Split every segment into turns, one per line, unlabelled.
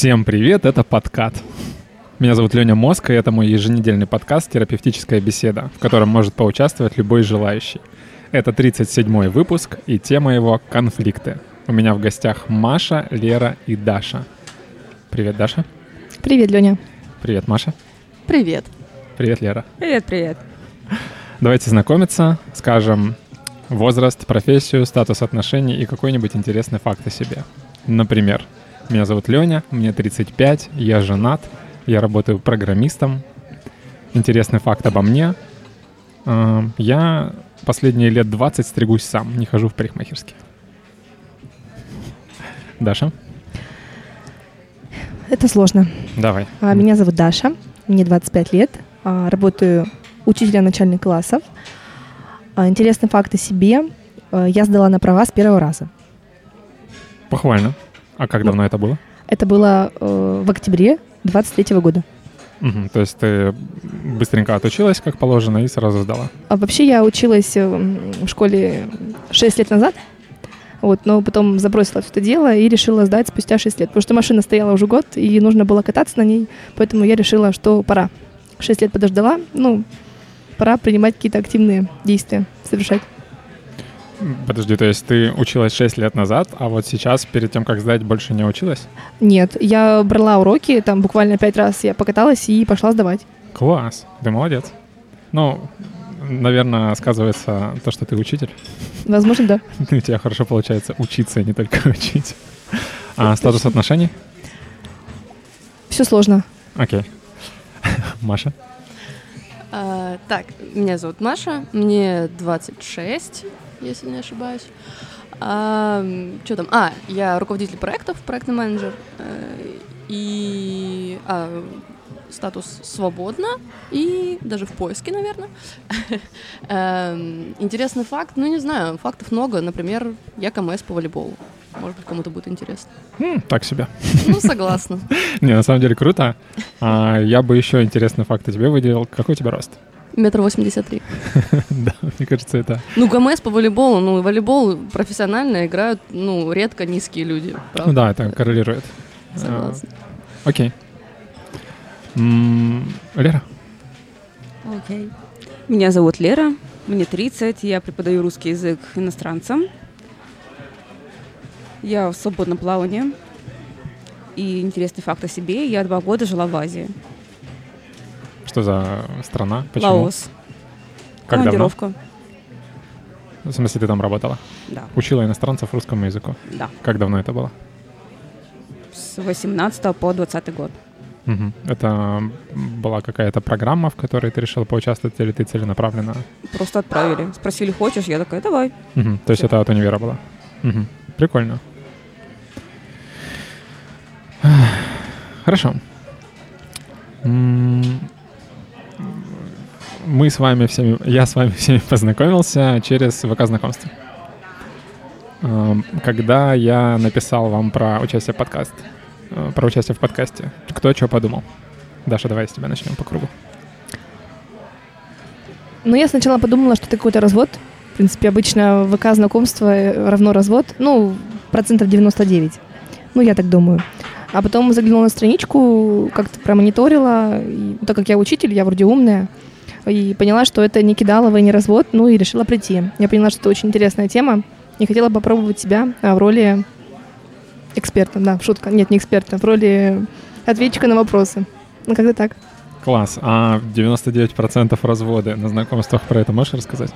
Всем привет, это подкат. Меня зовут Леня Мозг, и это мой еженедельный подкаст «Терапевтическая беседа», в котором может поучаствовать любой желающий. Это 37-й выпуск, и тема его — конфликты. У меня в гостях Маша, Лера и Даша. Привет, Даша.
Привет, Леня.
Привет, Маша.
Привет.
Привет, Лера.
Привет, привет.
Давайте знакомиться, скажем возраст, профессию, статус отношений и какой-нибудь интересный факт о себе. Например, меня зовут Леня, мне 35, я женат, я работаю программистом. Интересный факт обо мне. Э, Я последние лет 20 стригусь сам, не хожу в парикмахерские. Даша,
Это сложно.
давай.
А, Меня зовут Даша, мне 25 лет, а, работаю учителем начальных классов. А, Интересный факт о себе. А, Я сдала на права с первого раза.
Похвально. А как давно это было?
Это было э, в октябре 23 года.
Мгм, То есть ты быстренько отучилась, как положено, и сразу сдала.
А вообще я училась э, в школе 6 лет назад, вот, но потом забросила все это дело и решила сдать спустя 6 лет, потому что машина стояла уже год, и нужно было кататься на ней, поэтому я решила, что пора. 6 лет подождала, ну, пора принимать какие-то активные действия, совершать.
Подожди, то есть ты училась 6 лет назад, а вот сейчас, перед тем, как сдать, больше не училась?
Нет, я брала уроки, там буквально 5 раз я покаталась и пошла сдавать.
Класс, ты молодец. Ну, наверное, сказывается то, что ты учитель.
Возможно, да.
У тебя хорошо получается учиться, а не только учить. А статус отношений?
Все сложно.
Окей. Маша?
А, так, меня зовут Маша, мне 26, если не ошибаюсь. что там? А, я руководитель проектов, проектный менеджер. э, И а, статус свободно и даже в поиске, наверное. Эм, Интересный факт, ну не знаю, фактов много. Например, я КМС по волейболу. Может быть, кому-то будет интересно.
М, так себе.
Ну, согласна.
Не, на самом деле круто. А, я бы еще интересный факт о тебе выделил. Какой у тебя рост?
Метр восемьдесят три.
Да, мне кажется, это...
Ну, ГМС по волейболу, ну, волейбол профессионально играют, ну, редко низкие люди.
Ну да, это коррелирует.
Согласна.
А, Окей. Лера?
Окей. Меня зовут Лера, мне 30, я преподаю русский язык иностранцам. Я в свободном плавании. И интересный факт о себе, я два года жила в Азии.
Что за страна? Почему?
Лаос.
Как давно?
Командировка.
В смысле, ты там работала?
Да,
Учила иностранцев русскому языку.
да.
Как давно это было?
С 18 по 20 год.
Мгм. Это была какая-то программа, в которой ты решила поучаствовать, или ты целенаправленно?
Просто отправили. Спросили, хочешь? Я такая, давай.
Мгм. То есть
Всё.
это от универа было? Мгм. Прикольно. Хорошо. М, Мы с вами всеми, я с вами всеми познакомился через ВК знакомство. Эм, Когда я написал вам про участие в подкаст, э, про участие в подкасте, кто что подумал? Даша, давай с тебя начнем по кругу.
Ну, я сначала подумала, что это какой-то развод. В принципе, обычно ВК знакомство э, равно развод. Ну, процентов 99. Ну, я так думаю. А потом заглянула на страничку, как-то промониторила. И, так как я учитель, я вроде умная. И поняла, что это не кидалово и не развод. Ну, и решила прийти. Я поняла, что это очень интересная тема. И хотела попробовать себя а, в роли эксперта. Да, шутка. Нет, не эксперта. В роли ответчика на вопросы. Ну, как-то так.
Класс. А 99% разводы на знакомствах про это можешь рассказать?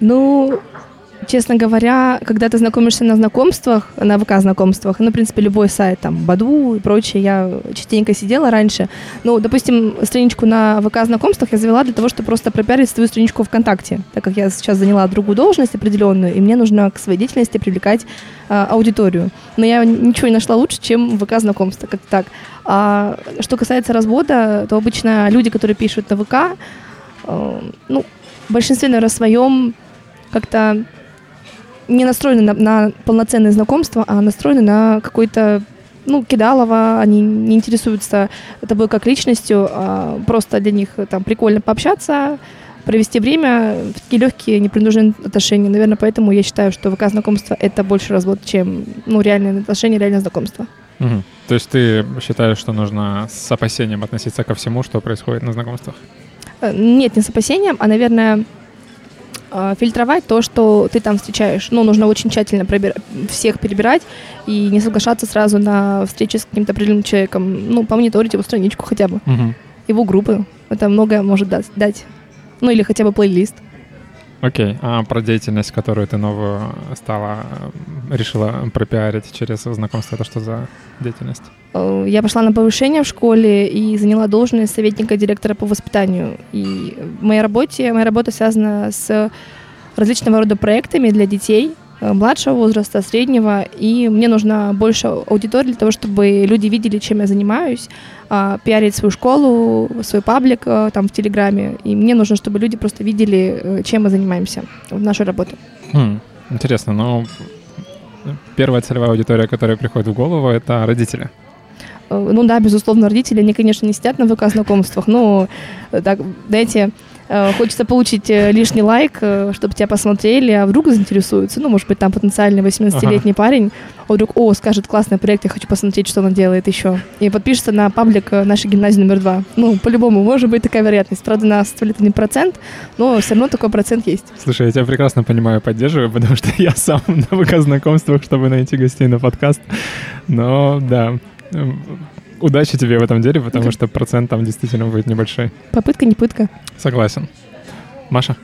Ну, честно говоря, когда ты знакомишься на знакомствах, на ВК-знакомствах, ну, в принципе, любой сайт, там, Баду и прочее, я частенько сидела раньше. Ну, допустим, страничку на ВК-знакомствах я завела для того, чтобы просто пропиарить свою страничку ВКонтакте, так как я сейчас заняла другую должность определенную, и мне нужно к своей деятельности привлекать а, аудиторию. Но я ничего не нашла лучше, чем ВК-знакомство, как так. А что касается развода, то обычно люди, которые пишут на ВК, э, ну, в большинстве, наверное, своем как-то не настроены на, на полноценное знакомство, а настроены на какой-то ну, кидалово, они не интересуются тобой как личностью, а просто для них там прикольно пообщаться, провести время такие легкие, непринужденные отношения. Наверное, поэтому я считаю, что ВК знакомство это больше развод, чем ну, реальные отношения, реальное знакомство.
Мгм. То есть ты считаешь, что нужно с опасением относиться ко всему, что происходит на знакомствах?
Э, Нет, не с опасением, а, наверное, э, фильтровать то, что ты там встречаешь. Ну, нужно очень тщательно пробира- всех перебирать и не соглашаться сразу на встречи с каким-то определенным человеком. Ну, помониторить его страничку хотя бы,
Мгм.
его группы. Это многое может дать. Ну, или хотя бы плейлист.
Окей, а про деятельность, которую ты новую стала, решила пропиарить через знакомство, это что за деятельность?
Э, Я пошла на повышение в школе и заняла должность советника директора по воспитанию. И в моей работе, моя работа связана с различного рода проектами для детей младшего возраста, среднего, и мне нужна больше аудитории для того, чтобы люди видели, чем я занимаюсь, а, пиарить свою школу, свой паблик э, там в Телеграме, и мне нужно, чтобы люди просто видели, э, чем мы занимаемся в нашей работе.
Хм, интересно, но первая целевая аудитория, которая приходит в голову, это родители.
Э, Ну да, безусловно, родители, они, конечно, не сидят на ВК знакомствах, но э, так, знаете, э, хочется получить э, лишний лайк, э, чтобы тебя посмотрели, а вдруг заинтересуются. Ну, может быть, там потенциальный 18-летний парень, а вдруг, о, скажет, классный проект, я хочу посмотреть, что он делает еще. И подпишется на паблик э, нашей гимназии номер два. Ну, по-любому, может быть такая вероятность. Правда, составляет один процент, но все равно такой процент есть.
Слушай, я тебя прекрасно понимаю, поддерживаю, потому что я сам на ВК знакомствах, чтобы найти гостей на подкаст. Но да, м, удачи тебе в этом деле, потому что процент там действительно будет небольшой.
Попытка, не пытка.
Согласен. Маша,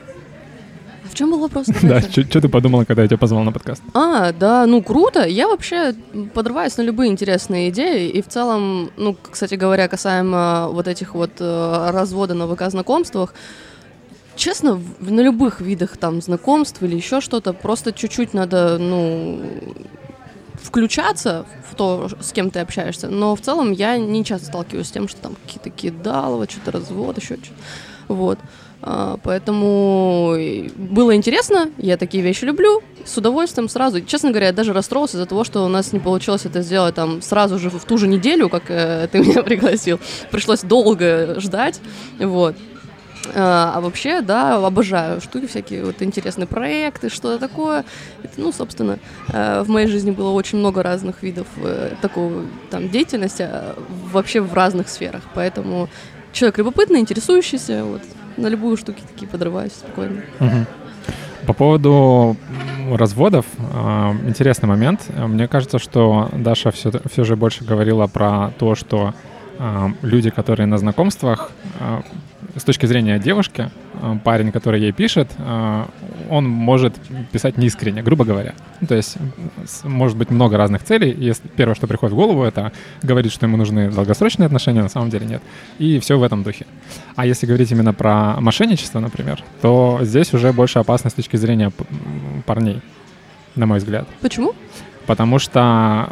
А в чем был вопрос?
да, что ты подумала, когда я тебя позвал на подкаст?
А, да, ну круто. Я вообще подрываюсь на любые интересные идеи. И в целом, ну, кстати говоря, касаемо вот этих вот э, развода на ВК-знакомствах, честно, в- на любых видах там знакомств или еще что-то, просто чуть-чуть надо, ну, включаться в то, с кем ты общаешься. Но в целом я не часто сталкиваюсь с тем, что там какие-то кидалово, что-то развод, еще что-то. Вот. А, Поэтому было интересно, я такие вещи люблю, с удовольствием сразу. Честно говоря, я даже расстроился из-за того, что у нас не получилось это сделать там сразу же в ту же неделю, как э, ты меня пригласил. Пришлось долго ждать, вот. А а вообще, да, обожаю штуки всякие, вот интересные проекты, что-то такое. Это, ну, собственно, э, в моей жизни было очень много разных видов э, такого там деятельности, э, вообще в разных сферах. Поэтому человек любопытный, интересующийся, вот на любую штуки такие подрываюсь спокойно.
По поводу разводов, интересный момент. Мне кажется, что Даша все, все же больше говорила про то, что люди, которые на знакомствах, с точки зрения девушки, а, парень, который ей пишет, а, он может писать неискренне, грубо говоря. Ну, То есть может быть много разных целей. Если первое, что приходит в голову, это говорит, что ему нужны долгосрочные отношения, на самом деле нет. И все в этом духе. А если говорить именно про мошенничество, например, то здесь уже больше опасно с точки зрения парней, на мой взгляд.
Почему?
Потому что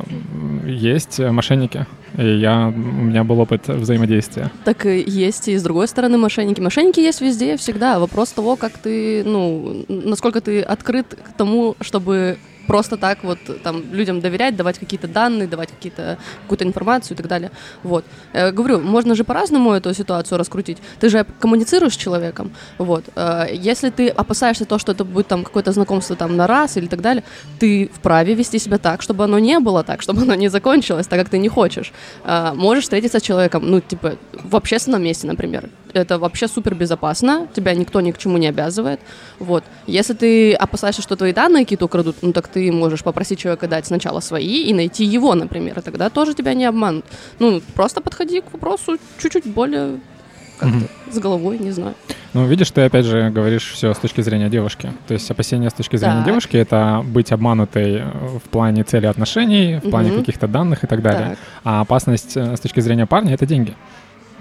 есть мошенники, и я, у меня был опыт взаимодействия.
Так и есть и с другой стороны мошенники. Мошенники есть везде, всегда. Вопрос того, как ты, ну, насколько ты открыт к тому, чтобы просто так вот там людям доверять, давать какие-то данные, давать какие-то, какую-то информацию и так далее. Вот. Э, говорю, можно же по-разному эту ситуацию раскрутить. Ты же коммуницируешь с человеком. Вот. Э, если ты опасаешься то, что это будет там какое-то знакомство там на раз или так далее, ты вправе вести себя так, чтобы оно не было так, чтобы оно не закончилось так, как ты не хочешь. Можешь встретиться с человеком, ну, типа, в общественном месте, например. Это вообще супер безопасно, тебя никто ни к чему не обязывает. Вот. Если ты опасаешься, что твои данные какие-то украдут, ну, так ты можешь попросить человека дать сначала свои и найти его, например, и тогда тоже тебя не обманут. Ну, просто подходи к вопросу чуть-чуть более как-то с головой, не знаю.
Ну, видишь, ты опять же говоришь все с точки зрения девушки. То есть опасения с точки зрения
Так.
девушки — это быть обманутой в плане цели отношений, в плане
Мгм.
каких-то данных и так далее.
Так.
А опасность э, с точки зрения парня — это деньги.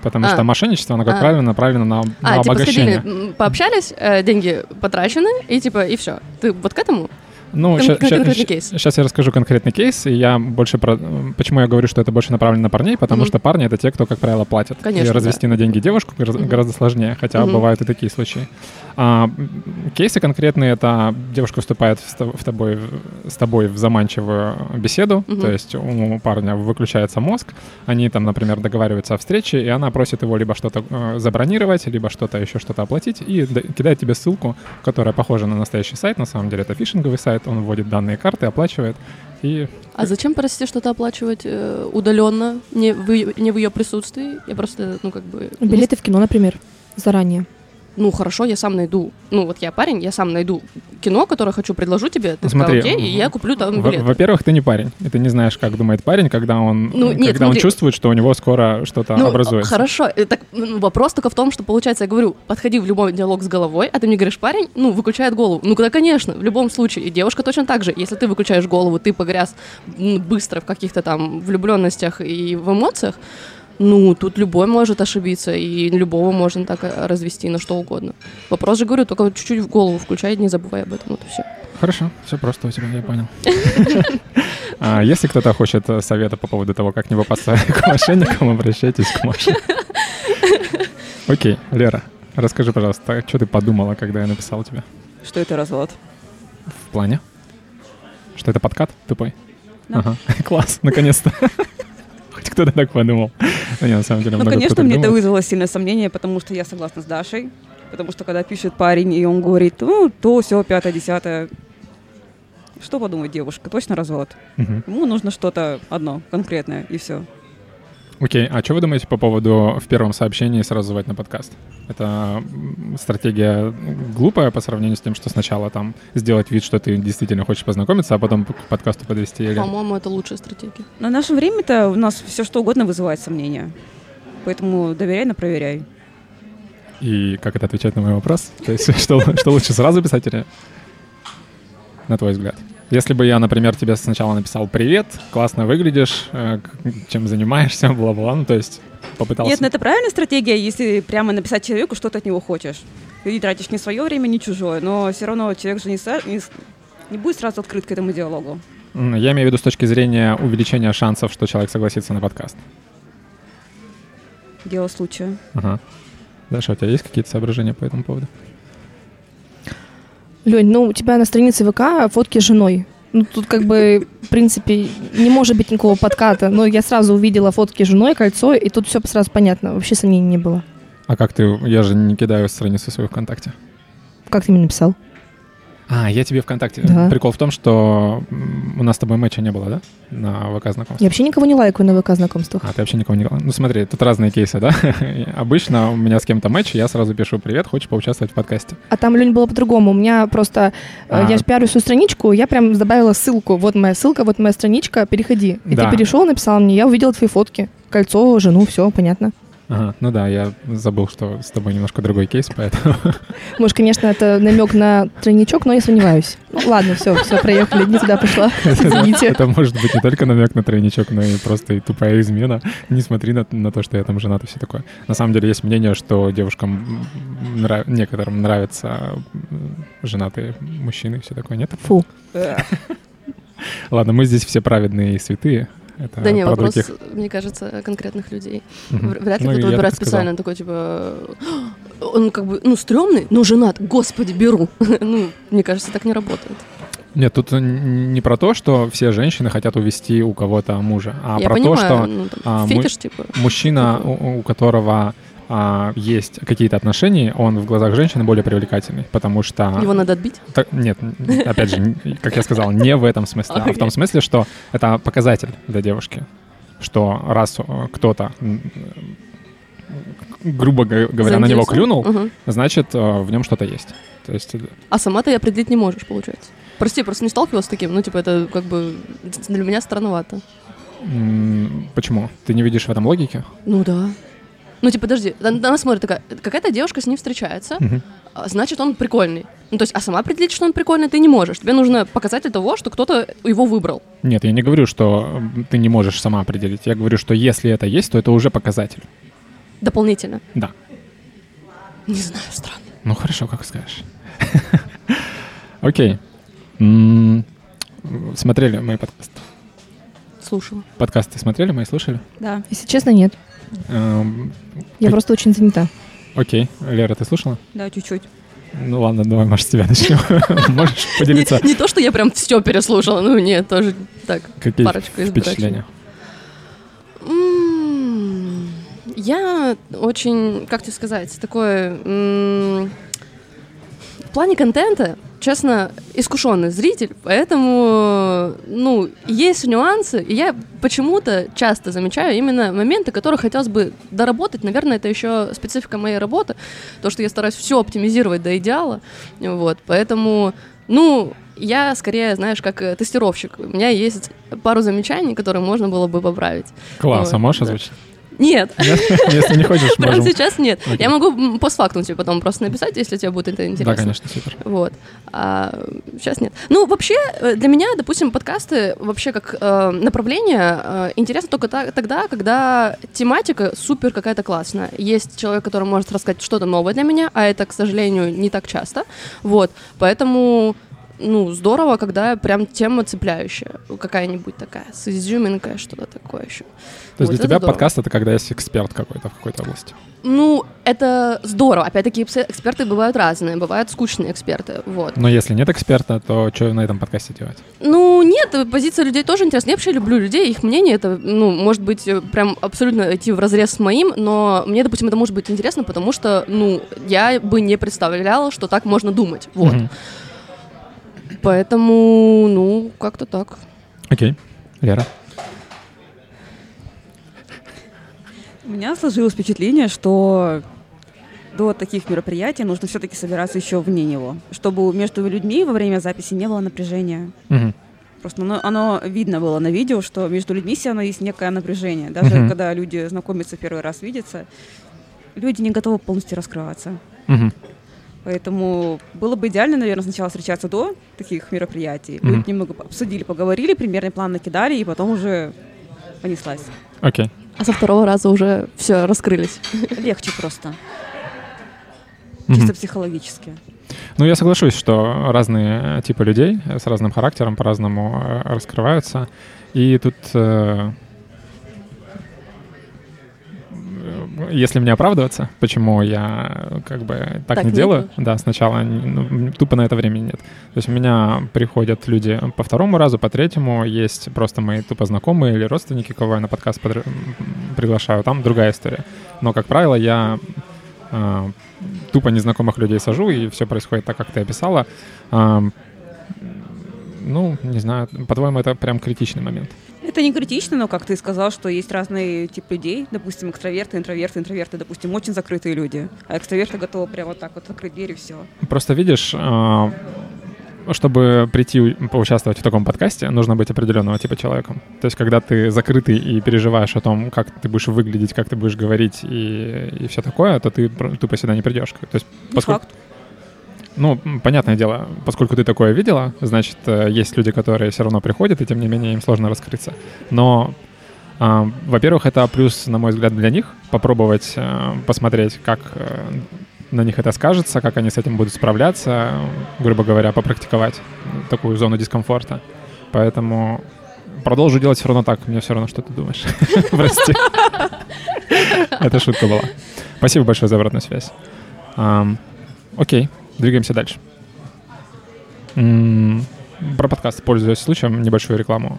Потому
А.
что мошенничество, оно, как
А.
правило, направлено на, на
А, типа
обогащение.
сходили, пообщались, э, деньги потрачены, и типа, и все. Ты вот к этому?
Ну,
Кон-
сейчас я расскажу конкретный кейс, и я больше про... Почему я говорю, что это больше направлено на парней, потому
Мгм.
что парни — это те, кто, как правило, платят.
Конечно,
и развести на деньги девушку гораздо,
Мгм.
гораздо сложнее, хотя
Мгм.
бывают и такие случаи. А кейсы конкретные — это девушка вступает в тобой, в- с тобой в заманчивую беседу,
Мгм.
то есть у парня выключается мозг, они там, например, договариваются о встрече, и она просит его либо что-то э, забронировать, либо что-то еще что-то оплатить, и кидает тебе ссылку, которая похожа на настоящий сайт, на самом деле это фишинговый сайт, он вводит данные карты, оплачивает, и
А зачем, простите, что-то оплачивать э, удаленно, не в, не в ее присутствии? Я просто, ну, как бы...
Билеты в кино, например, заранее.
Ну хорошо, я сам найду. Ну вот я парень, я сам найду кино, которое хочу, предложу тебе, ты
Ну,
сказал
смотри,
окей, и я куплю там билет.
Во-первых, ты не парень, и ты не знаешь, как думает парень, когда он,
Ну, нет,
когда он
смотри.
чувствует, что у него скоро что-то
Ну,
образуется.
хорошо, э, так ну, вопрос только в том, что получается, я говорю, подходи в любой диалог с головой, а ты мне говоришь, парень, ну, выключает голову. Ну, да, конечно, в любом случае. И девушка точно так же. Если ты выключаешь голову, ты погряз быстро в каких-то там влюбленностях и в эмоциях, ну, тут любой может ошибиться, и любого можно так э, развести на что угодно. Вопрос же, говорю, только чуть-чуть в голову включай, не забывай об этом, вот и все.
Хорошо, все просто у тебя, я понял. А Если кто-то хочет э, совета по поводу того, как не попасться к мошенникам, обращайтесь к Маше. Окей, Лера, расскажи, пожалуйста, что ты подумала, когда я написал тебе?
Что это развод?
В плане? Что это подкат тупой? Ага, класс, наконец-то. Кто-то так подумал. Да не, на самом деле,
Ну, конечно, мне это
думает.
вызвало сильное сомнение, потому что я согласна с Дашей. Потому что когда пишет парень, и он говорит, ну, то, все, пятое, десятое. Что подумает девушка? Точно развод?
Мгм.
Ему нужно что-то одно, конкретное, и все.
Окей, а что вы думаете по поводу в первом сообщении сразу звать на подкаст? Это стратегия глупая по сравнению с тем, что сначала там сделать вид, что ты действительно хочешь познакомиться, а потом к подкасту подвести или...
По-моему, это лучшая стратегия.
На наше время-то у нас все что угодно вызывает сомнения. Поэтому доверяй, но проверяй.
И как это отвечать на мой вопрос? То есть что, что лучше сразу писать или... На твой взгляд. Если бы я, например, тебе сначала написал «Привет, классно выглядишь, э, чем занимаешься, бла-бла», ну то есть попытался...
Нет, ну это правильная стратегия, если прямо написать человеку, что ты от него хочешь. Не тратишь ни свое время, ни чужое, но все равно человек же не, са- не не будет сразу открыт к этому диалогу.
Я имею в виду с точки зрения увеличения шансов, что человек согласится на подкаст.
Дело случая.
Ага. Даша, у тебя есть какие-то соображения по этому поводу?
Лень, ну у тебя на странице ВК фотки с женой. Ну, тут как бы, в принципе, не может быть никакого подката. Но я сразу увидела фотки с женой, кольцо, и тут все сразу понятно. Вообще сомнений не было.
А как ты... Я же не кидаю страницу свою ВКонтакте.
Как ты мне написал?
А, я тебе ВКонтакте.
Да.
Прикол в том, что у нас с тобой матча не было, да? На ВК знакомстве.
Я вообще никого не лайкаю на ВК знакомствах.
А, ты вообще никого не... Ну смотри, тут разные кейсы, да? Обычно у меня с кем-то матч, я сразу пишу «Привет, хочешь поучаствовать в подкасте?»
А там, Лень, было по-другому. У меня просто... э,
А.
Я же пиарю свою страничку, я прям добавила ссылку. Вот моя ссылка, вот моя страничка, переходи. И
Да.
ты перешел, написал мне, я увидела твои фотки. Кольцо, жену, все, понятно.
Ага, ну да, я забыл, что с тобой немножко другой кейс, поэтому...
Может, конечно, это намек на тройничок, но я сомневаюсь. Ну, ладно, все, все, проехали, не туда пошла. Извините.
Это может быть не только намек на тройничок, но и просто и тупая измена. Не смотри на, на то, что я там женат и все такое. На самом деле есть мнение, что девушкам нрав- некоторым нравятся женатые мужчины и все такое. Нет?
Фу.
Ладно, мы здесь все праведные и святые. Это
да не,
про
вопрос,
других.
мне кажется, конкретных людей. Вр- Вряд ли
Ну,
кто-то выбирает
так сказал.
специально такой, типа, он как бы, ну, стрёмный, но женат, господи, беру. ну, мне кажется, так не работает.
Нет, тут не про то, что все женщины хотят увести у кого-то мужа, а
Я
про
понимаю,
то, что
ну, там,
а,
фетиш, типа.
мужчина, у, у которого а, есть какие-то отношения, он в глазах женщины более привлекательный, потому что...
Его надо отбить?
Так, нет, опять же, как я сказал, не в этом смысле, а в том смысле, что это показатель для девушки, что раз э, кто-то, грубо го- говоря, на него клюнул,
Мгм.
значит, э, в нем что-то есть. То есть, э,
А сама ты определить не можешь, получается. Прости, просто не сталкивалась с таким. Ну, типа, это как бы для меня странновато.
почему? Ты не видишь в этом логики?
Ну да. Ну, типа, подожди, она, смотрит такая, какая-то девушка с ним встречается, а, значит, он прикольный. Ну, то есть, а сама определить, что он прикольный, ты не можешь. Тебе нужно показатель того, что кто-то его выбрал.
Нет, я не говорю, что ты не можешь сама определить. Я говорю, что если это есть, то это уже показатель.
Дополнительно.
Да.
Не знаю, странно.
Ну хорошо, как скажешь. Окей. Смотрели мои подкасты?
Слушала.
Подкасты смотрели мои, слушали?
Да.
Если честно, нет.
Эм,
Я просто очень занята.
Окей. Лера, ты слушала?
Да, чуть-чуть.
Ну ладно, давай, может, с тебя начнем. Можешь поделиться,
Не, то, что я прям все переслушала, ну нет, тоже так,
какие
парочку из
впечатления?
Я очень, как тебе сказать, такой... м, В плане контента, честно, искушенный зритель, поэтому, ну, есть нюансы, и я почему-то часто замечаю именно моменты, которые хотелось бы доработать. Наверное, это еще специфика моей работы, то, что я стараюсь все оптимизировать до идеала, вот, поэтому, ну, я скорее, знаешь, как э, тестировщик. У меня есть пару замечаний, которые можно было бы поправить.
Класс, а
Вот,
можешь
да.
озвучить?
Нет,
Нет? Если не хочешь,
прямо сейчас нет. Я могу постфактум тебе потом просто написать, если тебе будет это интересно.
Да, конечно, супер.
Вот. А сейчас нет. Ну, вообще, э, для меня, допустим, подкасты вообще как э, направление э, интересно только та- тогда, когда тематика супер какая-то классная. Есть человек, который может рассказать что-то новое для меня, а это, к сожалению, не так часто. Вот. Поэтому ну, здорово, когда прям тема цепляющая, какая-нибудь такая, с изюминкой, что-то такое еще.
То есть
Вот
для тебя
здорово.
подкаст — это когда есть эксперт какой-то в какой-то области.
Ну, это здорово. Опять-таки, экс- эксперты бывают разные, бывают скучные эксперты, вот.
Но если нет эксперта, то что на этом подкасте делать?
Ну, нет, позиция людей тоже интересна. Я вообще люблю людей, их мнение, это, ну, может быть, э, прям абсолютно идти в разрез с моим, но мне, допустим, это может быть интересно, потому что, ну, я бы не представляла, что так можно думать, вот.
Мгм.
Поэтому, ну, как-то так.
Окей. Лера?
У меня сложилось впечатление, что до таких мероприятий нужно все-таки собираться еще вне него, чтобы между людьми во время записи не было напряжения.
Мгм.
Просто оно, оно видно было на видео, что между людьми все равно есть некое напряжение. Даже
Мгм.
когда люди знакомятся первый раз, видятся, люди не готовы полностью раскрываться.
Мгм.
Поэтому было бы идеально, наверное, сначала встречаться до таких мероприятий. Люди немного обсудили, поговорили, примерный план накидали, и потом уже понеслась.
Окей.
А со второго раза уже все раскрылись.
Легче просто, чисто психологически.
Ну, я соглашусь, что разные э, типы людей э, с разным характером по-разному э, раскрываются. И тут, э, э, если мне оправдываться, почему я э, как бы так,
Так
не
не
делаю,
делаешь.
да, сначала ну, тупо на это времени нет. То есть у меня приходят люди по второму разу, по третьему, есть просто мои тупо знакомые или родственники, кого я на подкаст подр- приглашаю, там другая история. Но, как правило, я э, тупо незнакомых людей сажу, и все происходит так, как ты описала. Ам, ну, не знаю, по-твоему, это прям критичный момент.
Это не критично, но, как ты сказал, что есть разные типы людей. Допустим, экстраверты, интроверты, интроверты, допустим, очень закрытые люди. А экстраверты готовы прямо вот так вот открыть дверь и все.
Просто видишь, а, чтобы прийти поучаствовать в таком подкасте, нужно быть определенного типа человеком. То есть, когда ты закрытый и переживаешь о том, как ты будешь выглядеть, как ты будешь говорить и, и все такое, то ты тупо сюда не придешь. То есть, поскольку-
факт.
Ну, понятное дело, поскольку ты такое видела, значит, э, есть люди, которые все равно приходят, и тем не менее им сложно раскрыться. Но, а, во-первых, это плюс, на мой взгляд, для них попробовать э, посмотреть, как э, на них это скажется, как они с этим будут справляться, э, грубо говоря, попрактиковать такую зону дискомфорта. Поэтому продолжу делать все равно так, мне все равно, что ты думаешь. Прости. Это шутка была. Спасибо большое за обратную связь. Окей, двигаемся дальше. Про подкаст, пользуясь случаем, небольшую рекламу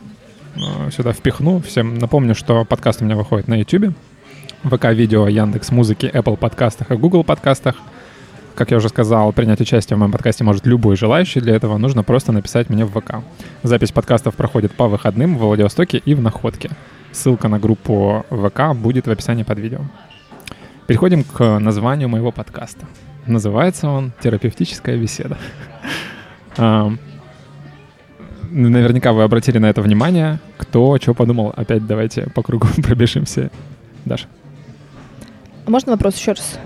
э, сюда впихну. Всем напомню, что подкаст у меня выходит на YouTube, ВК-видео, Яндекс Музыки, Apple подкастах и Google подкастах. Как я уже сказал, принять участие в моем подкасте может любой желающий. Для этого нужно просто написать мне в ВК. Запись подкастов проходит по выходным в Владивостоке и в Находке. Ссылка на группу ВК будет в описании под видео. Переходим к названию моего подкаста. Называется он «Терапевтическая беседа». Ну, Наверняка вы обратили на это внимание. Кто что подумал? Опять давайте по кругу пробежимся. Даша.
А можно вопрос еще раз?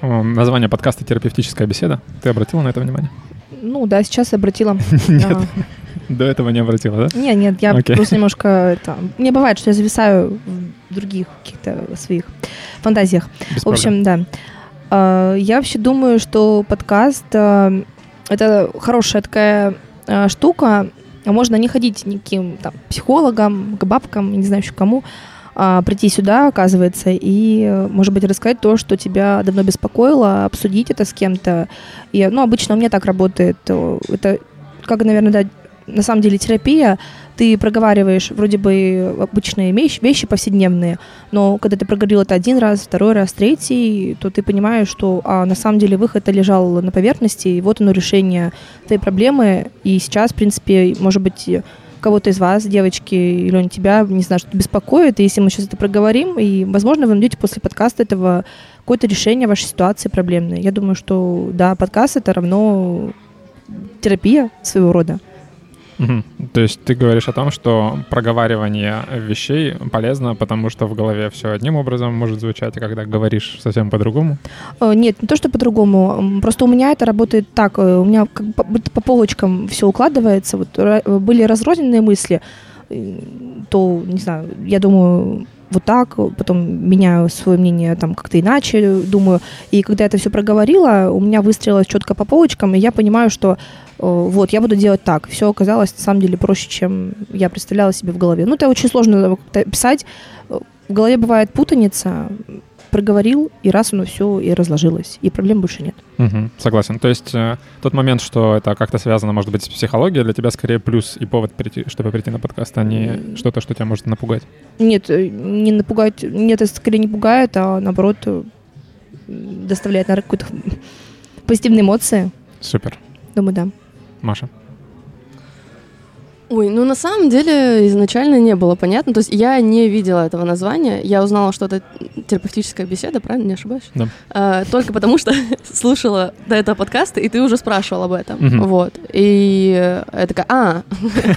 Название подкаста «Терапевтическая беседа». Ты обратила на это внимание?
Ну да, сейчас обратила.
Нет,
А,
до этого не обратила, да?
Нет, нет, я просто немножко. Мне бывает, что я зависаю в других каких-то своих фантазиях. В общем, да. А, Я вообще думаю, что подкаст а, это хорошая такая а, штука. Можно не ходить никаким там психологам, к бабкам, не знаю еще кому, а, прийти сюда, оказывается, и, может быть, рассказать то, что тебя давно беспокоило, обсудить это с кем-то. И, ну, обычно у меня так работает. Это, как, наверное, да, на самом деле терапия, ты проговариваешь вроде бы обычные вещи, вещи повседневные, но когда ты проговорил это один раз, второй раз, третий, то ты понимаешь, что а, на самом деле выход лежал на поверхности, и вот оно решение твоей проблемы. И сейчас, в принципе, может быть, кого-то из вас, девочки, или он тебя, не знаю, что беспокоит, и если мы сейчас это проговорим, и, возможно, вы найдете после подкаста этого какое-то решение вашей ситуации проблемной. Я думаю, что, да, подкаст — это равно терапия своего рода.
Угу. То есть ты говоришь о том, что проговаривание вещей полезно, потому что в голове все одним образом может звучать, а когда говоришь совсем по-другому?
Э, нет, не то, что по-другому. Просто у меня это работает так. Э, у меня как по, по полочкам все укладывается. Вот были разрозненные мысли, то, не знаю, я думаю, вот так, потом меняю свое мнение там как-то иначе, думаю. И когда это все проговорила, у меня выстрелилось четко по полочкам, и я понимаю, что вот, я буду делать так. Все оказалось на самом деле проще, чем я представляла себе в голове. Ну, это очень сложно писать. В голове бывает путаница, проговорил, и раз оно все и разложилось, и проблем больше нет.
Угу, согласен. То есть э, тот момент, что это как-то связано, может быть, с психологией, для тебя скорее плюс и повод, прийти, чтобы прийти на подкаст, а не что-то, что тебя может напугать?
Нет, э, не напугать, нет, это скорее не пугает, а наоборот э, доставляет, наверное, какую-то позитивные эмоции.
Супер.
Думаю, да.
Маша?
Ой, ну на самом деле изначально не было понятно. То есть я не видела этого названия. Я узнала, что это терапевтическая беседа, правильно, не ошибаюсь?
Да.
А, только потому что слушала до этого подкаста, и ты уже спрашивал об этом. Угу. Вот. И я такая, а,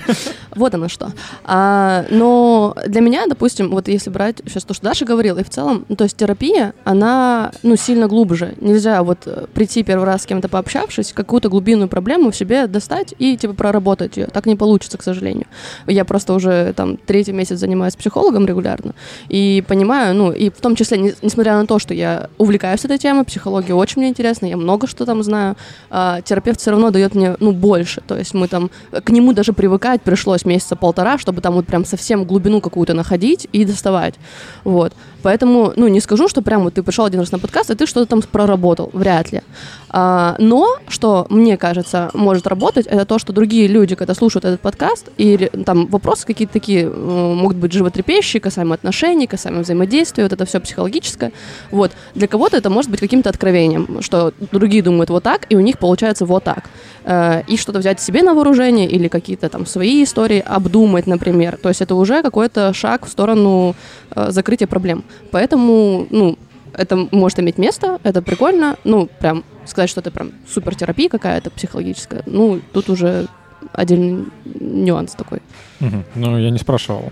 вот оно что. А, но для меня, допустим, вот если брать сейчас то, что Даша говорила, и в целом, ну, то есть терапия, она, ну, сильно глубже. Нельзя вот прийти первый раз с кем-то пообщавшись, какую-то глубинную проблему в себе достать и, типа, проработать ее. Так не получится, к сожалению. Я просто уже там третий месяц занимаюсь психологом регулярно и понимаю, ну, и в том числе, не, несмотря на то, что я увлекаюсь этой темой, психология очень мне интересна, я много что там знаю, а, терапевт все равно дает мне, ну, больше. То есть мы там, к нему даже привыкать пришлось месяца полтора, чтобы там вот прям совсем глубину какую-то находить и доставать. Вот. Поэтому, ну, не скажу, что прям вот ты пришел один раз на подкаст, и ты что-то там проработал. Вряд ли. А, но, что мне кажется, может работать, это то, что другие люди, когда слушают этот подкаст, и там вопросы какие-то такие могут быть животрепещущие, касаемо отношений, касаемо взаимодействия, вот это все психологическое. Вот. Для кого-то это может быть каким-то откровением, что другие думают вот так, и у них получается вот так. Э, и что-то взять себе на вооружение или какие-то там свои истории обдумать, например. То есть это уже какой-то шаг в сторону э, закрытия проблем. Поэтому, ну, это может иметь место, это прикольно. Ну, прям сказать, что это прям супертерапия какая-то психологическая, ну, тут уже отдельный нюанс такой.
Угу. Ну, я не спрашивал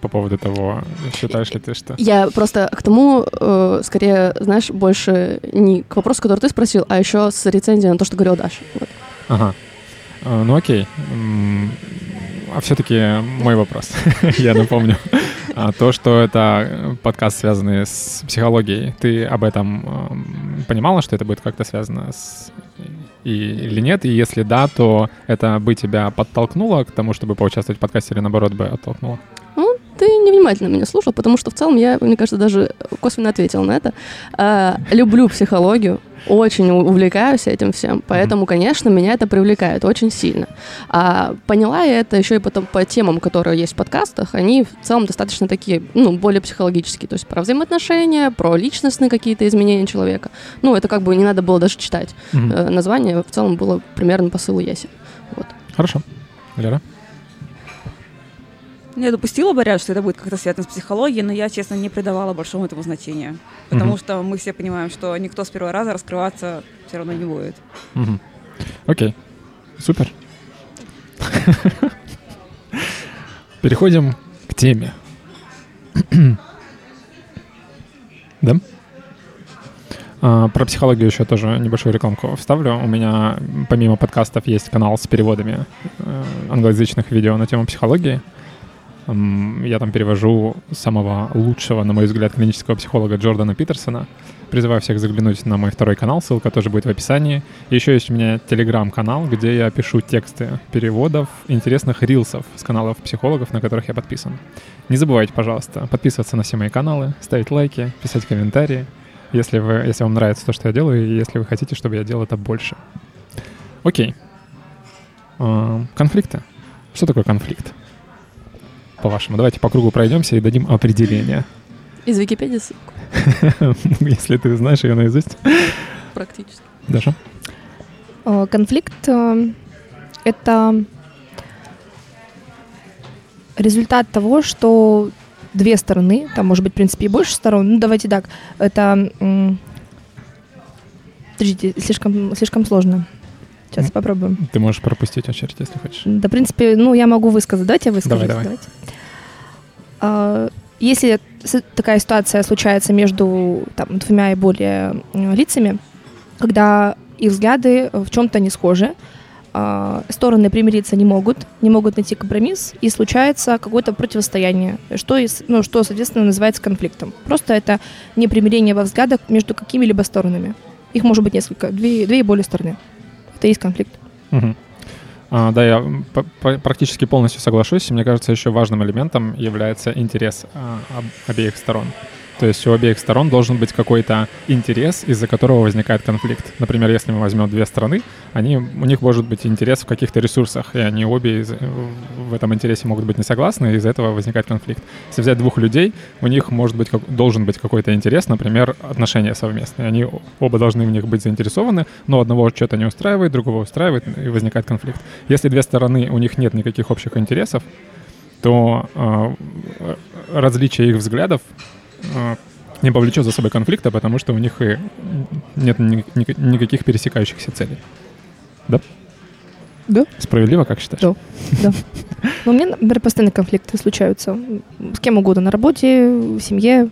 по поводу того, считаешь ли ты, что...
Я просто к тому, э, скорее, знаешь, больше не к вопросу, который ты спросил, а еще с рецензией на то, что говорил Даша. Вот.
Ага. Э, ну окей. А все-таки мой вопрос, я напомню. А то, что это подкаст, связанный с психологией, ты об этом понимала, что это будет как-то связано с и, или нет? И если да, то это бы тебя подтолкнуло к тому, чтобы поучаствовать в подкасте, или наоборот бы оттолкнуло?
Ну, ты невнимательно меня слушал, потому что в целом я, мне кажется, даже косвенно ответила на это. А, люблю психологию, очень увлекаюсь этим всем, поэтому, конечно, меня это привлекает очень сильно. А поняла я это еще и потом по темам, которые есть в подкастах, они в целом достаточно такие, ну, более психологические, то есть про взаимоотношения, про личностные какие-то изменения человека. Ну, это как бы не надо было даже читать. Mm-hmm. Название в целом было примерно посылу ясен. Вот.
Хорошо. Лера?
Я допустила бы ряд, что это будет как-то связано с психологией, но я, честно, не придавала большому этому значения. Потому угу. что мы все понимаем, что никто с первого раза раскрываться все равно не будет.
Угу. Окей. Супер. Переходим к теме. да? А, про психологию еще тоже небольшую рекламку вставлю. У меня помимо подкастов есть канал с переводами э, англоязычных видео на тему психологии. Я там перевожу самого лучшего, на мой взгляд, клинического психолога Джордана Питерсона. Призываю всех заглянуть на мой второй канал, ссылка тоже будет в описании. Еще есть у меня телеграм-канал, где я пишу тексты переводов интересных рилсов с каналов психологов, на которых я подписан. Не забывайте, пожалуйста, подписываться на все мои каналы, ставить лайки, писать комментарии, если, вы, если вам нравится то, что я делаю, и если вы хотите, чтобы я делал это больше. Окей. А, Конфликты. Что такое конфликт? По-вашему, давайте по кругу пройдемся и дадим определение.
Из Википедии ссылку,
Если ты знаешь ее наизусть.
практически.
Даша?
Э, Конфликт э, — это результат того, что две стороны, там может быть, в принципе, и больше сторон, ну, давайте так, это... Подождите, слишком, слишком сложно. Сейчас попробуем.
Ты можешь пропустить очередь, если хочешь.
Да, в принципе, ну, я могу высказать. Давайте я выскажусь.
Давай, давай.
Давайте. А, Если такая ситуация случается между там, двумя и более м, лицами, когда их взгляды в чем-то не схожи, а, стороны примириться не могут, не могут найти компромисс, и случается какое-то противостояние, что, ну, что, соответственно, называется конфликтом. Просто это непримирение во взглядах между какими-либо сторонами. Их может быть несколько, две, две и более стороны. Это и есть конфликт.
Мгм. А, да, я практически полностью соглашусь. Мне кажется, еще важным элементом является интерес а, об- обеих сторон. То есть у обеих сторон должен быть какой-то интерес, из-за которого возникает конфликт. Например, если мы возьмем две страны, они, у них может быть интерес в каких-то ресурсах, и они обе из- в этом интересе могут быть не согласны, и из-за этого возникает конфликт. Если взять двух людей, у них может быть, как- должен быть какой-то интерес, например, отношения совместные. Они оба должны в них быть заинтересованы, но одного что-то не устраивает, другого устраивает, и возникает конфликт. Если две стороны, у них нет никаких общих интересов, то э, э, различие их взглядов не повлечет за собой конфликта, потому что у них и нет ни- ни- никаких пересекающихся целей. Да?
Да.
Справедливо, как считаешь?
Да. Но у меня, например, постоянно конфликты случаются. С кем угодно. На работе, в семье,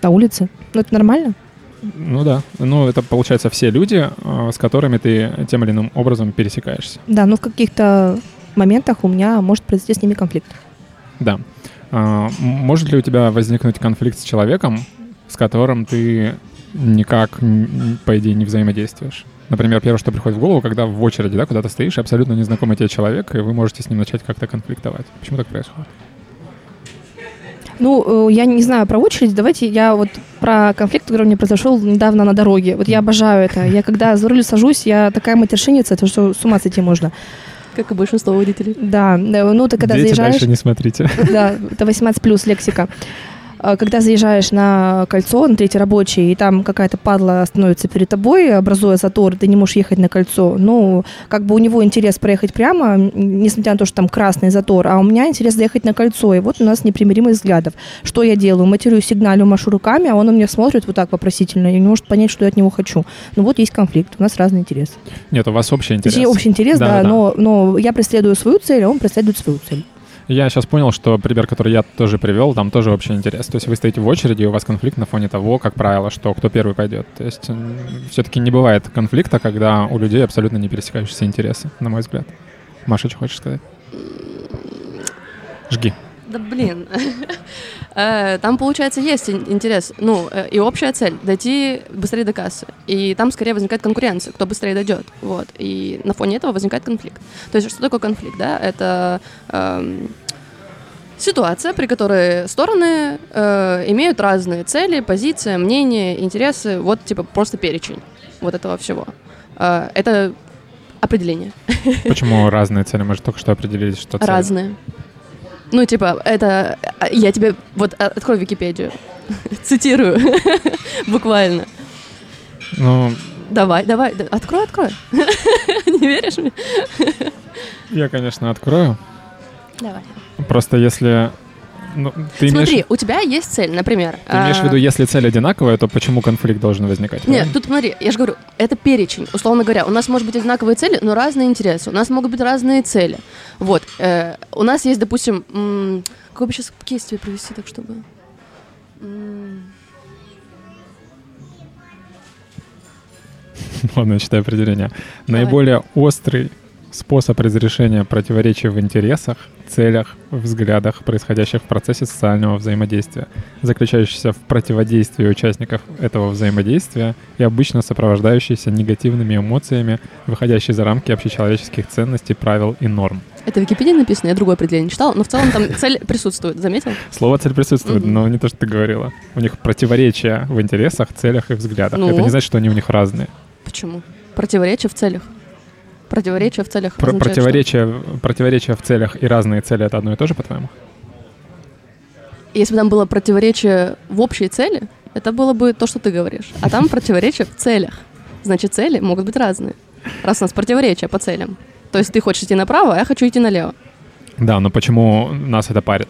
на улице. Но это нормально.
Ну да. Ну, это, получается, все люди, э, с которыми ты тем или иным образом пересекаешься.
Да, но в каких-то моментах у меня может произойти с ними конфликт.
Да. А, может ли у тебя возникнуть конфликт с человеком, с которым ты никак, по идее, не взаимодействуешь? Например, первое, что приходит в голову, когда в очереди, да, куда ты стоишь, абсолютно незнакомый тебе человек, и вы можете с ним начать как-то конфликтовать. Почему так происходит?
Ну, э, я не знаю про очередь. Давайте я вот про конфликт, который меня произошел недавно на дороге. Вот я обожаю это. Я когда за руль сажусь, я такая матершинница, это что с ума сойти можно.
Как и большинство водителей.
Да, да, ну ты когда
Дети
заезжаешь...
дальше не смотрите.
Да, это 18 плюс лексика. А, Когда заезжаешь на кольцо, на третий рабочий, и там какая-то падла становится перед тобой, образуя затор, ты не можешь ехать на кольцо, ну, как бы у него интерес проехать прямо, несмотря на то, что там красный затор, а у меня интерес заехать на кольцо, и вот у нас непримиримость взглядов. Что я делаю? Матерю, сигналю, машу руками, а он на меня смотрит вот так вопросительно и не может понять, что я от него хочу. Ну вот есть конфликт, у нас разный интерес.
Нет, у вас общий интерес.
Точнее, общий интерес, да,
Да-да-да.
но, но я преследую свою цель, а он преследует свою цель.
Я сейчас понял, что пример, который я тоже привел, там тоже общий интерес. То есть вы стоите в очереди, и у вас конфликт на фоне того, как правило, что кто первый пойдет. То есть все-таки не бывает конфликта, когда у людей абсолютно не пересекающиеся интересы, на мой взгляд. Маша, что хочешь сказать? Жги.
Да блин. Э, Там, получается, есть ин- интерес, ну, э, и общая цель — дойти быстрее до кассы. И там скорее возникает конкуренция, кто быстрее дойдет. Вот. И на фоне этого возникает конфликт. То есть что такое конфликт, да? Это эм, ситуация, при которой стороны э, имеют разные цели, позиции, мнения, интересы. Вот, типа, просто перечень вот этого всего. Э, Это определение.
Почему разные цели? Мы же только что определились, что цели.
Разные. Ну, типа, это... Я тебе... Вот, а, открой Википедию. Цитирую. Буквально.
Ну,
Давай, давай. да, Открой, открой. Не веришь мне?
я, конечно, открою.
Давай.
Просто если... Ну, ты имеешь,
Смотри, у тебя есть цель, например.
ты имеешь в
а,
виду, если цель одинаковая, то почему конфликт должен возникать?
Нет,
правильно?
тут смотри, я же говорю, это перечень. Условно говоря, у нас может быть одинаковые цели, но разные интересы. У нас могут быть разные цели. Вот. э, у нас есть, допустим, м, какой бы сейчас кейс тебе провести, так чтобы... М,
Ладно, я читаю определение.
Давай.
Наиболее острый способ разрешения противоречий в интересах, целях, взглядах, происходящих в процессе социального взаимодействия, заключающийся в противодействии участников этого взаимодействия и обычно сопровождающийся негативными эмоциями, выходящие за рамки общечеловеческих ценностей, правил и норм.
Это в Википедии написано, я другое определение читала, но в целом там цель присутствует, заметил?
Слово «цель» присутствует, но не то, что ты говорила. У них противоречия в интересах, целях и взглядах.
Ну?
Это не значит, что они у них разные.
Почему? Противоречие в целях. Противоречие в целях
Про-
означает, что-
противоречия, противоречия в целях и разные цели — это одно и то же, по-твоему?
Если бы там было противоречие в общей цели, это было бы то, что ты говоришь. А там противоречие в целях. Значит, цели могут быть разные. Раз у нас противоречие по целям. То есть ты хочешь идти направо, а я хочу идти налево.
Да, но почему нас это парит?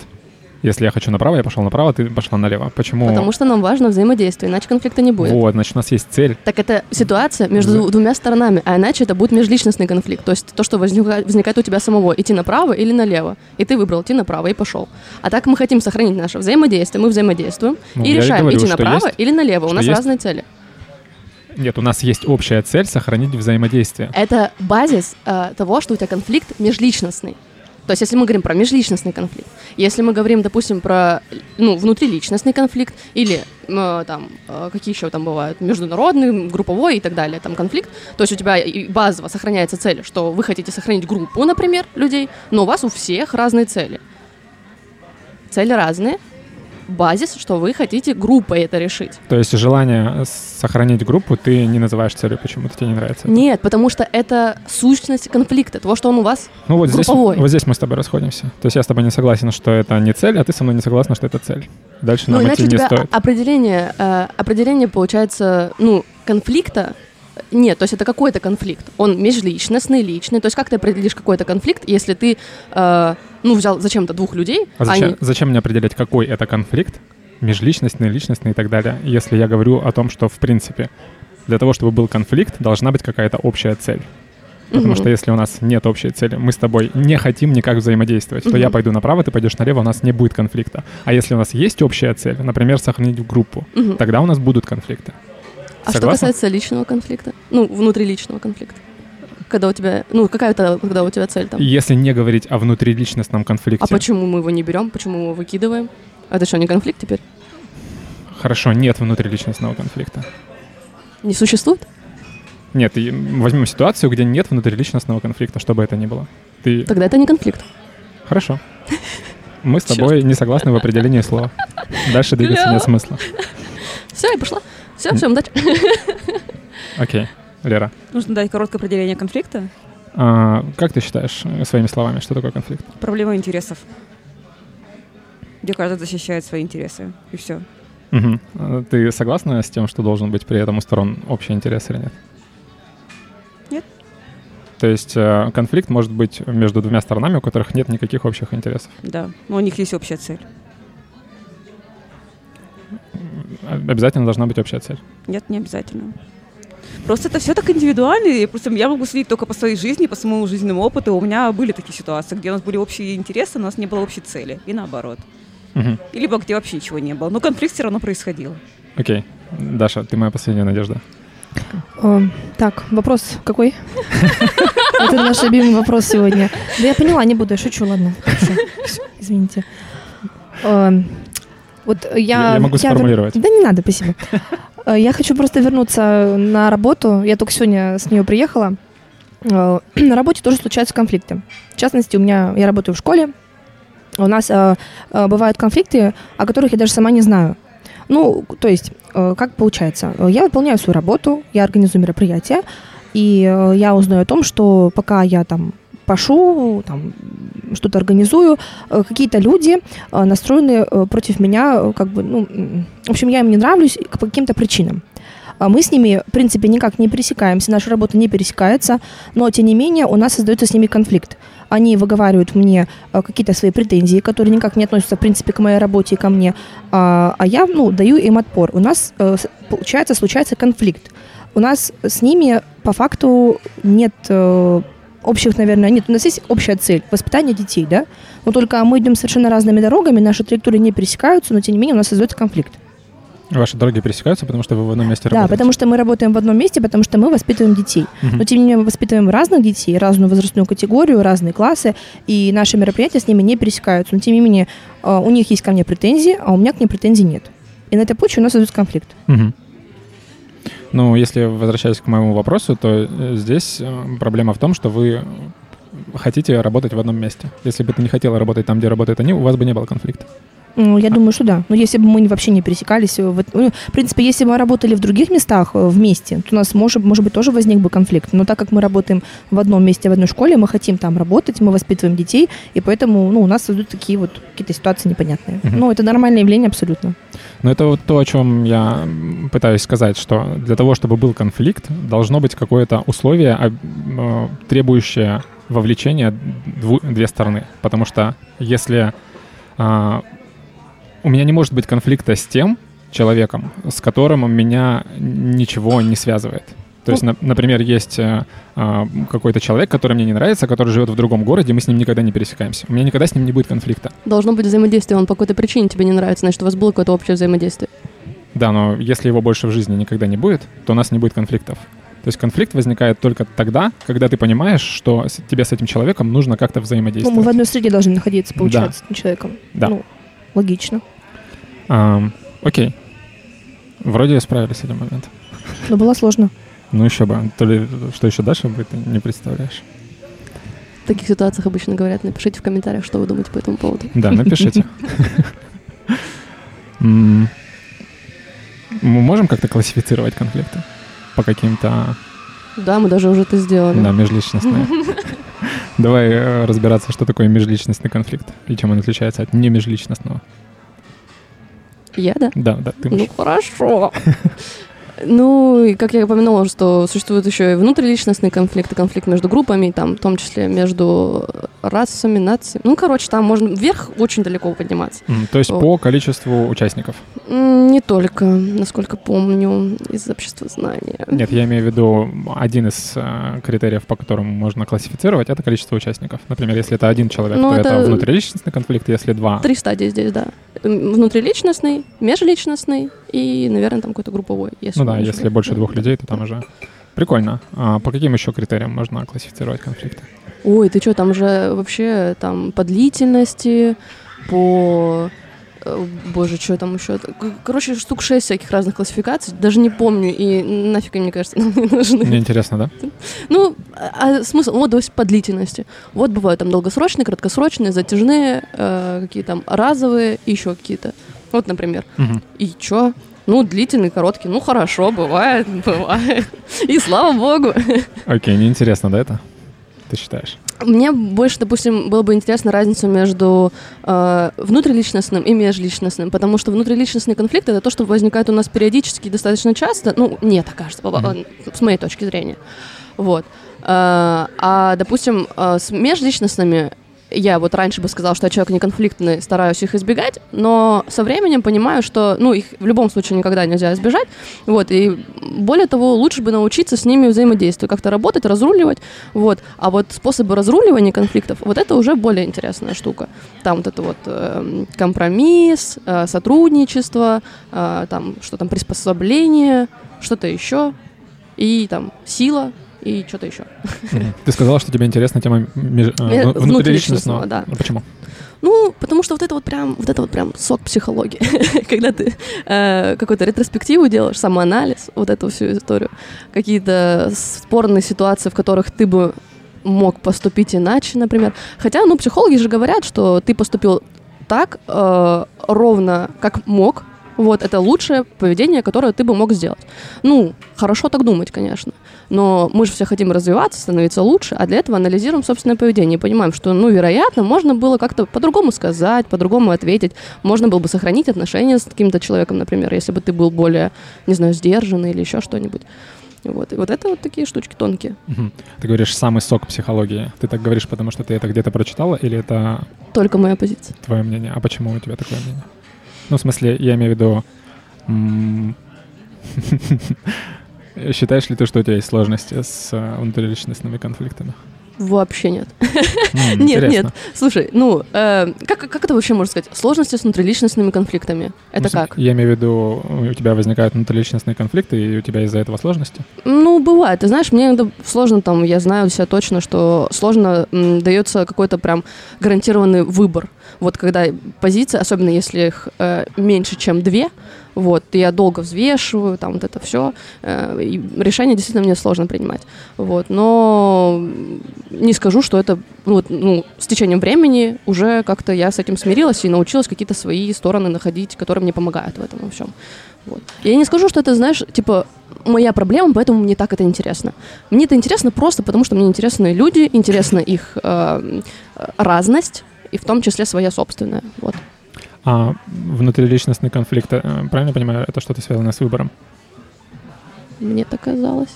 Если я хочу направо, я пошел направо, ты пошла налево. Почему?
Потому что нам важно взаимодействие, иначе конфликта не будет.
Вот, значит, у нас есть цель.
Так это ситуация между дву- двумя сторонами, а иначе это будет межличностный конфликт. То есть то, что возника- возникает у тебя самого, идти направо или налево. И ты выбрал идти направо и пошел. А так мы хотим сохранить наше взаимодействие, мы взаимодействуем
Ну,
и решаем,
говорю,
идти направо
есть-
или налево. У нас
есть-
разные цели.
Нет, у нас есть общая цель сохранить взаимодействие.
Это базис э, того, что у тебя конфликт межличностный. То есть, если мы говорим про межличностный конфликт, если мы говорим, допустим, про ну, внутриличностный конфликт или э, там э, какие еще там бывают международный, групповой и так далее, там конфликт, то есть у тебя базово сохраняется цель, что вы хотите сохранить группу, например, людей, но у вас у всех разные цели. Цели разные, базис, что вы хотите группой это решить.
То есть желание сохранить группу ты не называешь целью, почему-то тебе не нравится. это.
Нет, потому что это сущность конфликта, того, что он у вас
Ну вот здесь,
групповой.
вот здесь мы с тобой расходимся. То есть я с тобой не согласен, что это не цель, а ты со мной не согласна, что это цель. Дальше
Ну,
нам
иначе
идти не стоит.
определение, э, определение получается, ну, конфликта нет, то есть это какой-то конфликт. Он межличностный, личный. То есть как ты определишь какой-то конфликт, если ты, э, ну, взял зачем-то двух людей,
А зачем,
они...
зачем мне определять, какой это конфликт, межличностный, личностный и так далее, если я говорю о том, что, в принципе, для того, чтобы был конфликт, должна быть какая-то общая цель. Потому
Мгм.
что если у нас нет общей цели, мы с тобой не хотим никак взаимодействовать, то
Мгм.
я пойду направо, ты пойдешь налево, у нас не будет конфликта. А если у нас есть общая цель, например, сохранить группу,
Мгм.
тогда у нас будут конфликты.
А что касается личного конфликта? Ну, внутриличного конфликта. Когда у тебя, ну, какая то когда у тебя цель там?
Если не говорить о внутриличностном конфликте,
А почему мы его не берем? Почему мы его выкидываем? Это что, не конфликт теперь?
хорошо, нет внутриличностного конфликта.
Не существует?
Нет, возьмем ситуацию, где нет внутриличностного конфликта, что бы это ни было. Ты...
Тогда это не конфликт.
Хорошо. Мы с тобой не согласны в определении слова. Дальше двигаться нет смысла.
Все, я пошла. Все, всем удачи.
Окей, Лера.
Нужно дать короткое определение конфликта.
а, как ты считаешь э, своими словами, что такое конфликт?
Проблема интересов. Где каждый защищает свои интересы. И все.
Мгм. А, Ты согласна с тем, что должен быть при этом у сторон общий интерес или нет?
Нет.
То есть э, конфликт может быть между двумя сторонами, у которых нет никаких общих интересов.
Да. Но у них есть общая цель.
Обязательно должна быть общая цель.
Нет, не обязательно. Просто это все так индивидуально. И просто я могу судить только по своей жизни, по своему жизненному опыту. У меня были такие ситуации, где у нас были общие интересы, но у нас не было общей цели. И наоборот.
Мгм.
И либо где вообще ничего не было. Но конфликт все равно происходил.
Окей. Даша, ты моя последняя надежда.
Э, Так, вопрос какой? Это наш любимый вопрос сегодня. Да я поняла, не буду, я шучу, ладно. Извините. Э, Вот я...
Я- я могу
вер-
сформулировать.
Да не надо, спасибо. Э, Я хочу просто вернуться на работу. Я только сегодня с нее приехала. Э, На работе тоже случаются конфликты. В частности, у меня... Я работаю в школе. У нас э, э, бывают конфликты, о которых я даже сама не знаю. Ну, то есть, э, как получается? Э, Я выполняю свою работу, я организую мероприятие, и э, я узнаю о том, что пока я там пошу, там, что-то организую, э, какие-то люди э, настроены э, против меня, как бы, ну, в общем, я им не нравлюсь по каким-то причинам. А Мы с ними, в принципе, никак не пересекаемся, наша работа не пересекается, но, тем не менее, у нас создается с ними конфликт. Они выговаривают мне какие-то свои претензии, которые никак не относятся, в принципе, к моей работе и ко мне, а, а я, ну, даю им отпор. У нас, получается, случается конфликт. У нас с ними, по факту, нет общих, наверное, нет. У нас есть общая цель – воспитание детей, да? Но только мы идем совершенно разными дорогами, наши траектории не пересекаются, но, тем не менее, у нас создается конфликт.
Ваши дороги пересекаются, потому что вы в одном месте
Да,
работаете?
потому что мы работаем в одном месте, потому что мы воспитываем детей.
Мгм.
Но тем не менее мы воспитываем разных детей, разную возрастную категорию, разные классы, и наши мероприятия с ними не пересекаются. Но тем не менее э, у них есть ко мне претензии, а у меня к ним претензий нет. И на этой почве у нас идет конфликт.
Мгм. Ну, если возвращаясь к моему вопросу, то э, здесь э, проблема в том, что вы хотите работать в одном месте. Если бы ты не хотела работать там, где работают они, у вас бы не было конфликта.
Ну, я думаю, что да. Но если бы мы вообще не пересекались, э, в, ну, в принципе, если бы мы работали в других местах э, вместе, то у нас может, может быть тоже возник бы конфликт. Но так как мы работаем в одном месте, в одной школе, мы хотим там работать, мы воспитываем детей, и поэтому ну, у нас идут такие вот какие-то ситуации непонятные.
Мгм.
Ну, это нормальное явление абсолютно.
Но это вот то, о чем я пытаюсь сказать, что для того, чтобы был конфликт, должно быть какое-то условие, э, требующее вовлечения две стороны. Потому что если а, у меня не может быть конфликта с тем человеком, с которым меня ничего не связывает. То есть, на- например, есть э, а, какой-то человек, который мне не нравится, который живет в другом городе, мы с ним никогда не пересекаемся. У меня никогда с ним не будет конфликта.
Должно быть взаимодействие, он по какой-то причине тебе не нравится, значит, у вас было какое-то общее взаимодействие.
Да, но если его больше в жизни никогда не будет, то у нас не будет конфликтов. То есть конфликт возникает только тогда, когда ты понимаешь, что тебе с этим человеком нужно как-то
Ну,
взаимодействовать.
мы в одной среде должны находиться,
Да.
получается, с этим человеком.
Да.
Ну, логично.
Ам, окей. Вроде справились с этим моментом.
Но было сложно.
Ну еще бы. То ли что еще дальше будет, ты не представляешь.
В таких ситуациях обычно говорят, напишите в комментариях, что вы думаете по этому поводу.
Да, напишите. Мы можем как-то классифицировать конфликты? По каким-то,
Да, мы даже уже это сделали.
да, межличностные. Давай э, разбираться, что такое межличностный конфликт и чем он отличается от немежличностного.
Я, да?
Да, да, ты
Ну, хорошо. Ну, и как я упомянула, что существуют еще и внутриличностные конфликты, конфликт между группами, там, в том числе между расами, нациями. Ну, короче, там можно вверх очень далеко подниматься.
М, То есть
О.
по количеству участников.
Не только, насколько помню, из общества знания.
Нет, я имею в виду один из э, критериев, по которому можно классифицировать, это количество участников. Например, если это один человек,
Ну,
то это...
это-
внутриличностный конфликт, если два.
Три стадии здесь, да. Внутриличностный, межличностный и, наверное, там какой-то групповой. Если
Ну да, если
ошибаюсь.
больше двух людей, то там уже прикольно. А по каким еще критериям можно классифицировать конфликты?
Ой, ты что, там же вообще там по длительности, по... э, Боже, что там еще? Короче, штук шесть всяких разных классификаций. Даже не помню, и нафиг мне кажется, нам не нужны.
Мне интересно, да?
Ну, а а смысл? Вот, то есть по длительности. Вот бывают там долгосрочные, краткосрочные, затяжные, э, какие там разовые еще какие-то. Вот, например.
Мгм.
И чё? Ну, длительный, короткий. Ну, хорошо, бывает, бывает. И слава богу.
Окей, неинтересно, да, это? Ты считаешь?
Мне больше, допустим, было бы интересно разницу между э, внутриличностным и межличностным, потому что внутриличностный конфликт это то, что возникает у нас периодически достаточно часто. Ну, нет, кажется,
Мгм.
с моей точки зрения. Вот. Э, а, допустим, э, с межличностными я вот раньше бы сказала, что я человек неконфликтный, стараюсь их избегать, но со временем понимаю, что, ну, их в любом случае никогда нельзя избежать, вот, и более того, лучше бы научиться с ними взаимодействовать, как-то работать, разруливать, вот, а вот способы разруливания конфликтов, вот это уже более интересная штука. Там вот это вот э, компромисс, э, сотрудничество, э, там, что там, приспособление, что-то еще, и там сила, и что-то еще.
Ты сказала, что тебе интересна тема меж- э,
Ме-
вну-
внутриличностного, да.
Ну, Почему?
Ну, потому что вот это вот прям, вот это вот прям сок психологии. Когда ты э, какую-то ретроспективу делаешь, самоанализ, вот эту всю историю, какие-то спорные ситуации, в которых ты бы мог поступить иначе, например. Хотя, ну, психологи же говорят, что ты поступил так э, ровно, как мог. Вот, это лучшее поведение, которое ты бы мог сделать. Ну, хорошо так думать, конечно. Но мы же все хотим развиваться, становиться лучше, а для этого анализируем собственное поведение и понимаем, что, ну, вероятно, можно было как-то по-другому сказать, по-другому ответить. Можно было бы сохранить отношения с каким-то человеком, например, если бы ты был более, не знаю, сдержанный или еще что-нибудь. Вот. И вот это вот такие штучки тонкие.
Мгм. Ты говоришь самый сок психологии. Ты так говоришь, потому что ты это где-то прочитала, или это
Только моя позиция.
твое мнение? А почему у тебя такое мнение? Ну, в смысле, я имею в виду... Считаешь ли ты, что у тебя есть сложности с э, внутриличностными конфликтами?
Вообще нет.
М,
Нет, нет. Слушай, ну, э, как, как это вообще можно сказать? Сложности с внутриличностными конфликтами. Это
смысле,
как?
Я имею в виду, у тебя возникают внутриличностные конфликты, и у тебя из-за этого сложности?
Ну, бывает. Ты знаешь, мне иногда сложно там, я знаю себя точно, что сложно м, дается какой-то прям гарантированный выбор. Вот когда позиции, особенно если их э, меньше, чем две, вот, я долго взвешиваю, там вот это все, и решение действительно мне сложно принимать. Вот, но не скажу, что это ну, вот, ну, с течением времени уже как-то я с этим смирилась и научилась какие-то свои стороны находить, которые мне помогают в этом во всем. Вот. Я не скажу, что это, знаешь, типа моя проблема, поэтому мне так это интересно. Мне это интересно просто потому, что мне интересны люди, интересна их э, э, разность, и в том числе своя собственная. Вот.
А внутриличностный конфликт, э, правильно я понимаю, это что-то связано с выбором?
Мне так казалось.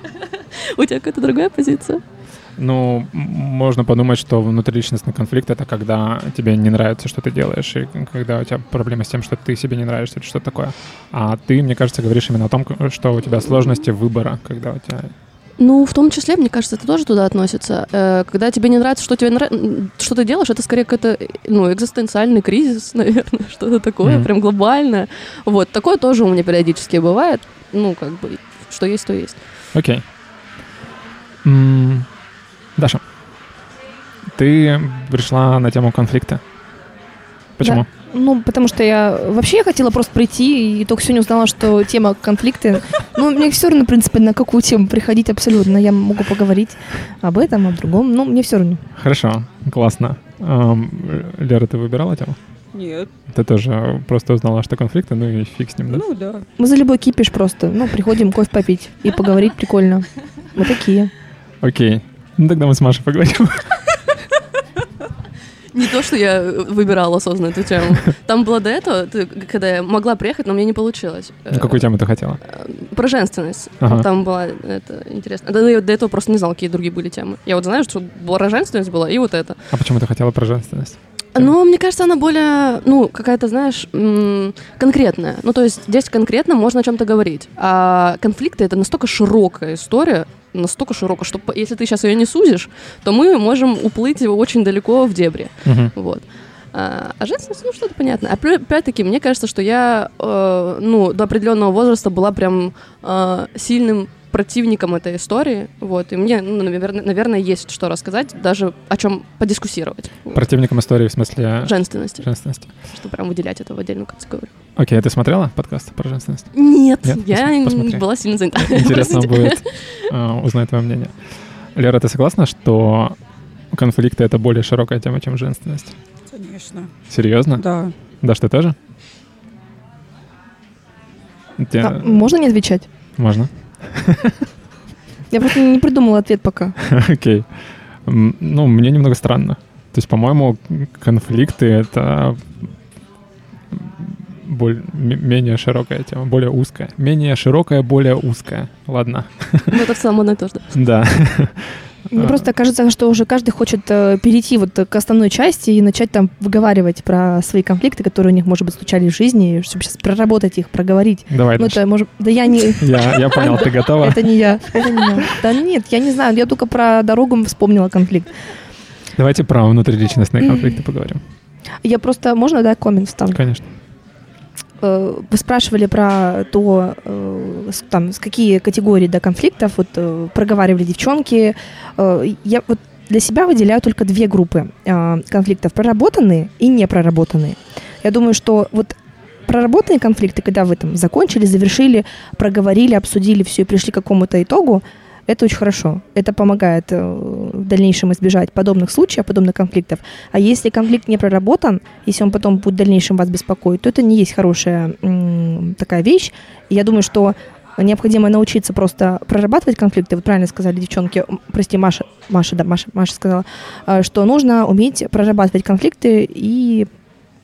У тебя какая-то другая позиция?
Ну, можно подумать, что внутриличностный конфликт — это когда тебе не нравится, что ты делаешь, и когда у тебя проблема с тем, что ты себе не нравишься, или что-то такое. А ты, мне кажется, говоришь именно о том, что у тебя сложности выбора, когда у тебя...
Ну, в том числе, мне кажется, это тоже туда относится. Э, Когда тебе не нравится, что тебе нравится, что ты делаешь, это скорее какой-то, ну, экзистенциальный кризис, наверное, что-то такое,
Мгм.
прям глобальное. Вот, такое тоже у меня периодически бывает. Ну, как бы, что есть, то есть.
Окей. М, Даша, ты пришла на тему конфликта. Почему?
Ну, потому что я вообще я хотела просто прийти и только сегодня узнала, что тема конфликты. Ну, мне все равно, в принципе, на какую тему приходить абсолютно. Я могу поговорить об этом, об другом. Ну, мне все равно.
Хорошо, классно. Лера, ты выбирала тему?
Нет.
Ты тоже просто узнала, что конфликты, ну и фиг с ним, да?
Ну да.
Мы за любой кипиш просто. Ну, приходим кофе попить и поговорить прикольно. Мы такие.
Окей. Ну тогда мы с Машей поговорим.
Не то, что я э, выбирала осознанно эту тему. Там было до этого, когда я могла приехать, но мне не получилось.
Какую тему ты хотела?
Э, Про женственность. Там была это интересно. Да, я до этого просто не знала, какие другие были темы. Я вот знаю, что была женственность была, и вот это.
А почему ты хотела про женственность?
Но мне кажется, она более, ну, какая-то, знаешь, конкретная. Ну, то есть здесь конкретно можно о чем-то говорить. А конфликты — это настолько широкая история, настолько широкая, что если ты сейчас ее не сузишь, то мы можем уплыть очень далеко в дебри.
Мгм.
Вот. А, а женственность, ну, что-то понятно. А опять-таки, мне кажется, что я, э, ну, до определенного возраста была прям э, сильным противником этой истории, вот, и мне, ну, наверное, наверное, есть что рассказать, даже о чем подискуссировать.
Противником истории в смысле
Женственности,
женственности.
что прям выделять это в отдельную категорию.
Окей, а ты смотрела подкаст про женственность?
Нет,
Нет?
я
Посмотри,
была сильно занята.
Интересно будет а, узнать твое мнение. Лера, ты согласна, что конфликты — это более широкая тема, чем женственность?
Конечно.
Серьезно?
Да.
Даш, ты тоже? Те-
А, можно не отвечать?
Можно.
Я просто не придумала ответ пока.
Окей. Ну, мне немного странно. То есть, по-моему, конфликты — это боль- м- менее широкая тема, более узкая. Менее широкая, более узкая. Ладно.
Ну, это в целом одно и то же. да.
Мне
А.
просто кажется, что уже каждый хочет э, перейти вот к основной части и начать там выговаривать про свои конфликты, которые у них, может быть, случались в жизни, чтобы сейчас проработать их, проговорить.
Давай,
Ну, это может... Да я не...
Я, я понял, ты готова?
Это не я. Это не я. Да нет, я не знаю. Я только про дорогу вспомнила конфликт.
Давайте про внутриличностные конфликты поговорим.
Я просто... Можно, да, коммент вставлю?
Конечно.
Э, Вы спрашивали про то, э, там, с какие категории да, конфликтов вот, э, проговаривали девчонки. Э, Я вот для себя выделяю только две группы э, конфликтов. Проработанные и непроработанные. Я думаю, что вот проработанные конфликты, когда вы там закончили, завершили, проговорили, обсудили все и пришли к какому-то итогу, это очень хорошо. Это помогает э, в дальнейшем избежать подобных случаев, подобных конфликтов. А если конфликт не проработан, если он потом будет в дальнейшем вас беспокоить, то это не есть хорошая такая вещь. И я думаю, что необходимо научиться просто прорабатывать конфликты. Вот правильно сказали девчонки, прости, Маша, Маша, да, Маша, Маша сказала, э, что нужно уметь прорабатывать конфликты и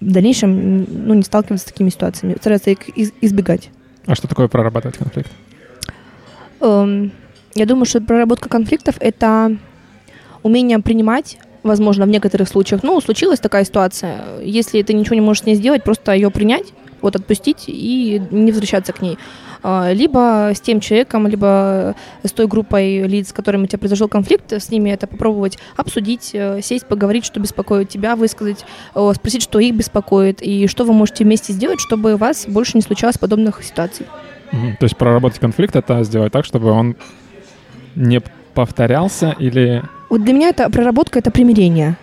в дальнейшем ну, не сталкиваться с такими ситуациями, стараться их из- избегать.
А что такое прорабатывать конфликт?
Эм, Я думаю, что проработка конфликтов — это умение принимать, возможно, в некоторых случаях. Ну, случилась такая ситуация. Если ты ничего не можешь с ней сделать, просто ее принять, вот отпустить и не возвращаться к ней. А, либо с тем человеком, либо с той группой лиц, с которыми у тебя произошел конфликт, с ними это попробовать обсудить, э, сесть, поговорить, что беспокоит тебя, высказать, спросить, что их беспокоит, и что вы можете вместе сделать, чтобы у вас больше не случалось подобных ситуаций.
То есть проработать конфликт — это сделать так, чтобы он не повторялся или...
Вот для меня это проработка — это примирение.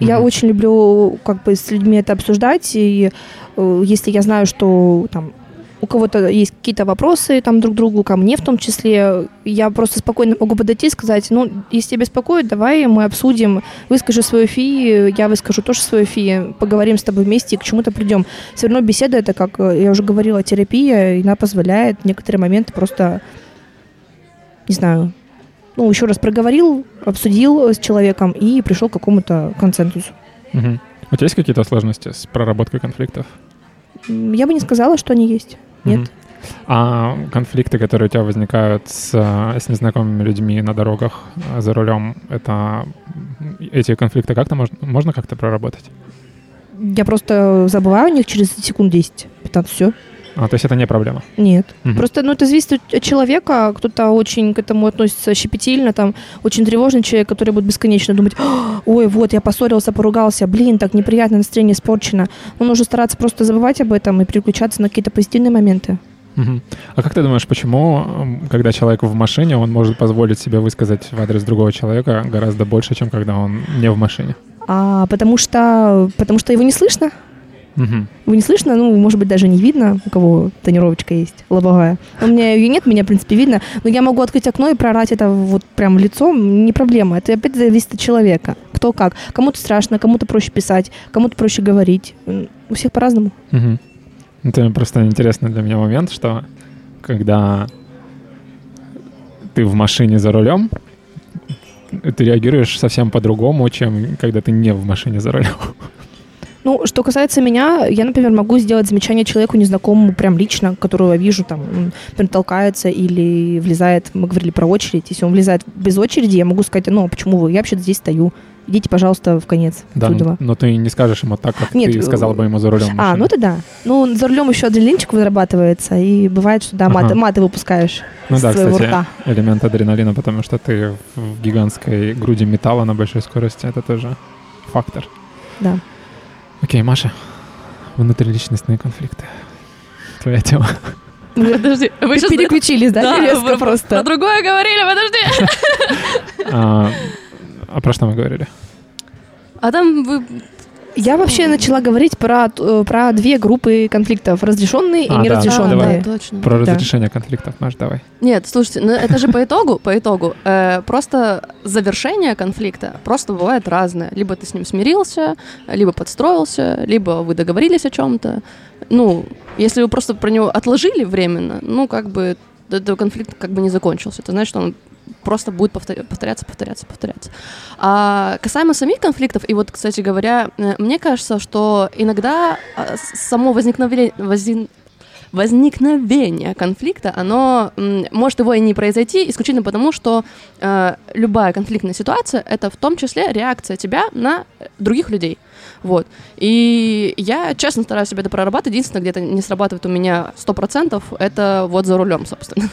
Я очень люблю как бы с людьми это обсуждать, и э, если я знаю, что там у кого-то есть какие-то вопросы там друг другу, ко мне в том числе, я просто спокойно могу подойти и сказать, ну, если тебя беспокоит, давай мы обсудим, выскажи свою фи, я выскажу тоже свою фи, поговорим с тобой вместе и к чему-то придем. Все равно беседа это, как э, я уже говорила, терапия, и она позволяет некоторые моменты просто, не знаю, ну, еще раз проговорил, обсудил с человеком и пришел к какому-то консенсусу.
Угу. У тебя есть какие-то сложности с проработкой конфликтов?
Я бы не сказала, что они есть. Нет. Угу.
А конфликты, которые у тебя возникают с, с незнакомыми людьми на дорогах э, за рулем, это эти конфликты как-то можно, можно как-то проработать?
Я просто забываю о них через секунд 10-15, все.
А, то есть это не проблема?
Нет. Угу. Просто, ну, это зависит от человека. Кто-то очень к этому относится щепетильно, там, очень тревожный человек, который будет бесконечно думать, ой, вот, я поссорился, поругался, блин, так неприятно, настроение испорчено. Он нужно стараться просто забывать об этом и переключаться на какие-то позитивные моменты.
Угу. А как ты думаешь, почему, когда человек в машине, он может позволить себе высказать в адрес другого человека гораздо больше, чем когда он не в машине?
А, потому что, потому что его не слышно. Угу. Его не слышно, ну, может быть, даже не видно, у кого тонировочка есть лобовая. У меня ее нет, меня, в принципе, видно. Но я могу открыть окно и прорать это вот прям лицом, не проблема. Это опять зависит от человека. Кто как. Кому-то страшно, кому-то проще писать, кому-то проще говорить. У всех по-разному.
Угу. Это просто интересный для меня момент, что когда ты в машине за рулем, ты реагируешь совсем по-другому, чем когда ты не в машине за рулем.
Ну, что касается меня, я, например, могу сделать замечание человеку незнакомому прям лично, которого я вижу, там, он, например, толкается или влезает, мы говорили про очередь, если он влезает без очереди, я могу сказать, ну, а почему вы, я вообще здесь стою, идите, пожалуйста, в конец.
Да, но, но ты не скажешь ему так, как Нет, ты сказала бы ему за рулем.
А, ну это да. Ну, за рулем еще адреналинчик вырабатывается, и бывает, что да, ага. маты, маты выпускаешь
Ну да, кстати, рта. элемент адреналина, потому что ты в гигантской груди металла на большой скорости, это тоже фактор.
Да.
Окей, Маша, внутриличностные конфликты. Твоя тема.
Подожди, вы сейчас переключились, да, да резко
про,
просто?
Про другое говорили, подожди.
А, а про что мы говорили?
А там вы
я вообще начала говорить про, э, про две группы конфликтов, разрешенные а, и неразрешенные. Да,
давай. точно. Про да. разрешение конфликтов, Маш, давай.
Нет, слушайте, ну это же по итогу, по итогу. Э, просто завершение конфликта просто бывает разное. Либо ты с ним смирился, либо подстроился, либо вы договорились о чем-то. Ну, если вы просто про него отложили временно, ну, как бы этот конфликт как бы не закончился. Это значит, что он просто будет повторяться, повторяться, повторяться. А касаемо самих конфликтов, и вот, кстати говоря, э, мне кажется, что иногда а, само возникновение, возник, возникновение конфликта, оно может его и не произойти исключительно потому, что э, любая конфликтная ситуация это в том числе реакция тебя на других людей. Вот. И я честно стараюсь себе это прорабатывать. Единственное, где-то не срабатывает у меня 100%, это вот за рулем, собственно.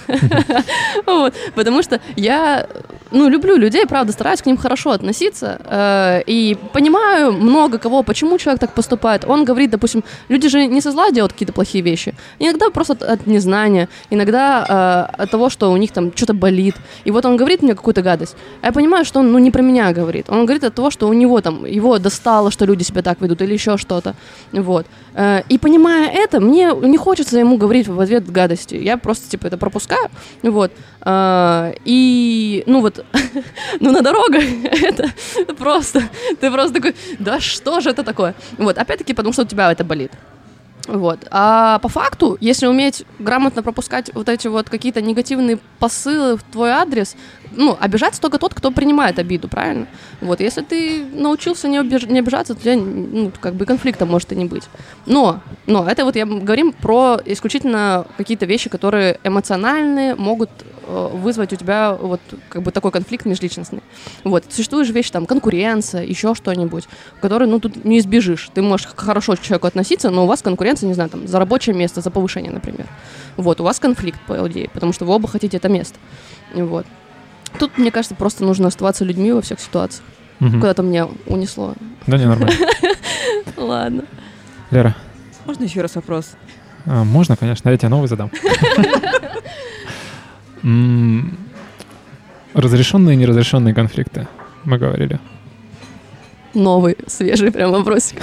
Потому что я, ну, люблю людей, правда, стараюсь к ним хорошо относиться. Э, и понимаю много кого, почему человек так поступает. Он говорит, допустим, люди же не со зла делают какие-то плохие вещи. Иногда просто от, от незнания, иногда э, от того, что у них там что-то болит. И вот он говорит мне какую-то гадость. А я понимаю, что он, ну, не про меня говорит. Он говорит от того, что у него там, его достало, что люди себя так ведут или еще что-то. Вот. Э, и понимая это, мне не хочется ему говорить в ответ гадости. Я просто, типа, это пропускаю. Вот. Э, и, ну вот, ну на дорогах это просто, ты просто такой, да что же это такое? Вот, опять-таки, потому что у тебя это болит. Вот. А по факту, если уметь грамотно пропускать вот эти вот какие-то негативные посылы в твой адрес, ну, обижаться только тот, кто принимает обиду, правильно? Вот, если ты научился не, обиж... не обижаться, то у тебя, ну, как бы конфликта может и не быть. Но, но это вот я говорим про исключительно какие-то вещи, которые эмоциональные, могут вызвать у тебя вот как бы такой конфликт межличностный. Вот. Существуют же вещи, там, конкуренция, еще что-нибудь, которые, ну, тут не избежишь. Ты можешь хорошо к человеку относиться, но у вас конкуренция, не знаю, там, за рабочее место, за повышение, например. Вот, у вас конфликт, по идее, потому что вы оба хотите это место. Вот. Тут, мне кажется, просто нужно оставаться людьми во всех ситуациях.
Мгм.
Куда-то меня унесло.
Да не, нормально.
Ладно.
Лера,
Можно еще раз вопрос?
а, можно, конечно, я тебе новый задам. Разрешенные и неразрешенные конфликты, мы говорили.
Новый, свежий прям вопросик.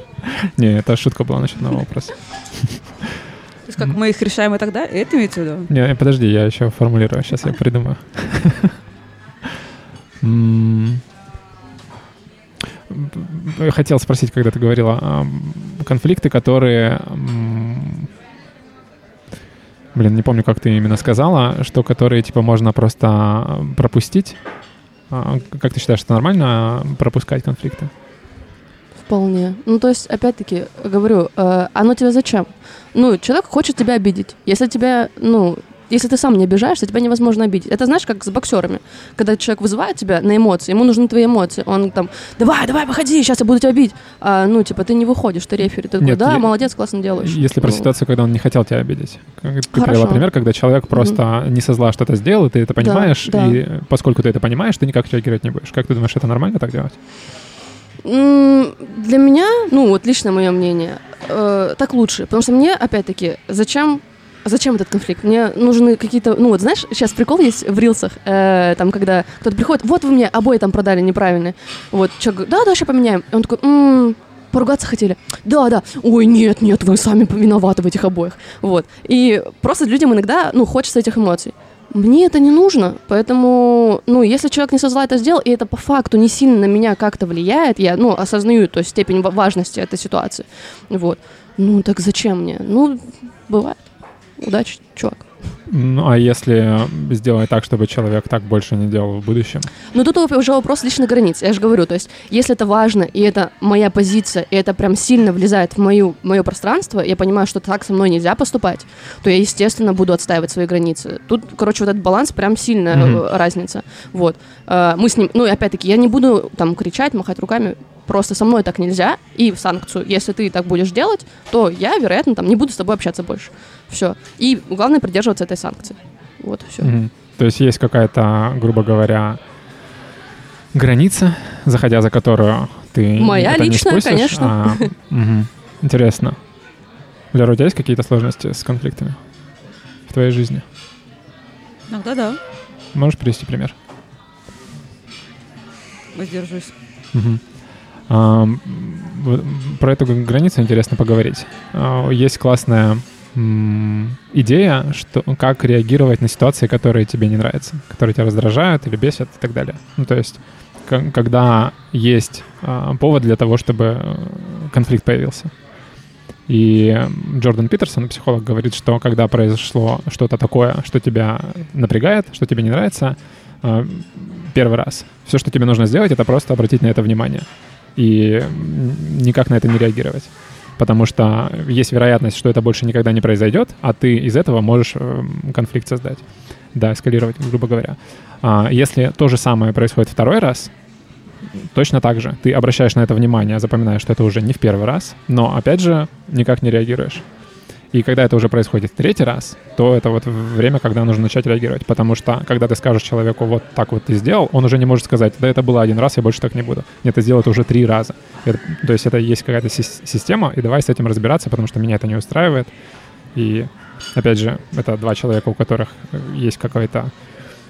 Не, это шутка была насчет нового вопроса.
То есть как мы их решаем и далее? Это имеется в виду?
Не, подожди, я еще формулирую, сейчас я придумаю. Хотел спросить, когда ты говорила, конфликты, которые... Блин, не помню, как ты именно сказала, что которые, типа, можно просто пропустить. А, Как ты считаешь, это нормально пропускать конфликты?
Вполне. Ну, то есть, опять-таки, говорю, э, оно тебе зачем? Ну, человек хочет тебя обидеть. Если тебя, ну, если ты сам не обижаешься, тебя невозможно обидеть. Это знаешь, как с боксерами. Когда человек вызывает тебя на эмоции, ему нужны твои эмоции. Он там, давай, давай, выходи, сейчас я буду тебя бить. А, ну, типа, ты не выходишь, ты рефери. Ты такой,
Нет,
да,
я-
молодец, классно делаешь.
Если про
Ну,
ситуацию, когда он не хотел тебя обидеть. Ты привела пример, когда человек просто не со зла что-то сделал, и ты это понимаешь,
да.
и поскольку ты это понимаешь, ты никак реагировать не будешь. Как ты думаешь, это нормально так делать?
Для меня, ну вот лично мое мнение, э, так лучше, потому что мне, опять-таки, зачем Зачем этот конфликт? Мне нужны какие-то... Ну вот, знаешь, сейчас прикол есть в рилсах, э, там, когда кто-то приходит, вот вы мне обои там продали неправильно. Вот, человек говорит, да, да, сейчас поменяем. И он такой, «М, поругаться хотели? Да, да. Ой, нет, нет, вы сами виноваты в этих обоих. Вот. И просто людям иногда, ну, хочется этих эмоций. Мне это не нужно, поэтому, ну, если человек не со зла это сделал, и это по факту не сильно на меня как-то влияет, я, ну, осознаю, то есть степень ва- важности этой ситуации, вот, ну, так зачем мне? Ну, бывает. Удачи, чувак.
Ну, а если сделать так, чтобы человек так больше не делал в будущем?
Но тут уже вопрос личных границ. Я же говорю, то есть, если это важно, и это моя позиция, и это прям сильно влезает в мою, мое пространство, я понимаю, что так со мной нельзя поступать, то я, естественно, буду отстаивать свои границы. Тут, короче, вот этот баланс прям сильная э, разница. Вот. Э, Мы с ним, ну, и опять-таки, я не буду там кричать, махать руками, просто со мной так нельзя, и в санкцию, если ты так будешь делать, то я, вероятно, там не буду с тобой общаться больше. Все. И главное придерживаться этой санкции. Вот, все.
Мгм. То есть есть какая-то, грубо говоря, граница, заходя за которую ты
Моя
это не
личная,
спустишь,
конечно.
а- Мгм. Интересно. Лера, у тебя есть какие-то сложности с конфликтами в твоей жизни?
Иногда да,
Можешь привести пример?
воздержусь.
Мгм. Вот Про эту границу интересно поговорить. А, Есть классная идея, что как реагировать на ситуации, которые тебе не нравятся, которые тебя раздражают или бесят и так далее. Ну, то есть, когда есть а, повод для того, чтобы э, конфликт появился. И Джордан Питерсон, психолог, говорит, что когда произошло что-то такое, что тебя напрягает, что тебе не нравится, а, первый раз, все, что тебе нужно сделать, это просто обратить на это внимание и никак на это не реагировать. Потому что есть вероятность, что это больше никогда не произойдет, а ты из этого можешь эм, конфликт создать. Да, эскалировать, грубо говоря. А если то же самое происходит второй раз, точно так же. Ты обращаешь на это внимание, запоминаешь, что это уже не в первый раз, но, опять же, никак не реагируешь. И когда это уже происходит третий раз, то это вот время, когда нужно начать реагировать. Потому что, когда ты скажешь человеку, вот так вот ты сделал, он уже не может сказать, да это было один раз, я больше так не буду. Нет, ты сделал это уже три раза. Это- то есть это есть какая-то сис- система, и давай с этим разбираться, потому что меня это не устраивает. И, опять же, это два человека, у которых есть какое-то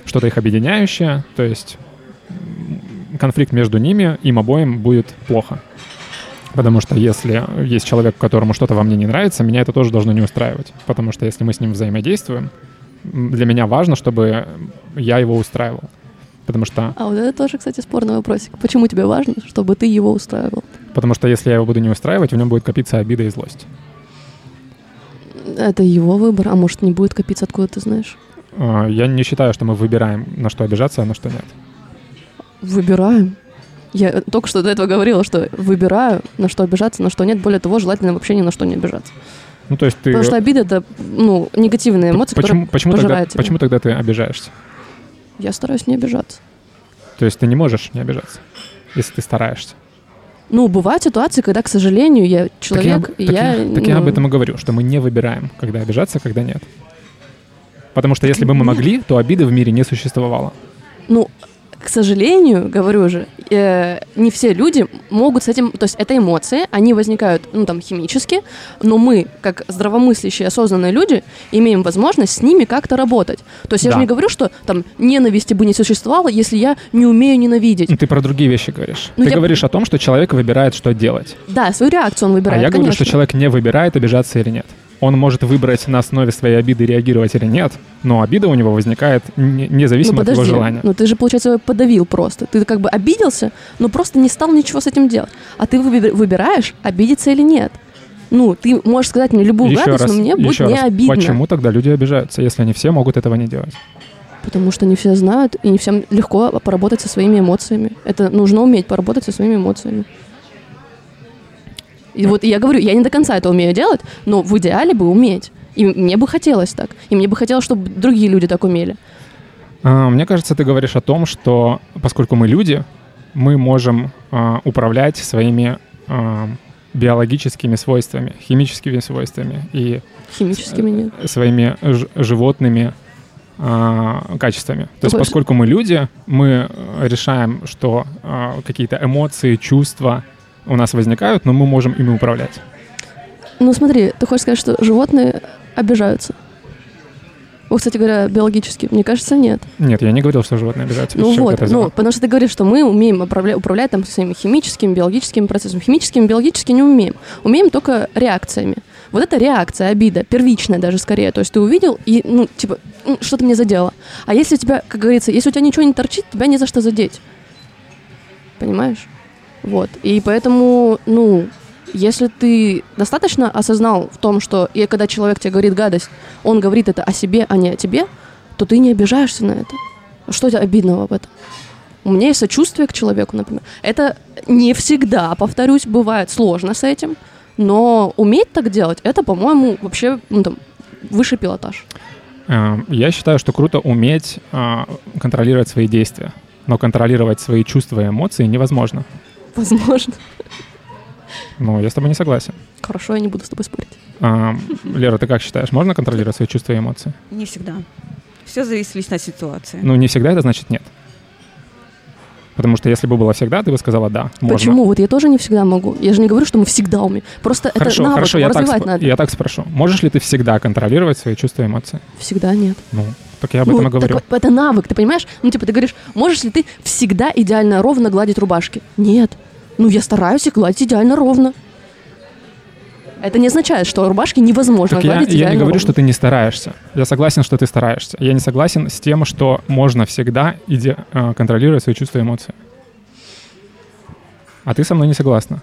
что-то их объединяющее, то есть конфликт между ними, им обоим будет плохо. Потому что если есть человек, которому что-то во мне не нравится, меня это тоже должно не устраивать. Потому что если мы с ним взаимодействуем, для меня важно, чтобы я его устраивал. Потому что,
А вот это тоже, кстати, спорный вопросик. Почему тебе важно, чтобы ты его устраивал?
потому что если я его буду не устраивать, в нем будет копиться обида и злость.
Это его выбор, а может не будет копиться, откуда ты знаешь?
А, Я не считаю, что мы выбираем, на что обижаться, а на что нет.
Выбираем. Я только что до этого говорила, что выбираю, на что обижаться, на что нет. Более того, желательно вообще ни на что не обижаться.
Ну, то есть ты...
Потому что обида это ну, негативная эмоция,
почему, почему, тогда,
тебя.
почему тогда ты обижаешься?
Я стараюсь не обижаться.
То есть ты не можешь не обижаться, если ты стараешься.
Ну, бывают ситуации, когда, к сожалению, я человек,
так
и
я,
я...
так я, так я об
ну,
этом и говорю, что мы не выбираем, когда обижаться, а когда нет. Потому что если бы мы могли, то обиды в мире не существовало.
Ну, к сожалению, говорю же, э, не все люди могут с этим, то есть это эмоции, они возникают, ну, там, химически, но мы, как здравомыслящие, осознанные люди, имеем возможность с ними как-то работать. То есть я
Да.
же не говорю, что там ненависти бы не существовало, если я не умею ненавидеть.
Ну, Ты про другие вещи говоришь.
Ну,
ты
я-
говоришь о том, что человек выбирает, что делать.
Да, свою реакцию он
А
выбирает,
я говорю, что
конечно.
человек не выбирает, обижаться или нет. Он может выбрать на основе своей обиды реагировать или нет, но обида у него возникает не-
Ну
независимо от его
подожди,
желания.
ну ты же, получается, подавил просто. Ты как бы обиделся, но просто не стал ничего с этим делать. А ты выби- выбираешь, обидеться или нет. Ну, ты можешь сказать мне любую
Еще
гадость,
раз,
но мне будет не
раз,
обидно.
почему тогда люди обижаются, если они все могут этого не делать?
Потому что не все знают, и не всем легко поработать со своими эмоциями. Это нужно уметь поработать со своими эмоциями. И вот я говорю, я не до конца это умею делать, но в идеале бы уметь. И мне бы хотелось так. И мне бы хотелось, чтобы другие люди так умели.
А, Мне кажется, ты говоришь о том, что поскольку мы люди, мы можем а, управлять своими а, биологическими свойствами, химическими свойствами и
Химическими нет.
своими ж- животными качествами. То есть,
Такой-
поскольку мы люди, мы э, решаем, что какие-то эмоции, чувства у нас возникают, но мы можем ими управлять.
Ну смотри, ты хочешь сказать, что животные обижаются? Вот, кстати говоря, биологически, мне кажется, нет.
Нет, я не говорил, что животные обижаются.
Ну вот, ну, потому что ты говоришь, что мы умеем управлять, управлять там своими химическими, биологическими процессами. Химическими, биологически не умеем. Умеем только реакциями. Вот это реакция, обида, первичная даже скорее. То есть ты увидел и, ну, типа, «М, что-то мне задело. А если у тебя, как говорится, если у тебя ничего не торчит, тебя не за что задеть. Понимаешь? Вот. И поэтому, ну, если ты достаточно осознал в том, что и когда человек тебе говорит гадость, он говорит это о себе, а не о тебе, то ты не обижаешься на это. Что у тебя обидного в этом? У меня есть сочувствие к человеку, например. Это не всегда, повторюсь, бывает сложно с этим, но уметь так делать, это, по-моему, вообще ну, там, высший пилотаж.
Э, Я считаю, что круто уметь а, контролировать свои действия, но контролировать свои чувства и эмоции невозможно.
Возможно.
Ну, я с тобой не согласен.
Хорошо, я не буду с тобой спорить.
А, Лера, ты как считаешь, можно контролировать свои чувства и эмоции?
Не всегда. Все зависит лично от ситуации.
Ну, не всегда это значит нет. Потому что если бы было всегда, ты бы сказала да, можно.
Почему? Вот я тоже не всегда могу. Я же не говорю, что мы всегда умеем. Просто
Хорошо,
это навык,
хорошо, я так,
развивать
сп-
надо.
я так спрошу. Можешь ли ты всегда контролировать свои чувства и эмоции?
Всегда нет.
Ну, так я об
Ну,
этом и говорю.
так это навык, ты понимаешь? Ну, типа, ты говоришь, можешь ли ты всегда идеально ровно гладить рубашки? Нет. Ну, я стараюсь их гладить идеально ровно. Это не означает, что рубашки невозможно
Так я,
гладить
я
идеально
не говорю,
ровно.
что ты не стараешься. Я согласен, что ты стараешься. Я не согласен с тем, что можно всегда иде- э, контролировать свои чувства и эмоции. А ты со мной не согласна.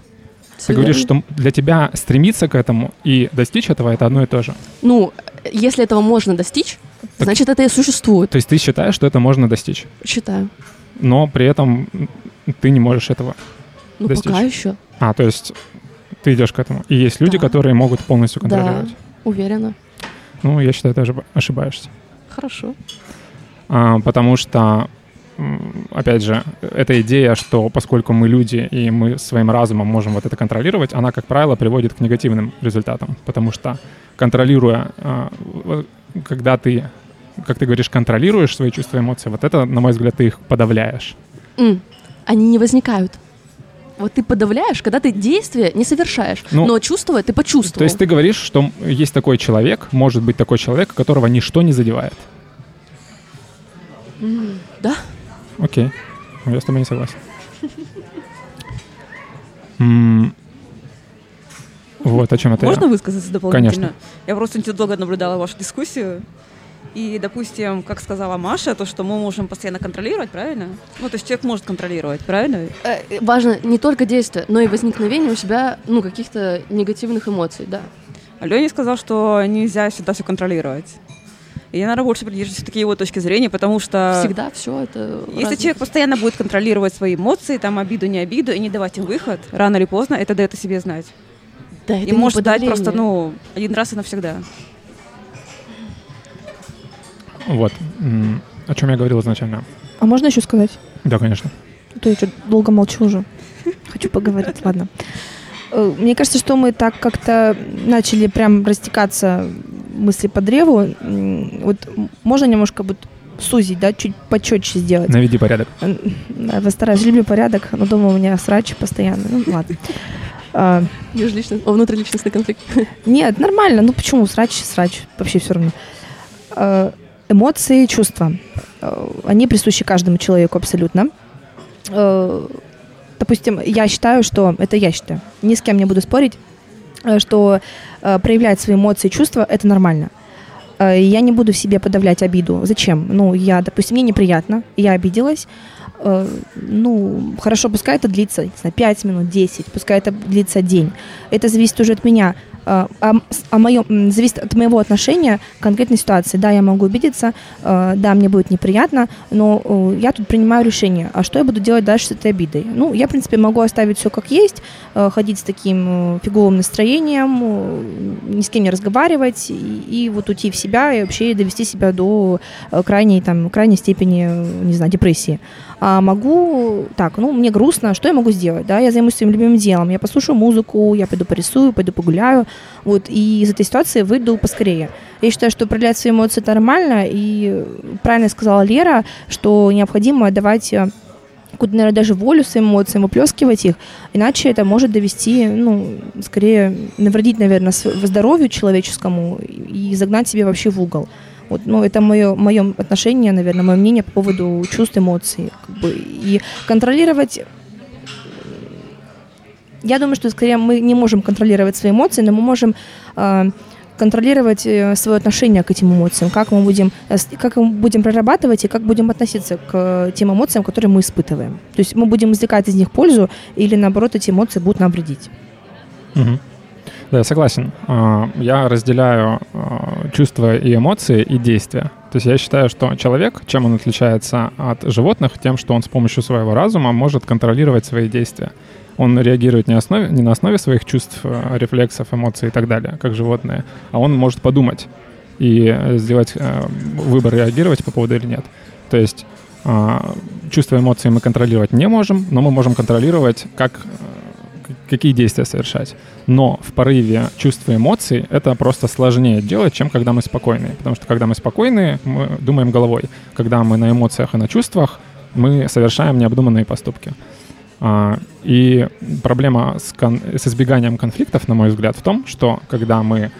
Ты говоришь, что для тебя стремиться к этому и достичь этого это одно и то же.
Ну, если этого можно достичь, значит, это и существует.
То есть ты считаешь, что это можно достичь,
Считаю.
но при этом ты не можешь этого.
Ну,
Достичь.
пока еще.
А, то есть ты идешь к этому. И есть люди,
Да.
которые могут полностью
Да,
контролировать.
уверена.
Ну, я считаю, ты ошиб- ошибаешься.
Хорошо.
А, потому что, опять же, эта идея, что поскольку мы люди и мы своим разумом можем вот это контролировать, она, как правило, приводит к негативным результатам. Потому что контролируя, а, когда ты, как ты говоришь, контролируешь свои чувства и эмоции, вот это, на мой взгляд, ты их подавляешь.
М, Они не возникают. Вот ты подавляешь, когда ты действия не совершаешь,
Ну,
но чувствуя ты почувствовал.
То есть ты говоришь, что есть такой человек, может быть такой человек, которого ничто не задевает.
М, Да?
Окей. Я с тобой не согласен. Вот, о чем это я?
Можно высказаться дополнительно?
Конечно.
Я просто очень долго наблюдала вашу дискуссию. И, допустим, как сказала Маша, то, что мы можем постоянно контролировать, правильно? Ну, то есть человек может контролировать, правильно?
Э, Важно не только действие, но и возникновение у себя ну, каких-то негативных эмоций, да.
А Леня сказал, что нельзя всегда все контролировать. И я, наверное, больше придерживаюсь все-таки его точки зрения, потому что...
Всегда все это...
Если
разные.
человек постоянно будет контролировать свои эмоции, там, обиду, не обиду, и не давать им выход, рано или поздно это дает о себе знать.
Да, это
И
не
может дать просто, ну, один раз и навсегда.
Вот. О чем я говорил изначально?
А можно еще сказать?
Да, конечно.
А то я что долго молчу уже. Хочу поговорить, ладно. Э, Мне кажется, что мы так как-то начали прям растекаться мысли по древу. Вот можно немножко вот сузить, да, чуть почетче сделать.
Наведи порядок.
М, Я постараюсь, люблю порядок, но дома у меня срач постоянно. Ну, ладно. А,
Межличностный, о, внутриличностный конфликт.
Нет, нормально. Ну почему? Срач, срач. Вообще все равно. Э, Эмоции, чувства. Э, Они присущи каждому человеку абсолютно. Допустим, я считаю, что... Это я считаю. Ни с кем не буду спорить, что проявлять свои эмоции, чувства — это нормально. Я не буду в себе подавлять обиду. Зачем? Ну, я, допустим, мне неприятно, я обиделась. Э, Ну, хорошо, пускай это длится, не знаю, 5 минут, 10, пускай это длится день. Это зависит уже от меня. О, о моем, зависит от моего отношения к конкретной ситуации. Да, я могу обидеться, э, да, мне будет неприятно, но я тут принимаю решение, а что я буду делать дальше с этой обидой? Ну, я, в принципе, могу оставить все как есть, э, ходить с таким фиговым настроением, ни с кем не разговаривать и, и вот уйти в себя и вообще довести себя до э, крайней, там, крайней степени, э, не знаю, депрессии. А могу, так, ну, мне грустно, что я могу сделать, да, я займусь своим любимым делом, я послушаю музыку, я пойду порисую, пойду погуляю, вот, и из этой ситуации выйду поскорее. Я считаю, что проявлять свои эмоции нормально, и правильно сказала Лера, что необходимо давать э, какую-то, наверное, даже волю своим эмоциям, выплескивать их, иначе это может довести, ну, скорее, навредить, наверное, здоровью человеческому и загнать себя вообще в угол. Вот, ну, это мое, мое отношение, наверное, мое мнение по поводу чувств, эмоций. Как бы, и контролировать... Я думаю, что скорее мы не можем контролировать свои эмоции, но мы можем э, контролировать э, свое отношение к этим эмоциям, как мы будем, э, как мы будем прорабатывать и как будем относиться к э, тем эмоциям, которые мы испытываем. То есть мы будем извлекать из них пользу или, наоборот, эти эмоции будут нам вредить.
Мгм. Да, я согласен. А, Я разделяю а, чувства и эмоции и действия. То есть я считаю, что человек, чем он отличается от животных, тем, что он с помощью своего разума может контролировать свои действия. Он реагирует не, основе, не на основе своих чувств, э, рефлексов, эмоций и так далее, как животные, а он может подумать и э, сделать э, выбор, реагировать по поводу или нет. То есть а, чувства эмоции мы контролировать не можем, но мы можем контролировать, как, э, какие действия совершать. Но в порыве чувств и эмоций это просто сложнее делать, чем когда мы спокойные. Потому что когда мы спокойные, мы думаем головой. Когда мы на эмоциях и на чувствах, мы совершаем необдуманные поступки. А, И проблема с, кон- с избеганием конфликтов, на мой взгляд, в том, что когда мы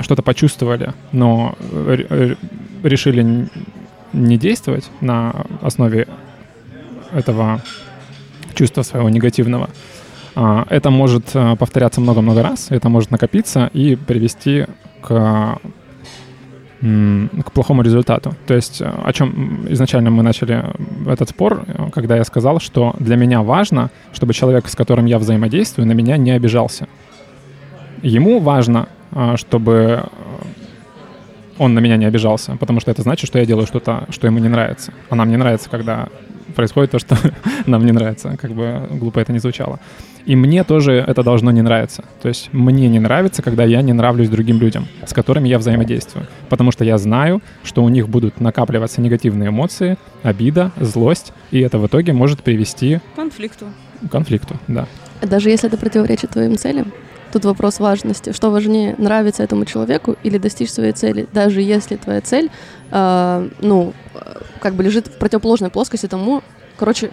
что-то почувствовали, но э, э, решили не действовать на основе этого чувства своего негативного, а, это может э, повторяться много-много раз, это может накопиться и привести к к плохому результату. То есть э, о чем изначально мы начали этот спор, э, когда я сказал, что для меня важно, чтобы человек, с которым я взаимодействую, на меня не обижался. Ему важно, чтобы э, он на меня не обижался, потому что это значит, что я делаю что-то, что ему не нравится. А нам не нравится, когда происходит то, что нам не нравится, как бы глупо это не звучало. И мне тоже это должно не нравиться. То есть мне не нравится, когда я не нравлюсь другим людям, с которыми я взаимодействую. Потому что я знаю, что у них будут накапливаться негативные эмоции, обида, злость, и это в итоге может привести
Конфликту.
к конфликту, да.
Даже если это противоречит твоим целям, тут вопрос важности. Что важнее, нравиться этому человеку или достичь своей цели? Даже если твоя цель, э, ну, э, как бы лежит в противоположной плоскости тому, короче,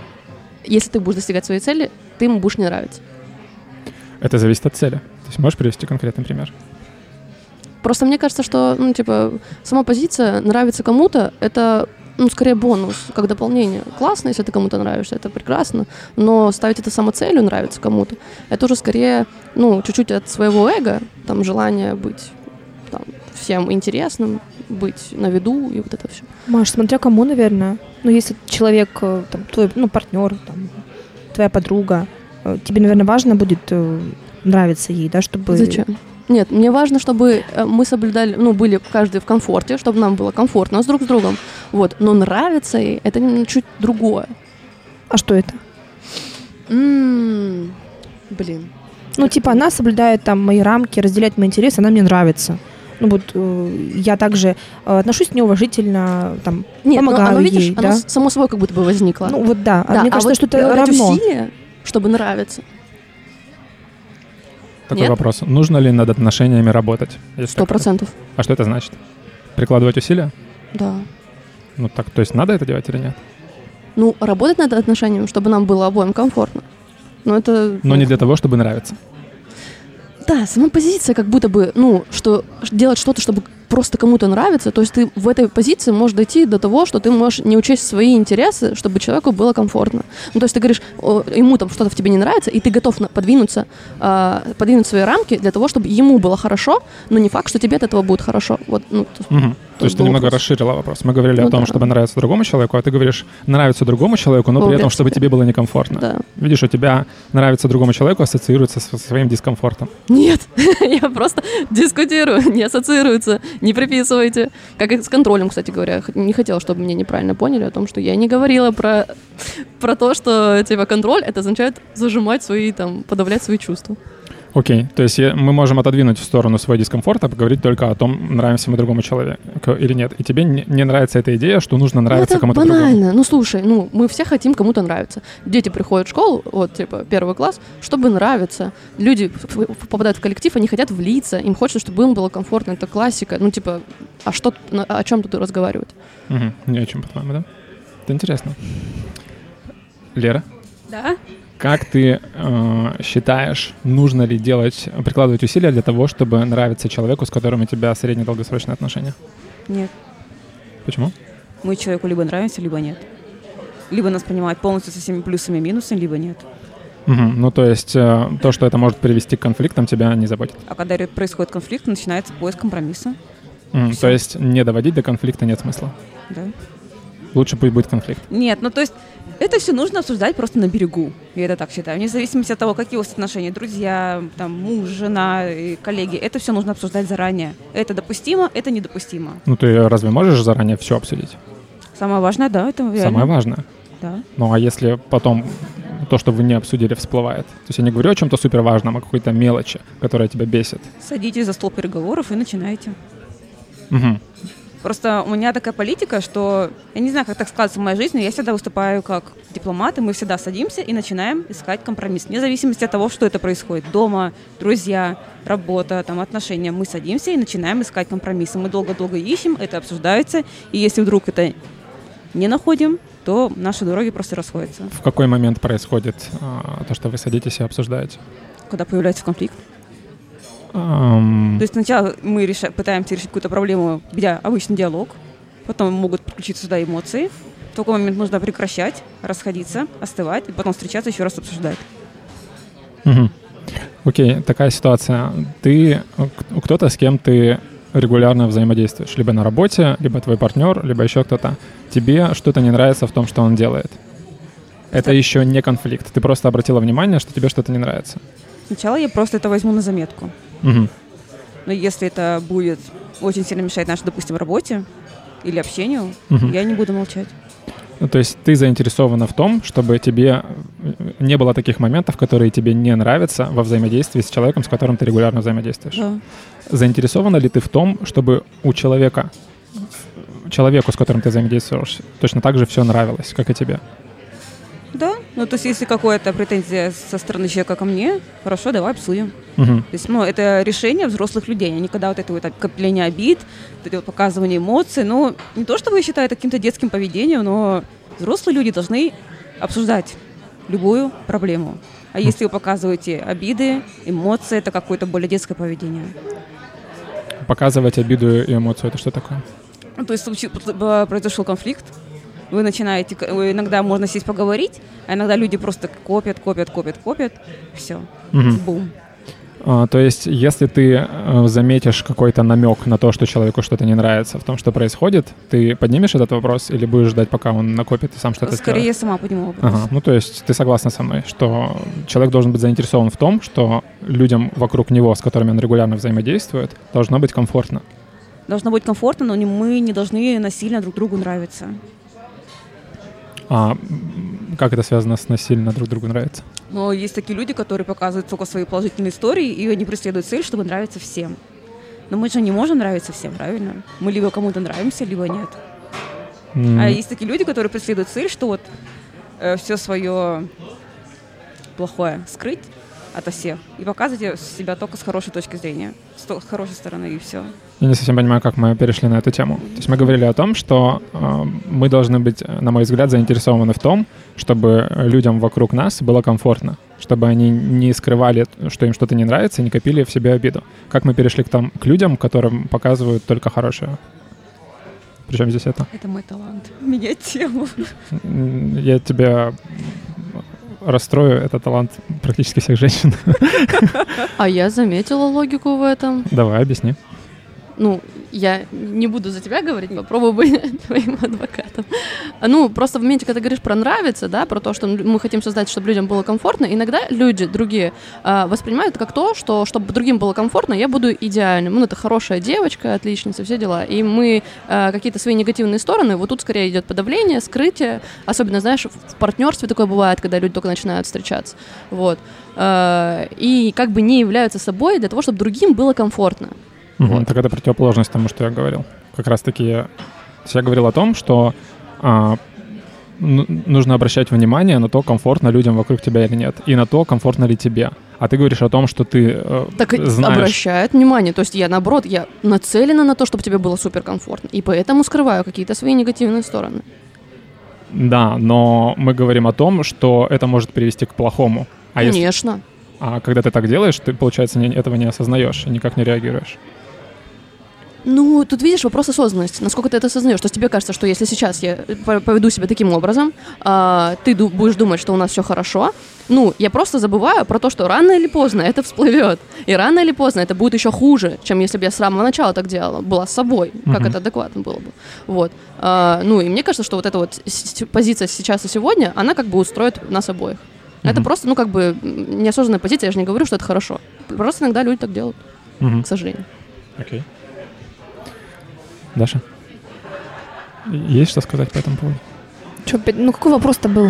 если ты будешь достигать своей цели, ты ему будешь не нравиться.
Это зависит от цели. То есть можешь привести конкретный пример?
Просто мне кажется, что, ну, типа, сама позиция нравится кому-то, это, ну, скорее бонус, как дополнение. Классно, если ты кому-то нравишься, это прекрасно, но ставить это самоцелью нравится кому-то, это уже скорее, ну, чуть-чуть от своего эго, там, желание быть там, всем интересным, быть на виду и вот это все.
Маш, смотря кому, наверное. Ну, если человек, э, там, твой, ну, партнер, там, твоя подруга, э, тебе, наверное, важно будет э, нравиться ей, да, чтобы...
Зачем? Нет, мне важно, чтобы э, мы соблюдали, ну, были каждый в комфорте, чтобы нам было комфортно с друг с другом. Вот. Но нравится ей, это чуть другое.
А что это?
М, Блин.
Ну, типа, она соблюдает там мои рамки, разделяет мои интересы, она мне нравится. Ну вот э, я также э, отношусь к ней уважительно, там,
Нет, ну,
помогаю
оно, видишь,
ей,
оно
да.
с- само собой как будто бы возникло.
Ну вот да, а
Да,
мне кажется,
вот
что это равно.
усилия, чтобы нравиться.
Такой
Нет?
вопрос. Нужно ли над отношениями работать?
Сто процентов.
А что это значит? Прикладывать усилия?
Да.
Ну так, то есть надо это делать или нет?
Ну, работать над отношениями, чтобы нам было обоим комфортно. Но это...
Но
ну,
не для того, чтобы нравиться.
Да, сама позиция как будто бы, ну, что делать что-то, чтобы просто кому-то нравится, то есть ты в этой позиции можешь дойти до того, что ты можешь не учесть свои интересы, чтобы человеку было комфортно. Ну, то есть ты говоришь, ему там что-то в тебе не нравится, и ты готов подвинуться, а, подвинуть свои рамки для того, чтобы ему было хорошо, но не факт, что тебе от этого будет хорошо. Вот, ну,
Мгм. То есть ты немного
вопрос.
расширила вопрос. Мы говорили
Ну
о том,
да.
чтобы нравиться другому человеку, а ты говоришь, нравится другому человеку, но
Ну,
при этом, чтобы тебе было некомфортно.
да.
Видишь, у тебя нравится другому человеку ассоциируется со своим дискомфортом.
Нет, я просто дискутирую, не ассоциируется, не приписывайте. Как и с контролем, кстати говоря. Не хотела, чтобы меня неправильно поняли о том, что я не говорила про, про то, что типа контроль это означает зажимать свои, там, подавлять свои чувства.
Окей, то есть я- мы можем отодвинуть в сторону свой дискомфорт, а поговорить только о том, нравимся мы другому человеку или нет. И тебе не, не нравится эта идея, что нужно
Ну,
нравиться
это
кому-то
банально.
другому.
Ну, слушай, ну, мы все хотим кому-то нравиться. Дети приходят в школу, вот, типа, первый класс, чтобы нравиться. Люди попадают в коллектив, они хотят влиться, им хочется, чтобы им было комфортно, это классика. Ну, типа, а что, т- на- о чем тут разговаривать?
Мгм, Не о чем, по-твоему, да? Это интересно. Лера,
Да?
Как ты э, считаешь, нужно ли делать, прикладывать усилия для того, чтобы нравиться человеку, с которым у тебя средне-долгосрочные отношения?
Нет.
Почему?
Мы человеку либо нравимся, либо нет. Либо нас понимают полностью со всеми плюсами и минусами, либо нет.
Мгм, Ну, то есть э, то, что это может привести к конфликтам, тебя не заботит.
А когда происходит конфликт, начинается поиск компромисса. Всё.
То есть не доводить до конфликта нет смысла.
Да?
Лучше пусть будет конфликт.
Нет, ну то есть это все нужно обсуждать просто на берегу. Я это так считаю. Вне зависимости от того, какие у вас отношения, друзья, там, муж, жена, и коллеги, это все нужно обсуждать заранее. Это допустимо, это недопустимо.
Ну, ты разве можешь заранее все обсудить?
Самое важное, да, это реально.
Самое важное.
Да.
Ну, а если потом то, что вы не обсудили, всплывает? То есть я не говорю о чем-то супер важном, а какой-то мелочи, которая тебя бесит.
Садитесь за стол переговоров и начинайте.
Мгм.
Просто у меня такая политика, что я не знаю, как так складывается в моей жизни, я всегда выступаю как дипломат, и мы всегда садимся и начинаем искать компромисс. Вне зависимости от того, что это происходит. Дома, друзья, работа, там, отношения. Мы садимся и начинаем искать компромиссы. Мы долго-долго ищем, это обсуждается, и если вдруг это не находим, то наши дороги просто расходятся.
В какой момент происходит а, то, что вы садитесь и обсуждаете?
Когда появляется конфликт.
Ам,
То есть сначала мы реша- пытаемся решить какую-то проблему, ведя обычный диалог, потом могут подключиться сюда эмоции. В такой момент нужно прекращать, расходиться, остывать, и потом встречаться еще раз обсуждать.
Мгм. Окей, такая ситуация. Ты кто-то, с кем ты регулярно взаимодействуешь, либо на работе, либо твой партнер, либо еще кто-то. Тебе что-то не нравится в том, что он делает. Это
Это-
еще не конфликт. Ты просто обратила внимание, что тебе что-то не нравится.
Сначала я просто это возьму на заметку.
Мгм.
Но если это будет очень сильно мешать нашей, допустим, работе или общению,
Мгм.
я не буду молчать.
Ну, то есть ты заинтересована в том, чтобы тебе э, не было таких моментов, которые тебе не нравятся во взаимодействии с человеком, с которым ты регулярно взаимодействуешь.
Да.
Заинтересована ли ты в том, чтобы у человека, человеку, с которым ты взаимодействуешь, точно так же все нравилось, как и тебе?
Да, ну то есть если какая-то претензия со стороны человека ко мне, хорошо, давай обсудим.
Мгм.
То есть, ну, это решение взрослых людей, а не когда вот это вот копление обид, вот это вот показывание эмоций. Ну, не то чтобы я считаю это каким-то детским поведением, но взрослые люди должны обсуждать любую проблему. А если вы показываете обиды, эмоции, это какое-то более детское поведение.
Показывать обиду и эмоцию — это что такое?
Ну, то есть произошел конфликт, вы начинаете, иногда можно сесть поговорить, а иногда люди просто копят, копят, копят, копят, все,
Мгм.
бум.
А, то есть, если ты э, заметишь какой-то намек на то, что человеку что-то не нравится в том, что происходит, ты поднимешь этот вопрос или будешь ждать, пока он накопит и сам что-то
Скорее
сделает?
я сама подниму вопрос.
Ага, ну то есть ты согласна со мной, что человек должен быть заинтересован в том, что людям вокруг него, с которыми он регулярно взаимодействует, должно быть комфортно.
Должно быть комфортно, но мы не должны насильно друг другу нравиться.
А как это связано с насильно друг другу нравится?
Но есть такие люди, которые показывают только свои положительные истории, и они преследуют цель, чтобы нравиться всем. Но мы же не можем нравиться всем, правильно? Мы либо кому-то нравимся, либо нет.
М,
А есть такие люди, которые преследуют цель, что вот все свое плохое скрыть ото всех и показывать себя только с хорошей точки зрения, с, то- с хорошей стороны, и все.
Я не совсем понимаю, как мы перешли на эту тему. То есть мы говорили о том, что э, мы должны быть, на мой взгляд, заинтересованы в том, чтобы людям вокруг нас было комфортно, чтобы они не скрывали, что им что-то не нравится, и не копили в себе обиду. Как мы перешли к, там, к людям, которым показывают только хорошее? Причем здесь это?
Это мой талант. Менять тему.
Я тебя расстрою, это талант практически всех женщин.
А я заметила логику в этом.
Давай, объясни.
Ну, я не буду за тебя говорить, попробую быть твоим адвокатом. А, Ну, просто в моменте, когда ты говоришь про нравится, да, про то, что мы хотим создать, чтобы людям было комфортно, иногда люди другие а, воспринимают как то, что чтобы другим было комфортно, я буду идеальным. Ну, это хорошая девочка, отличница, все дела. И мы а, какие-то свои негативные стороны, вот тут скорее идет подавление, скрытие, особенно, знаешь, в партнерстве такое бывает, когда люди только начинают встречаться. Вот. И как бы не являются собой для того, чтобы другим было комфортно.
Мгм,
Вот.
Так это противоположность тому, что я говорил. Как раз таки я, говорил о том, что а, ну- нужно обращать внимание на то, комфортно людям вокруг тебя или нет, и на то, комфортно ли тебе. А ты говоришь о том, что ты э,
Так
знаешь...
обращают внимание. То есть я, наоборот, я нацелена на то, чтобы тебе было суперкомфортно. И поэтому скрываю какие-то свои негативные стороны.
Да, но мы говорим о том, что это может привести к плохому. А, если-
Конечно.
а когда ты так делаешь, ты, получается, не- этого не осознаешь и никак не реагируешь.
Ну, тут видишь вопрос осознанности, насколько ты это осознаешь. То есть тебе кажется, что если сейчас я по- поведу себя таким образом, а, ты ду- будешь думать, что у нас все хорошо. Ну, я просто забываю про то, что рано или поздно это всплывет. И рано или поздно это будет еще хуже, чем если бы я с самого начала так делала, была с собой, как
Мгм.
это адекватно было бы. Вот. А, ну, и мне кажется, что вот эта вот с- позиция сейчас и сегодня, она как бы устроит нас обоих. Это
Мгм.
просто, ну, как бы неосознанная позиция, я же не говорю, что это хорошо. Просто иногда люди так делают,
Мгм.
к сожалению.
Окей. Даша? Есть что сказать по этому поводу?
Опять- ну какой вопрос-то был?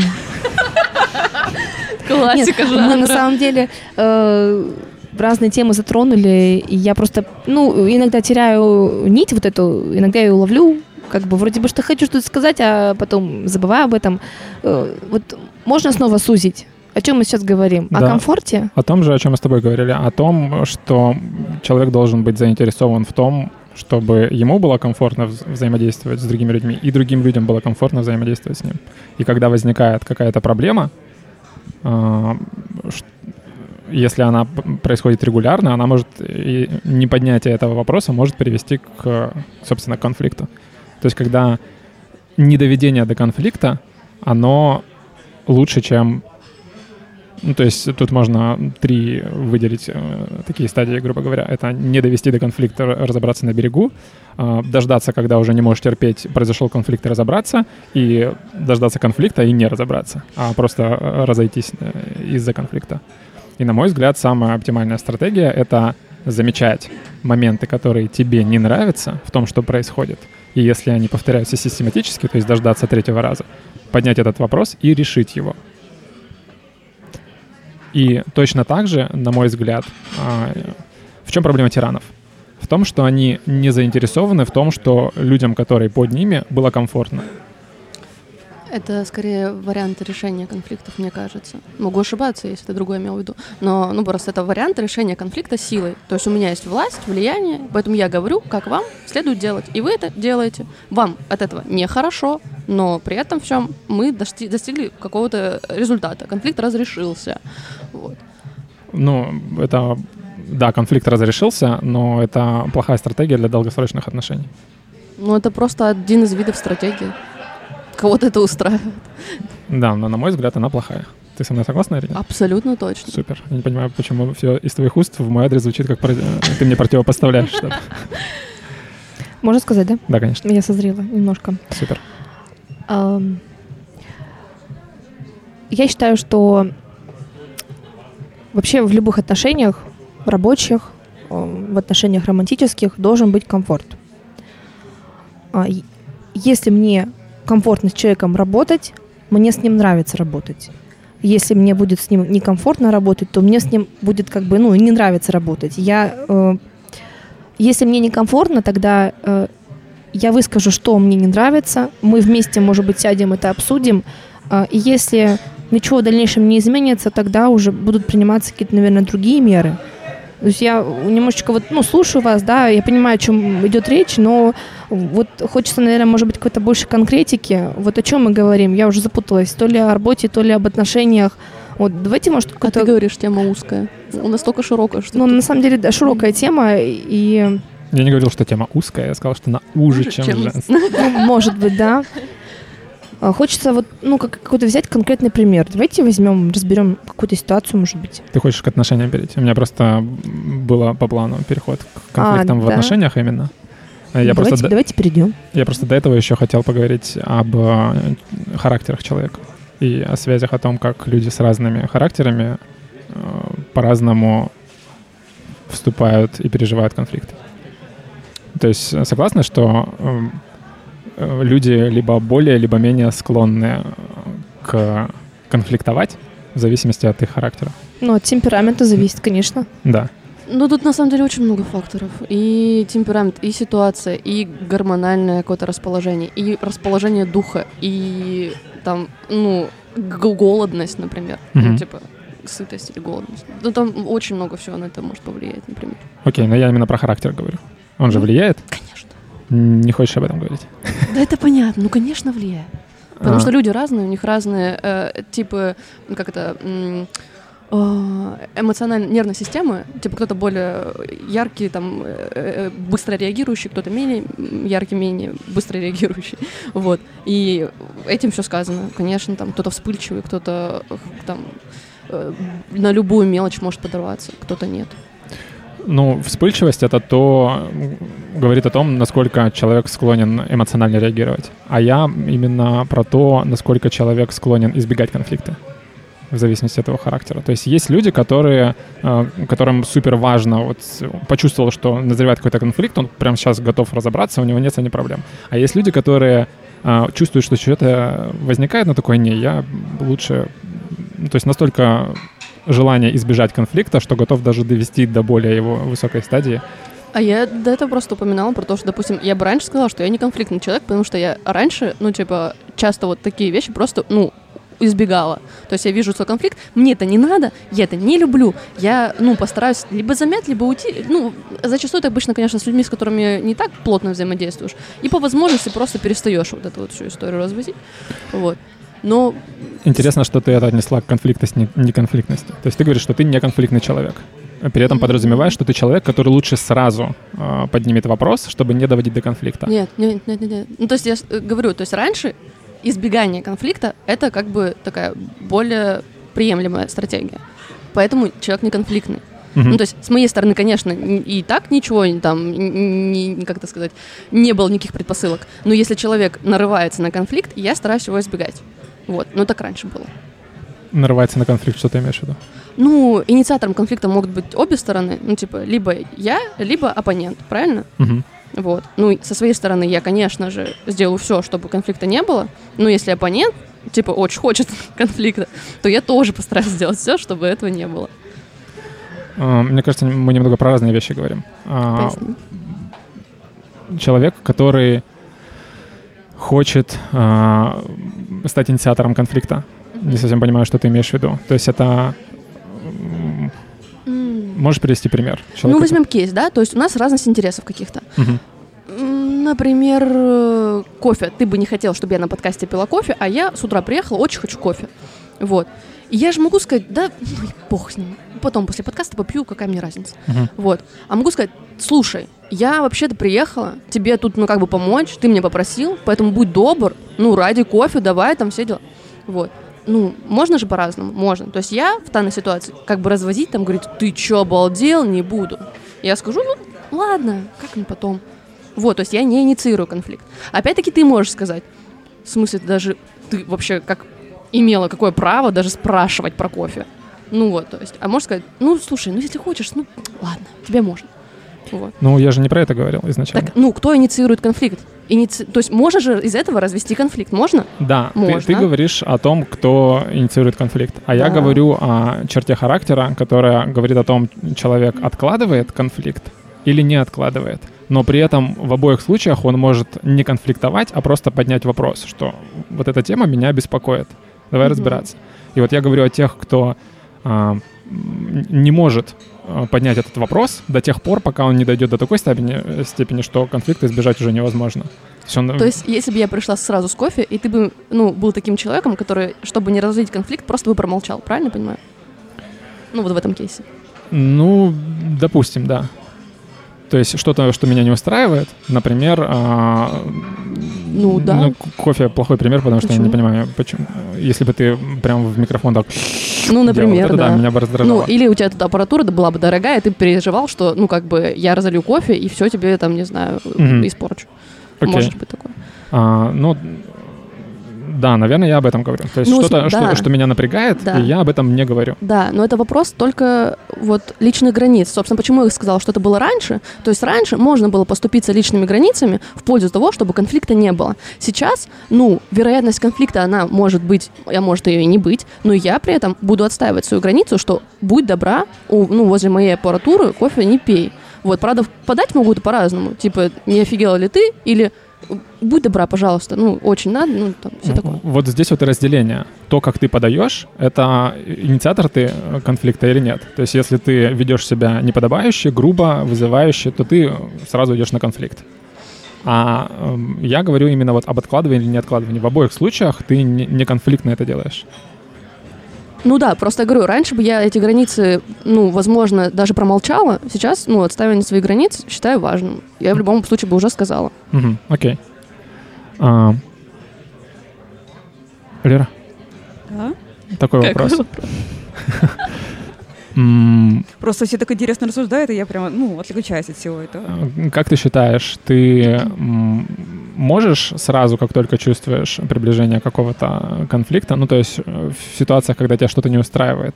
Классика
мы на самом деле э, разные темы затронули, и я просто, ну, иногда теряю нить вот эту, иногда я ее ловлю, как бы вроде бы что хочу что-то сказать, а потом забываю об этом. Э, вот можно снова сузить? О чем мы сейчас говорим? О
Да.
комфорте?
О том же, о чем мы с тобой говорили, о том, что человек должен быть заинтересован в том, чтобы ему было комфортно вз- взаимодействовать с другими людьми, и другим людям было комфортно взаимодействовать с ним. И когда возникает какая-то проблема, а, если она происходит регулярно, она может, и неподнятие этого вопроса может привести к, собственно, конфликту. То есть когда недоведение до конфликта, оно лучше, чем ну, то есть тут можно три выделить э, такие стадии, грубо говоря. Это не довести до конфликта, разобраться на берегу, э, дождаться, когда уже не можешь терпеть, произошел конфликт, и разобраться, и дождаться конфликта и не разобраться, а просто э, разойтись э, из-за конфликта. И, на мой взгляд, самая оптимальная стратегия — это замечать моменты, которые тебе не нравятся в том, что происходит. И если они повторяются систематически, то есть дождаться третьего раза, поднять этот вопрос и решить его. И точно так же, на мой взгляд, а, в чем проблема тиранов? В том, что они не заинтересованы в том, что людям, которые под ними, было комфортно.
Это скорее вариант решения конфликтов, мне кажется. Могу ошибаться, если ты другое имел в виду. Но, ну, просто это вариант решения конфликта силой. То есть у меня есть власть, влияние, поэтому я говорю, как вам следует делать. И вы это делаете. Вам от этого нехорошо, но при этом всем мы дости- достигли какого-то результата. Конфликт разрешился. Вот.
Ну, это, да, конфликт разрешился, но это плохая стратегия для долгосрочных отношений.
Ну, это просто один из видов стратегии. Кого-то это устраивает.
Да, но на мой взгляд, она плохая. Ты со мной согласна или нет?
Абсолютно точно.
Супер. Я не понимаю, почему все из твоих уст в мой адрес звучит, как ты мне противопоставляешь что-то.
Можно сказать, да?
Да, конечно.
Я созрела немножко.
Супер.
Я считаю, что вообще в любых отношениях, рабочих, ам, в отношениях романтических должен быть комфорт. А, Если мне комфортно с человеком работать, мне с ним нравится работать. если мне будет с ним некомфортно работать, то мне с ним будет как бы, ну, не нравится работать. Я, э, если мне некомфортно, тогда э, я выскажу, что мне не нравится, мы вместе, может быть, сядем это обсудим, э, и если ничего в дальнейшем не изменится, тогда уже будут приниматься какие-то, наверное, другие меры. То есть я немножечко вот, ну, слушаю вас, да, я понимаю, о чем идет речь, но вот хочется, наверное, может быть, какой-то больше конкретики. Вот о чем мы говорим? Я уже запуталась. То ли о работе, то ли об отношениях. Вот давайте, может,
А ты говоришь, тема узкая. У нас только широкая, что
Ну,
тут
на самом деле, да, широкая тема, и,
Я не говорил, что тема узкая, я сказал, что она уже,
Уже,
чем,
чем
женская.
ну, может быть, да. А, Хочется вот, ну, как- какой-то взять конкретный пример. Давайте возьмем, разберем какую-то ситуацию, может быть.
Ты хочешь к отношениям перейти? У меня просто было по плану переход к конфликтам в
да?
отношениях именно. Я
давайте,
просто,
давайте перейдем.
я просто до этого еще хотел поговорить об э, характерах человека и о связях о том, как люди с разными характерами э, по-разному вступают и переживают конфликты. То есть э, согласны, что эм, люди либо более, либо менее склонны э, к конфликтовать в зависимости от их характера?
Ну, от темперамента зависит, конечно.
Да.
Ну, тут на самом деле очень много факторов. И темперамент, и ситуация, и гормональное какое-то расположение, и расположение духа, и там, ну, голодность, например.
Мгм.
Ну, типа, сытость или голодность. Ну, там очень много всего на это может повлиять, например.
Окей, но я именно про характер говорю. Он же влияет?
Конечно.
Не хочешь об этом говорить?
Да это понятно, ну, конечно, влияет. Потому
А,
что люди разные, у них разные э, типы, ну, как это, э, эмоциональной нервной системы. Типа кто-то более яркий, там, э, э, быстро реагирующий, кто-то менее яркий, менее быстро реагирующий. Вот. И этим все сказано. Конечно, там кто-то вспыльчивый, кто-то там э, на любую мелочь может подорваться, кто-то нет.
Ну, вспыльчивость — это то, говорит о том, насколько человек склонен эмоционально реагировать. А я именно про то, насколько человек склонен избегать конфликта в зависимости от его характера. То есть есть люди, которые, э, которым супер важно, вот почувствовал, что назревает какой-то конфликт, он прямо сейчас готов разобраться, у него нет с этим проблем. А есть люди, которые э, чувствуют, что что-то возникает, но такое, не, я лучше... ну, То есть настолько желание избежать конфликта, что готов даже довести до более его высокой стадии.
А я до этого просто упоминала про то, что, допустим, я бы раньше сказала, что я не конфликтный человек, потому что я раньше, ну, типа, часто вот такие вещи просто, ну, избегала. То есть я вижу, что конфликт, мне это не надо, я это не люблю. Я, ну, постараюсь либо замять, либо уйти. Ну, зачастую это обычно, конечно, с людьми, с которыми не так плотно взаимодействуешь. И по возможности просто перестаешь вот эту вот всю историю развозить. Вот. Но
Интересно, что ты это отнесла к конфликтности, не конфликтности. То есть ты говоришь, что ты не конфликтный человек. При этом подразумеваешь, что ты человек, который лучше сразу э, поднимет вопрос, чтобы не доводить до конфликта.
Нет, нет, нет, нет, нет. Ну, то есть я э, говорю, то есть раньше избегание конфликта — это как бы такая более приемлемая стратегия. Поэтому человек не конфликтный.
Мгм.
Ну, то есть, с моей стороны, конечно, и так ничего там, не, как это сказать, не было никаких предпосылок. Но если человек нарывается на конфликт, я стараюсь его избегать. Вот, ну так раньше было.
Нарывается на конфликт, что ты имеешь в виду?
Ну, инициатором конфликта могут быть обе стороны. Ну, типа, либо я, либо оппонент, правильно?
Мгм.
Вот. Ну, со своей стороны, я, конечно же, сделаю все, чтобы конфликта не было. Но если оппонент, типа, очень хочет конфликта, то я тоже постараюсь сделать все, чтобы этого не было.
Э, Мне кажется, мы немного про разные вещи говорим. А,
Поясни.
Человек, который хочет а, стать инициатором конфликта. Не совсем понимаю, что ты имеешь в виду. То есть это... М. Можешь привести пример?
Ну,
Человек-
возьмем кейс, да? То есть у нас разность интересов каких-то. М, Например, э, кофе. Ты бы не хотел, чтобы я на подкасте пила кофе, а я с утра приехала, очень хочу кофе. Вот. И я же могу сказать, да, ну бог с ним. Потом после подкаста попью, какая мне разница.
Мгм.
Вот. А могу сказать, слушай, я вообще-то приехала, тебе тут, ну, как бы помочь, ты меня попросил, поэтому будь добр, ну, ради кофе, давай, там все дела. Вот. Ну, можно же по-разному? Можно. То есть я в данной ситуации как бы развозить, там, говорит, ты чё, обалдел? Не буду. Я скажу, ну, ладно, как-нибудь потом. Вот, то есть я не инициирую конфликт. Опять-таки ты можешь сказать, в смысле, даже ты вообще как имела какое право даже спрашивать про кофе? Ну вот, то есть, а можешь сказать, ну, слушай, ну, если хочешь, ну, ладно, тебе можно. Вот.
Ну, я же не про это говорил изначально.
Так, ну, кто инициирует конфликт? иници... То есть можно же из этого развести конфликт, можно?
Да, ты,
Можно.
ты говоришь о том, кто инициирует конфликт. А я
Да.
говорю о черте характера, которая говорит о том, человек откладывает конфликт или не откладывает. Но при этом в обоих случаях он может не конфликтовать, а просто поднять вопрос, что вот эта тема меня беспокоит. Давай
Мгм.
разбираться. И вот я говорю о тех, кто а, не может а, поднять этот вопрос до тех пор, пока он не дойдет до такой степени, э, степени что конфликта избежать уже невозможно. То есть он-
То есть, если бы я пришла сразу с кофе, и ты бы, ну, был таким человеком, который, чтобы не развить конфликт, просто бы промолчал, правильно понимаю? Ну, вот в этом кейсе.
Ну, допустим, да. То есть что-то, что меня не устраивает, например, а,
Ну, да.
ну, кофе плохой пример, потому что я не понимаю, почему. Если бы ты прям в микрофон так
Ну,
делал,
например,
вот это,
да.
меня бы раздражало.
Ну, или у тебя эта аппаратура была бы дорогая, и ты переживал, что, ну, как бы, я разолью кофе, и все тебе, там, не знаю,
Мгм.
испорчу.
Окей.
Может быть такое.
А, ну, да, наверное, я об этом говорю. То есть
Ну,
что-то,
с-
что,
да.
что меня напрягает,
Да.
и я об этом не говорю.
Да, но это вопрос только вот личных границ. Собственно, почему я сказала, что это было раньше. То есть раньше можно было поступиться личными границами в пользу того, чтобы конфликта не было. Сейчас, ну, вероятность конфликта, она может быть, а может ее и не быть, но я при этом буду отстаивать свою границу, что будь добра, у, ну, возле моей аппаратуры кофе не пей. Вот, правда, подать могут по-разному. Типа, не офигела ли ты? Или будь добра, пожалуйста. Ну, очень надо, ну, там, все такое.
Вот здесь вот и разделение. То, как ты подаешь, это инициатор ты э, конфликта или нет. То есть если ты ведешь себя неподобающе, грубо, вызывающе, то ты сразу идешь на конфликт. А эм, я говорю именно вот об откладывании или не откладывании. В обоих случаях ты не конфликтно это делаешь.
Ну да, просто я говорю, раньше бы я эти границы, ну, возможно, даже промолчала. Сейчас, ну, отстаивание своих границ считаю важным. Я в любом случае бы уже сказала.
Мгм, окей. А, Лера,
Да?
такой вопрос. М,
Просто все так интересно рассуждают, и я прямо, ну, отключаюсь от всего этого.
Э, Как ты считаешь, ты можешь сразу, как только чувствуешь приближение какого-то конфликта, ну то есть э, в ситуациях, когда тебя что-то не устраивает,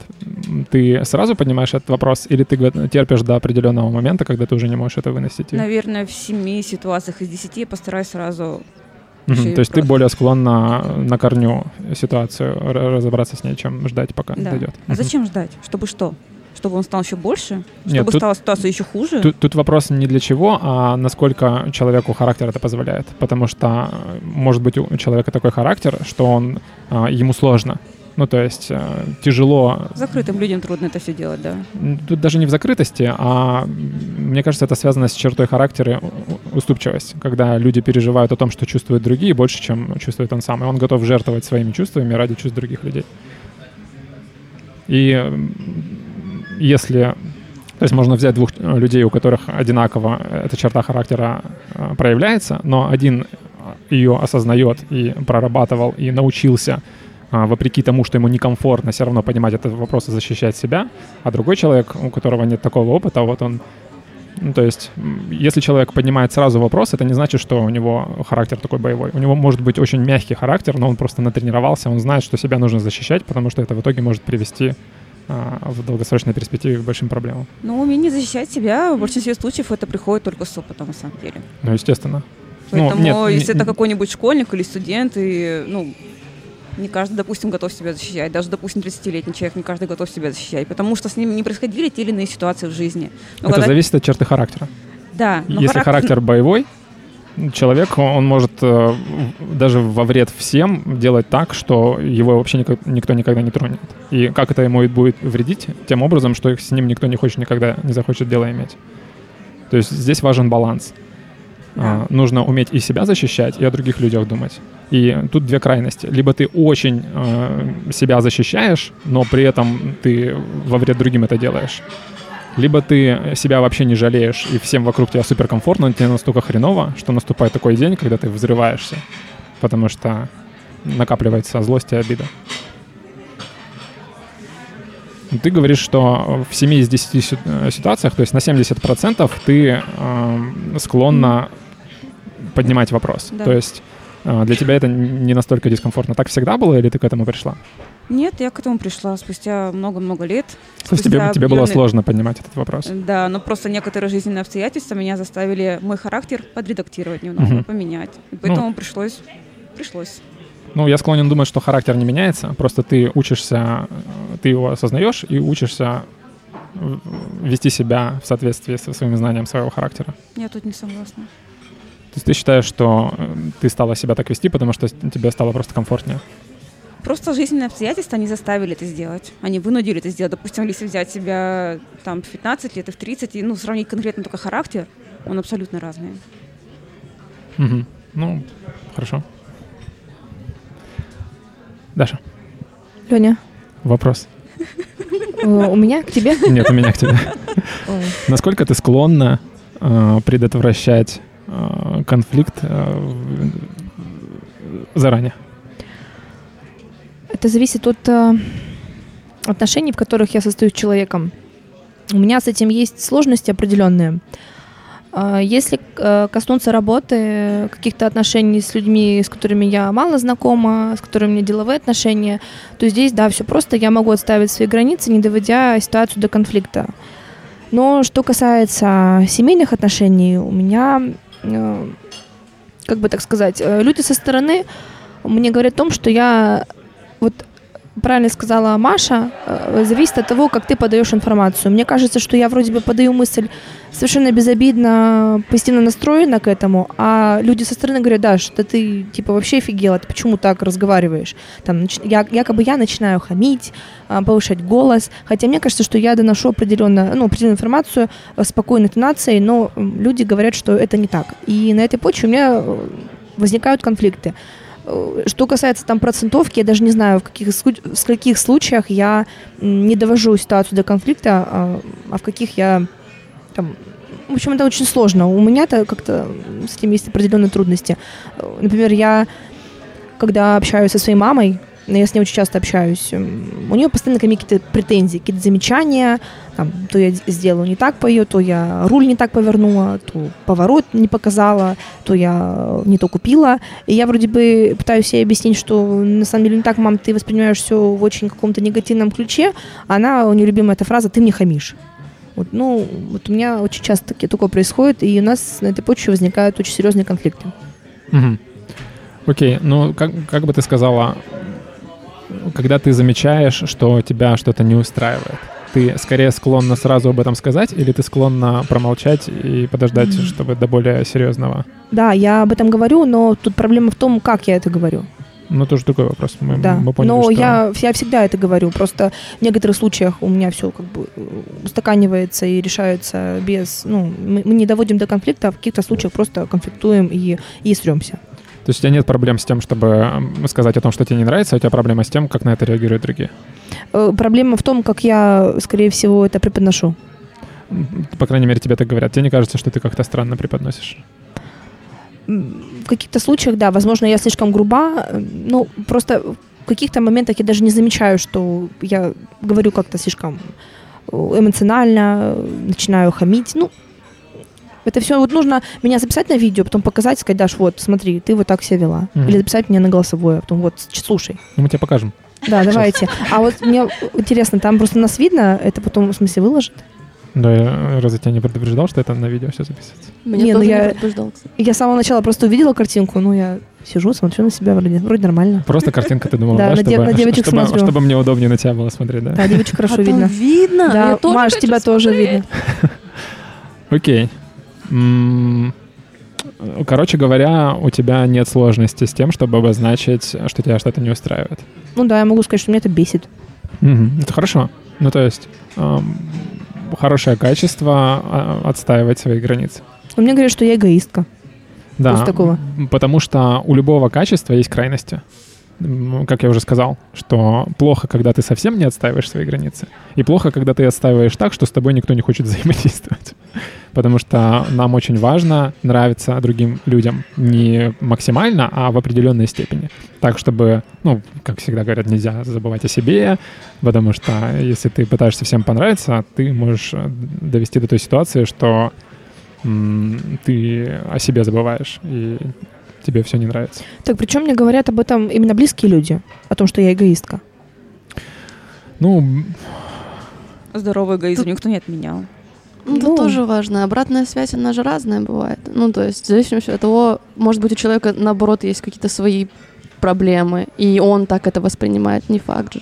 ты сразу поднимаешь этот вопрос, или ты терпишь до определенного момента, когда ты уже не можешь это выносить?
Наверное, в семи ситуациях из десяти я постараюсь сразу и
То есть ты
просто-
более склонна на корню ситуацию разобраться с ней, чем ждать, пока
Да.
дойдет.
А зачем ждать? Чтобы что? Чтобы он стал еще больше?
Нет,
Чтобы
тут-
стала ситуация еще хуже?
Тут, тут вопрос не для чего, а насколько человеку характер это позволяет. Потому что э, может быть у человека такой характер, что он а, ему сложно. Ну, то есть э, тяжело.
Закрытым людям трудно это все делать, да.
Тут даже не в закрытости, а мне кажется, это связано с чертой характера уступчивость, когда люди переживают о том, что чувствуют другие, больше, чем чувствует он сам. И он готов жертвовать своими чувствами ради чувств других людей. И если... То есть можно взять двух людей, у которых одинаково эта черта характера э, проявляется, но один ее осознает и прорабатывал, и научился а, вопреки тому, что ему некомфортно все равно понимать этот вопрос и защищать себя, а другой человек, у которого нет такого опыта, вот он ну, то есть, если человек поднимает сразу вопрос, это не значит, что у него характер такой боевой. У него может быть очень мягкий характер, но он просто натренировался, он знает, что себя нужно защищать, потому что это в итоге может привести в долгосрочной перспективе к большим проблемам.
Но умение защищать себя в большинстве случаев это приходит только с опытом, на самом деле.
Ну, естественно. Ну,
Поэтому,
нет,
если
не-
это какой-нибудь школьник или студент, и, ну, не каждый, допустим, готов себя защищать. Даже, допустим, 30-летний человек, не каждый готов себя защищать, потому что с ним не происходили те или иные ситуации в жизни. Но
это
когда-
зависит от черты характера.
Да,
Если характер боевой, человек, он может э, даже во вред всем делать так, что его вообще никто никогда не тронет. И как это ему будет вредить? Тем образом, что их с ним никто не хочет никогда, не захочет дело иметь. То есть здесь важен баланс.
Да.
А, нужно уметь и себя защищать, и о других людях думать. И тут две крайности. Либо ты очень э, себя защищаешь, но при этом ты во вред другим это делаешь. Либо ты себя вообще не жалеешь, и всем вокруг тебя суперкомфортно, но тебе настолько хреново, что наступает такой день, когда ты взрываешься, потому что накапливается злость и обида. Ты говоришь, что в 7 из 10 си- э, ситуациях, то есть на 70% ты эм, склонна поднимать вопрос.
Да.
То есть э, для тебя это не настолько дискомфортно. Так всегда было или ты к этому пришла?
Нет, я к этому пришла спустя много-много лет.
То есть тебе, тебе было сложно поднимать этот вопрос?
Да, но просто некоторые жизненные обстоятельства меня заставили мой характер подредактировать немного,
Мгм.
поменять. И поэтому пришлось, пришлось.
Ну, я склонен думать, что характер не меняется, просто ты учишься, э, ты его осознаешь и учишься э, вести себя в соответствии со своим знанием своего характера.
Я тут не согласна.
То есть ты считаешь, что э, ты стала себя так вести, потому что тебе стало просто комфортнее?
Просто жизненные обстоятельства они заставили это сделать. Они вынудили это сделать. Допустим, если взять себя там в 15 лет и в 30, и ну, сравнить конкретно только характер, он абсолютно разный.
Мгм. Ну, хорошо. Даша,
Леня,
вопрос.
у меня к тебе.
Нет, у меня к тебе. Насколько ты склонна э, предотвращать э, конфликт э, заранее?
Это зависит от э, отношений, в которых я состою с человеком. У меня с этим есть сложности определенные. А, Если э, коснуться работы, каких-то отношений с людьми, с которыми я мало знакома, с которыми у меня деловые отношения, то здесь, да, все просто, я могу отставить свои границы, не доводя ситуацию до конфликта. Но что касается семейных отношений, у меня, э, как бы так сказать, э, люди со стороны мне говорят о том, что я вот правильно сказала Маша, э, зависит от того, как ты подаешь информацию. Мне кажется, что я вроде бы подаю мысль совершенно безобидно, позитивно настроена к этому, а люди со стороны говорят, да ты типа вообще офигела, ты почему так разговариваешь? Там, я, якобы я начинаю хамить, а, повышать голос, хотя мне кажется, что я доношу определенно, ну, определенную информацию э, спокойной интонацией, но люди говорят, что это не так. И на этой почве у меня э, возникают конфликты. Э, Что касается там процентовки, я даже не знаю, в каких, в каких случаях я не довожу ситуацию до конфликта, а, а в каких я там... В общем, это очень сложно. У меня-то как-то с этим есть определенные трудности. Э, Например, я, когда общаюсь со своей мамой, я с ней очень часто общаюсь, м, у нее постоянно ко мне какие-то претензии, какие-то замечания, там, то я сделала не так по ее, то я руль не так повернула, то поворот не показала, то я не то купила. И я вроде бы пытаюсь ей объяснить, что на самом деле не так, мам, ты воспринимаешь все в очень каком-то негативном ключе. А она, у нее любимая эта фраза «ты мне хамишь». Вот, ну, вот у меня очень часто такое происходит, и у нас на этой почве возникают очень серьезные конфликты.
Мгм. Окей, ну как, как бы ты сказала, когда ты замечаешь, что тебя что-то не устраивает, ты скорее склонна сразу об этом сказать, или ты склонна промолчать и подождать,
Мгм.
чтобы до более серьезного?
Да, я об этом говорю, но тут проблема в том, как я это говорю.
Ну, тоже такой вопрос. Мы,
Да,
мы поняли,
но
что...
я, я всегда это говорю. Просто в некоторых случаях у меня все как бы э, устаканивается и решается без... Ну, мы, мы не доводим до конфликта, а в каких-то случаях просто конфликтуем и, и сремся.
То есть у тебя нет проблем с тем, чтобы сказать о том, что тебе не нравится, а у тебя проблема с тем, как на это реагируют другие.
Э, Проблема в том, как я, скорее всего, это преподношу.
По крайней мере, тебе так говорят. Тебе не кажется, что ты как-то странно преподносишь?
В каких-то случаях, да, возможно, я слишком груба, э, ну, просто в каких-то моментах я даже не замечаю, что я говорю как-то слишком э, эмоционально, начинаю хамить, ну, это все вот нужно меня записать на видео, потом показать, сказать, Даш, вот, смотри, ты вот так себя вела.
Мгм.
Или записать мне на голосовое, а потом вот, слушай.
Ну, мы тебе покажем.
Да, давайте. А вот мне интересно, там просто нас видно, это потом, в смысле, выложит?
Да, я разве тебя не предупреждал, что это на видео все записывается?
Меня
Не, ну
тоже
я-
не предупреждал, кстати.
Я с самого начала просто увидела картинку, ну, я сижу, смотрю на себя, вроде, вроде нормально.
Просто картинка ты думала,
Да,
да,
на
чтобы,
на девочек
чтобы,
смотрю.
чтобы мне удобнее на тебя было смотреть, да?
Да, девочек хорошо
А
видно.
видно?
Да,
Я тоже
Маш,
хочу
тебя тоже видно.
Окей. Короче говоря, у тебя нет сложности с тем, чтобы обозначить, что тебя что-то не устраивает.
Ну да, я могу сказать, что меня это бесит.
Мгм. Это хорошо. Ну, то есть, эм, хорошее качество а, отстаивать свои границы.
Но мне говорят, что я эгоистка.
Да,
такого.
потому что у любого качества есть крайности. Как я уже сказал, что плохо, когда ты совсем не отстаиваешь свои границы, и плохо, когда ты отстаиваешь так, что с тобой никто не хочет взаимодействовать. Потому что нам очень важно нравиться другим людям не максимально, а в определенной степени. Так, чтобы, ну, как всегда говорят, нельзя забывать о себе, потому что если ты пытаешься всем понравиться, ты можешь э, довести до той ситуации, что ты о себе забываешь, и тебе все не нравится.
Так, причем мне говорят об этом именно близкие люди, о том, что я эгоистка.
Ну,
Здоровый эгоизм
Тут-
никто не отменял.
Ну, это
Ну.
тоже важно. Обратная связь, она же разная бывает. Ну, то есть, в зависимости от того, может быть, у человека, наоборот, есть какие-то свои проблемы, и он так это воспринимает, не факт же.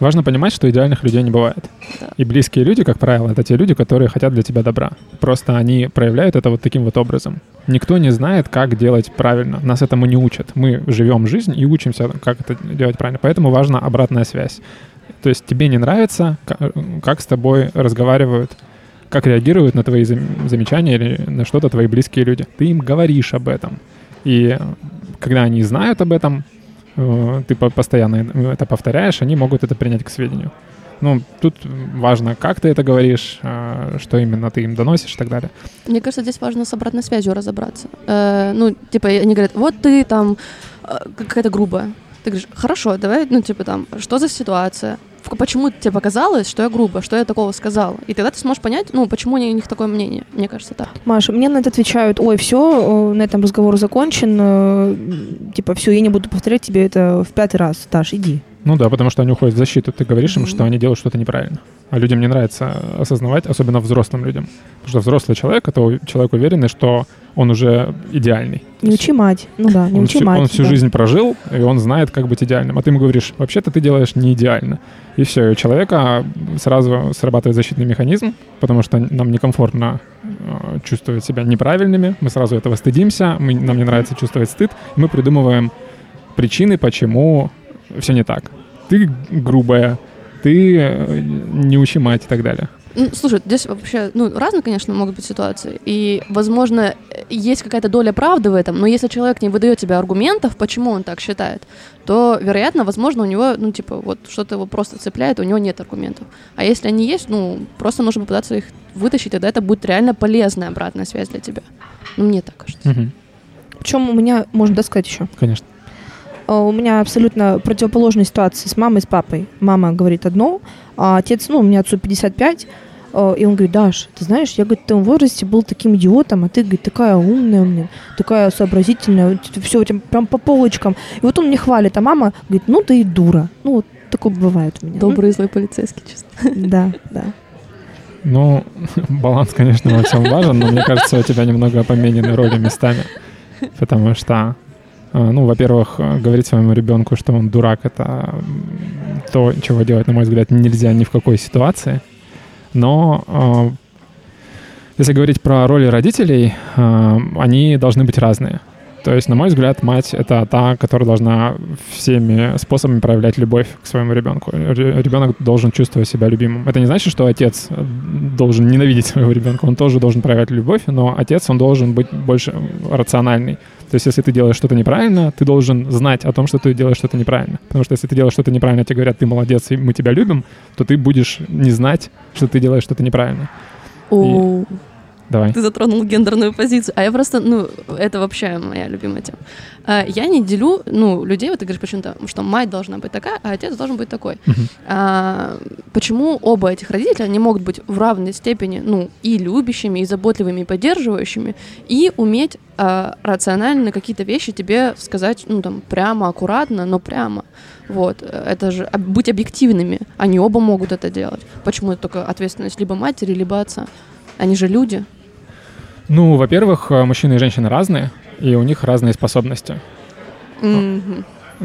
Важно понимать, что идеальных людей не бывает.
Да.
И близкие люди, как правило, это те люди, которые хотят для тебя добра. Просто они проявляют это вот таким вот образом. Никто не знает, как делать правильно. Нас этому не учат. Мы живем жизнь и учимся, как это делать правильно. Поэтому важна обратная связь. То есть тебе не нравится, ка- как с тобой разговаривают, как реагируют на твои зам- замечания или на что-то твои близкие люди. Ты им говоришь об этом. И когда они знают об этом, ты по- постоянно это повторяешь, они могут это принять к сведению. Ну, тут важно, как ты это говоришь, э, что именно ты им доносишь и так далее.
Мне кажется, здесь важно с обратной связью разобраться. Э, ну, типа, они говорят, вот ты там э, какая-то грубая. Ты говоришь, хорошо, давай, ну, типа там, что за ситуация? Почему тебе показалось, что я грубо, что я такого сказала? И тогда ты сможешь понять, ну, почему у них такое мнение. Мне кажется, так.
Маша, мне на это отвечают, ой, все, на этом разговор закончен, э, типа, все, я не буду повторять тебе это в пятый раз, Даш, иди.
Ну да, потому что они уходят в защиту. Ты говоришь им, что они делают что-то неправильно. А людям не нравится осознавать, особенно взрослым людям. Потому что взрослый человек — это человек уверенный, что он уже идеальный.
Не учи мать, ну да, не
он,
учи
всю,
мать.
он всю
да.
жизнь прожил, и он знает, как быть идеальным. А ты ему говоришь, вообще-то ты делаешь не идеально. И все, и у человека сразу срабатывает защитный механизм, потому что нам некомфортно э, чувствовать себя неправильными, мы сразу этого стыдимся, мы, нам не нравится чувствовать стыд, и мы придумываем причины, почему все не так. Ты грубая, ты э, не учи мать и так далее.
Ну, слушай, здесь вообще, ну, разные, конечно, могут быть ситуации. И, возможно, есть какая-то доля правды в этом, но если человек не выдает тебе аргументов, почему он так считает, то, вероятно, возможно, у него, ну, типа, вот что-то его просто цепляет, у него нет аргументов. А если они есть, ну, просто нужно попытаться их вытащить, тогда это будет реально полезная обратная связь для тебя. Ну, мне так кажется.
Мгм.
Причем у меня, можно досказать еще,
Конечно.
А, у меня абсолютно противоположная ситуация с мамой и с папой. Мама говорит одно, а отец, ну, у меня отцу 55, а, и он говорит, Даш, ты знаешь, я, говорит, в том возрасте был таким идиотом, а ты, говорит, такая умная, блин, такая сообразительная, все у тебя прям по полочкам. И вот он мне хвалит, а мама говорит, ну ты и дура. Ну, вот такое бывает у меня.
Добрый и злой полицейский, честно.
Да, да.
Ну, баланс, конечно, во всем важен, но мне кажется, у тебя немного поменены роли местами. Потому что, э, ну, во-первых, э, говорить своему ребенку, что он дурак, это то, чего делать, на мой взгляд, нельзя ни в какой ситуации. Но э, если говорить про роли родителей, э, они должны быть разные. То есть, на мой взгляд, мать — это та, которая должна всеми способами проявлять любовь к своему ребенку. Ре- Ребенок должен чувствовать себя любимым. Это не значит, что отец должен ненавидеть своего ребенка. Он тоже должен проявлять любовь, но отец, он должен быть больше рациональный. То есть, если ты делаешь что-то неправильно, ты должен знать о том, что ты делаешь что-то неправильно. Потому что если ты делаешь что-то неправильно, тебе говорят, ты молодец, и мы тебя любим, то ты будешь не знать, что ты делаешь что-то неправильно.
О,
Давай.
Ты затронул гендерную позицию. А я просто, ну, это вообще моя любимая тема. А, Я не делю, ну, людей, вот ты говоришь почему-то, что мать должна быть такая, а отец должен быть такой.
Мгм.
А, Почему оба этих родителя не могут быть в равной степени, ну, и любящими, и заботливыми, и поддерживающими, и уметь а, рационально какие-то вещи тебе сказать, ну, там, прямо, аккуратно, но прямо. Вот, это же быть объективными. Они оба могут это делать. Почему это только ответственность либо матери, либо отца? Они же люди.
Ну, во-первых, э, мужчины и женщины разные, и у них разные способности.
Мгм.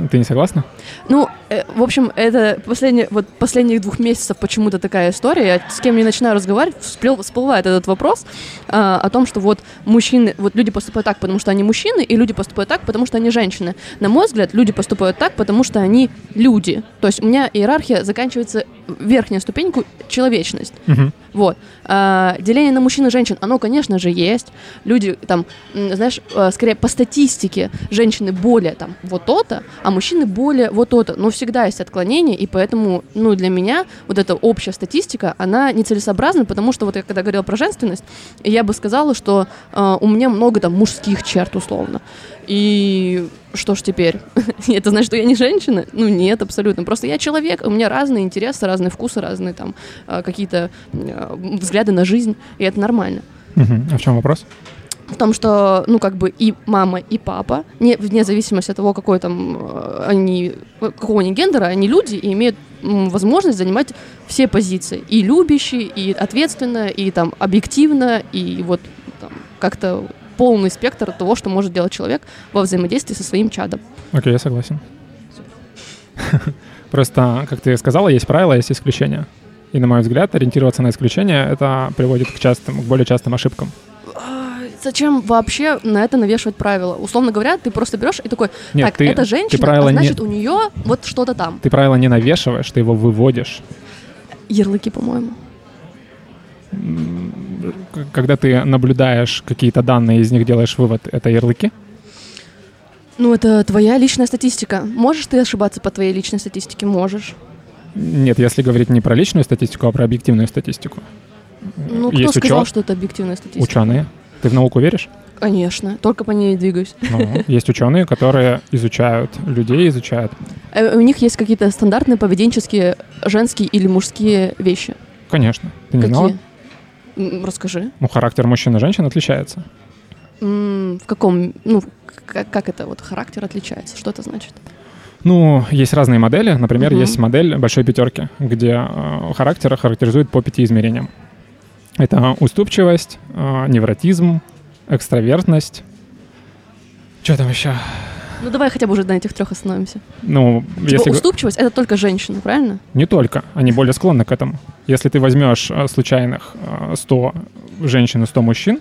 Ты не согласна?
Ну, э, в общем, это последние, вот последних двух месяцев почему-то такая история. Я с кем не начинаю разговаривать, всплел, всплывает этот вопрос а, о том, что вот мужчины, вот люди поступают так, потому что они мужчины, и люди поступают так, потому что они женщины. На мой взгляд, люди поступают так, потому что они люди. То есть у меня иерархия заканчивается верхняя ступеньку человечность.
Мгм.
Вот. А, деление на мужчин и женщин, оно, конечно же, есть. Люди, там, знаешь, э, скорее по статистике женщины более там вот то-то, а мужчины более вот то-то. Но всегда есть отклонения, и поэтому, ну, для меня вот эта общая статистика, она нецелесообразна, потому что вот я когда говорила про женственность, я бы сказала, что э, у меня много там мужских черт, условно. И что ж теперь? Это значит, что я не женщина? Ну, нет, абсолютно. Просто я человек, у меня разные интересы, разные вкусы, разные там э, какие-то э, взгляды на жизнь, и это нормально.
А в чем вопрос?
В том, что, ну, как бы и мама, и папа, не, вне зависимости от того, какой там э, они, какого они гендера, они люди и имеют возможность занимать все позиции. И любящие, и ответственно, и там объективно, и вот там, как-то полный спектр того, что может делать человек во взаимодействии со своим чадом.
Окей, я согласен. Просто, как ты сказала, есть правила, есть исключения. И, на мой взгляд, ориентироваться на исключения — это приводит к, частым, к более частым ошибкам.
Зачем вообще на это навешивать правила? Условно говоря, ты просто берешь и такой,
Нет,
так,
ты-
это
ты
женщина,
правила
а
не-
значит, у нее вот что-то там.
Ты правило не навешиваешь, ты его выводишь.
Ярлыки, по-моему.
Когда ты наблюдаешь какие-то данные, из них делаешь вывод, это ярлыки.
Ну, это твоя личная статистика. Можешь ты ошибаться по твоей личной статистике? Можешь.
Нет, если говорить не про личную статистику, а про объективную статистику.
Ну, кто
Есть
сказал,
учё-
что это объективная статистика?
Ученые. Ты в науку веришь?
Конечно, только по ней двигаюсь.
Ну, есть ученые, которые изучают людей, изучают.
Э, У них есть какие-то стандартные поведенческие женские или мужские вещи.
Конечно. Ты не знала?
Какие? М, Расскажи.
Ну, характер мужчин и женщин отличается.
М, В каком, ну, как, как это вот характер отличается? Что это значит?
Ну, есть разные модели. Например,
Мгм.
есть модель большой пятерки, где э, характер характеризует по пяти измерениям. Это уступчивость, э, невротизм, экстравертность. Что там еще?
Ну, давай хотя бы уже на этих трех остановимся.
Ну,
Типа
если
уступчивость — это только женщина, правильно?
не только, они более склонны к этому. Если ты возьмешь э, случайных э, 100 женщин и 100 мужчин,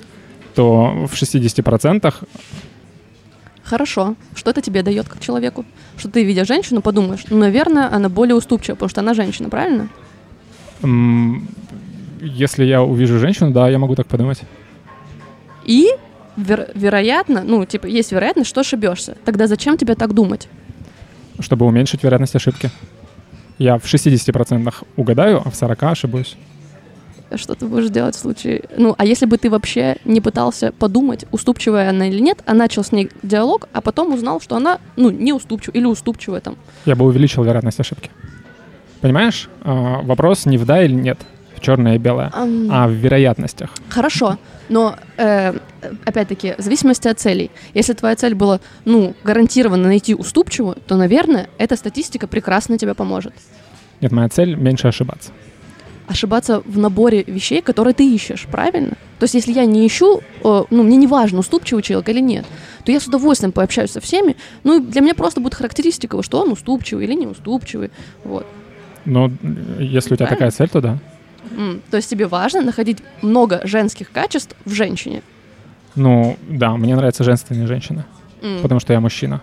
то в 60%
Хорошо. Что это тебе дает как человеку? Что ты, видя женщину, подумаешь, ну, наверное, она более уступчива, потому что она женщина, правильно?
Если я увижу женщину, да, я могу так подумать.
И, вер- вероятно, ну, типа, есть вероятность, что ошибешься. Тогда зачем тебе так думать?
чтобы уменьшить вероятность ошибки. Я в 60% угадаю, а в 40% ошибусь.
Что ты будешь делать в случае... Ну, а если бы ты вообще не пытался подумать, уступчивая она или нет, а начал с ней диалог, а потом узнал, что она, ну, не уступчивая или уступчивая там.
Я бы увеличил вероятность ошибки. Понимаешь? А, вопрос не в да или нет, черное и белое,
Ам,
а в вероятностях.
Хорошо, но э, опять-таки, в зависимости от целей. Если твоя цель была, ну, гарантированно найти уступчивую, то, наверное, эта статистика прекрасно тебе поможет.
Нет, моя цель — меньше ошибаться.
Ошибаться в наборе вещей, которые ты ищешь, правильно? То есть, если я не ищу, э, ну, мне не важно, уступчивый человек или нет, то я с удовольствием пообщаюсь со всеми. Ну, для меня просто будет характеристика, что он уступчивый или не уступчивый. Вот.
Но э, если у тебя
Правильно.
такая цель, то да.
М, То есть тебе важно находить много женских качеств в женщине.
Ну, да, мне нравятся женственные женщины,
М.
потому что я мужчина.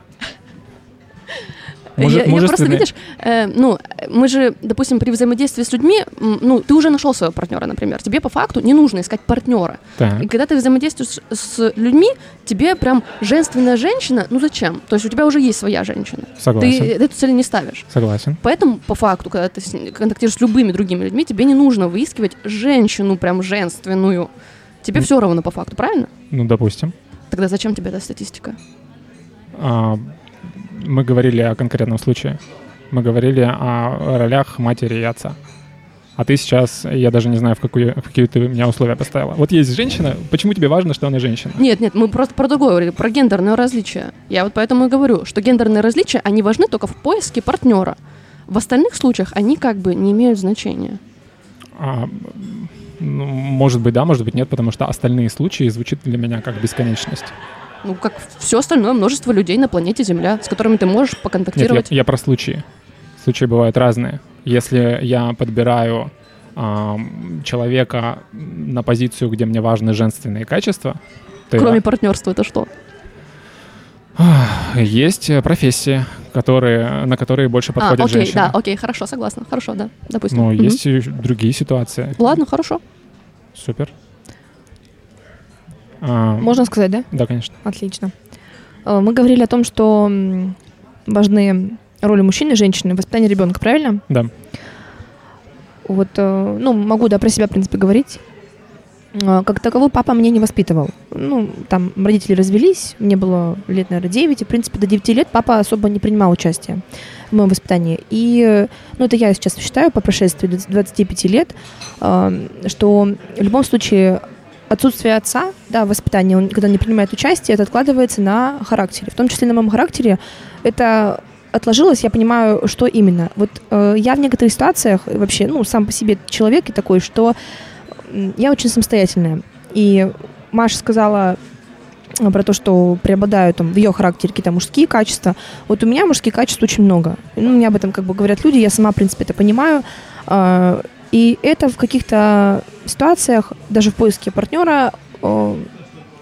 Я,
Муже-
я просто,
мужественные-
видишь, э, ну, мы же, допустим, при взаимодействии с людьми, ну, ты уже нашел своего партнера, например, тебе по факту не нужно искать партнера.
Так.
И когда ты взаимодействуешь с, с людьми, тебе прям женственная женщина, ну зачем? То есть у тебя уже есть своя женщина.
Согласен.
Ты эту цель не ставишь.
Согласен.
Поэтому, по факту, когда ты контактируешь с любыми другими людьми, тебе не нужно выискивать женщину прям женственную. Тебе
М.
все равно по факту, правильно?
Ну, допустим.
Тогда зачем тебе эта статистика?
А, мы говорили о конкретном случае. Мы говорили о ролях матери и отца. А ты сейчас, я даже не знаю, в, какую, в какие ты меня условия поставила. Вот есть женщина, почему тебе важно, что она женщина?
Нет, нет, мы просто про другое говорили, про гендерное различие. Я вот поэтому и говорю, что гендерные различия, они важны только в поиске партнера. В остальных случаях они как бы не имеют значения.
А, ну, может быть, да, может быть, нет, потому что остальные случаи звучат для меня как бесконечность.
Ну, как все остальное множество людей на планете Земля, с которыми ты можешь
Нет, я,
поконтактировать.
я про случаи. Случаи бывают разные. Если я подбираю ам, человека на позицию, где мне важны женственные качества, то я-
Кроме партнерства, это что?
Есть э, профессии, которые, на которые больше
А,
подходят
окей,
женщины.
да, окей, хорошо, согласна. Хорошо, да, допустим.
Но
Мгм.
есть и другие ситуации.
Ладно, хорошо.
Супер. А,
Можно сказать, да?
Да, конечно.
Отлично. Э, Мы говорили о том, что важны роли мужчины и женщины в воспитании ребенка, правильно?
Да.
Вот, э, ну, могу, да, про себя, в принципе, говорить. Э, Как таковой папа меня не воспитывал. Ну, там родители развелись, мне было лет, наверное, 9, и, в принципе, до 9 лет папа особо не принимал участия в моем воспитании. И, ну, это я сейчас считаю, по прошествии 20 25 лет, что в любом случае отсутствие отца, да, воспитание, он, когда не принимает участие, это откладывается на характере. В том числе на моем характере это отложилось, я понимаю, что именно. Вот э, я в некоторых ситуациях вообще, ну, сам по себе человек и такой, что я очень самостоятельная. И Маша сказала э, про то, что преобладают там, в ее характере какие-то мужские качества. Вот у меня мужские качества очень много. Ну, мне об этом как бы говорят люди, я сама, в принципе, это понимаю. Э, и это в каких-то ситуациях, даже в поиске партнера,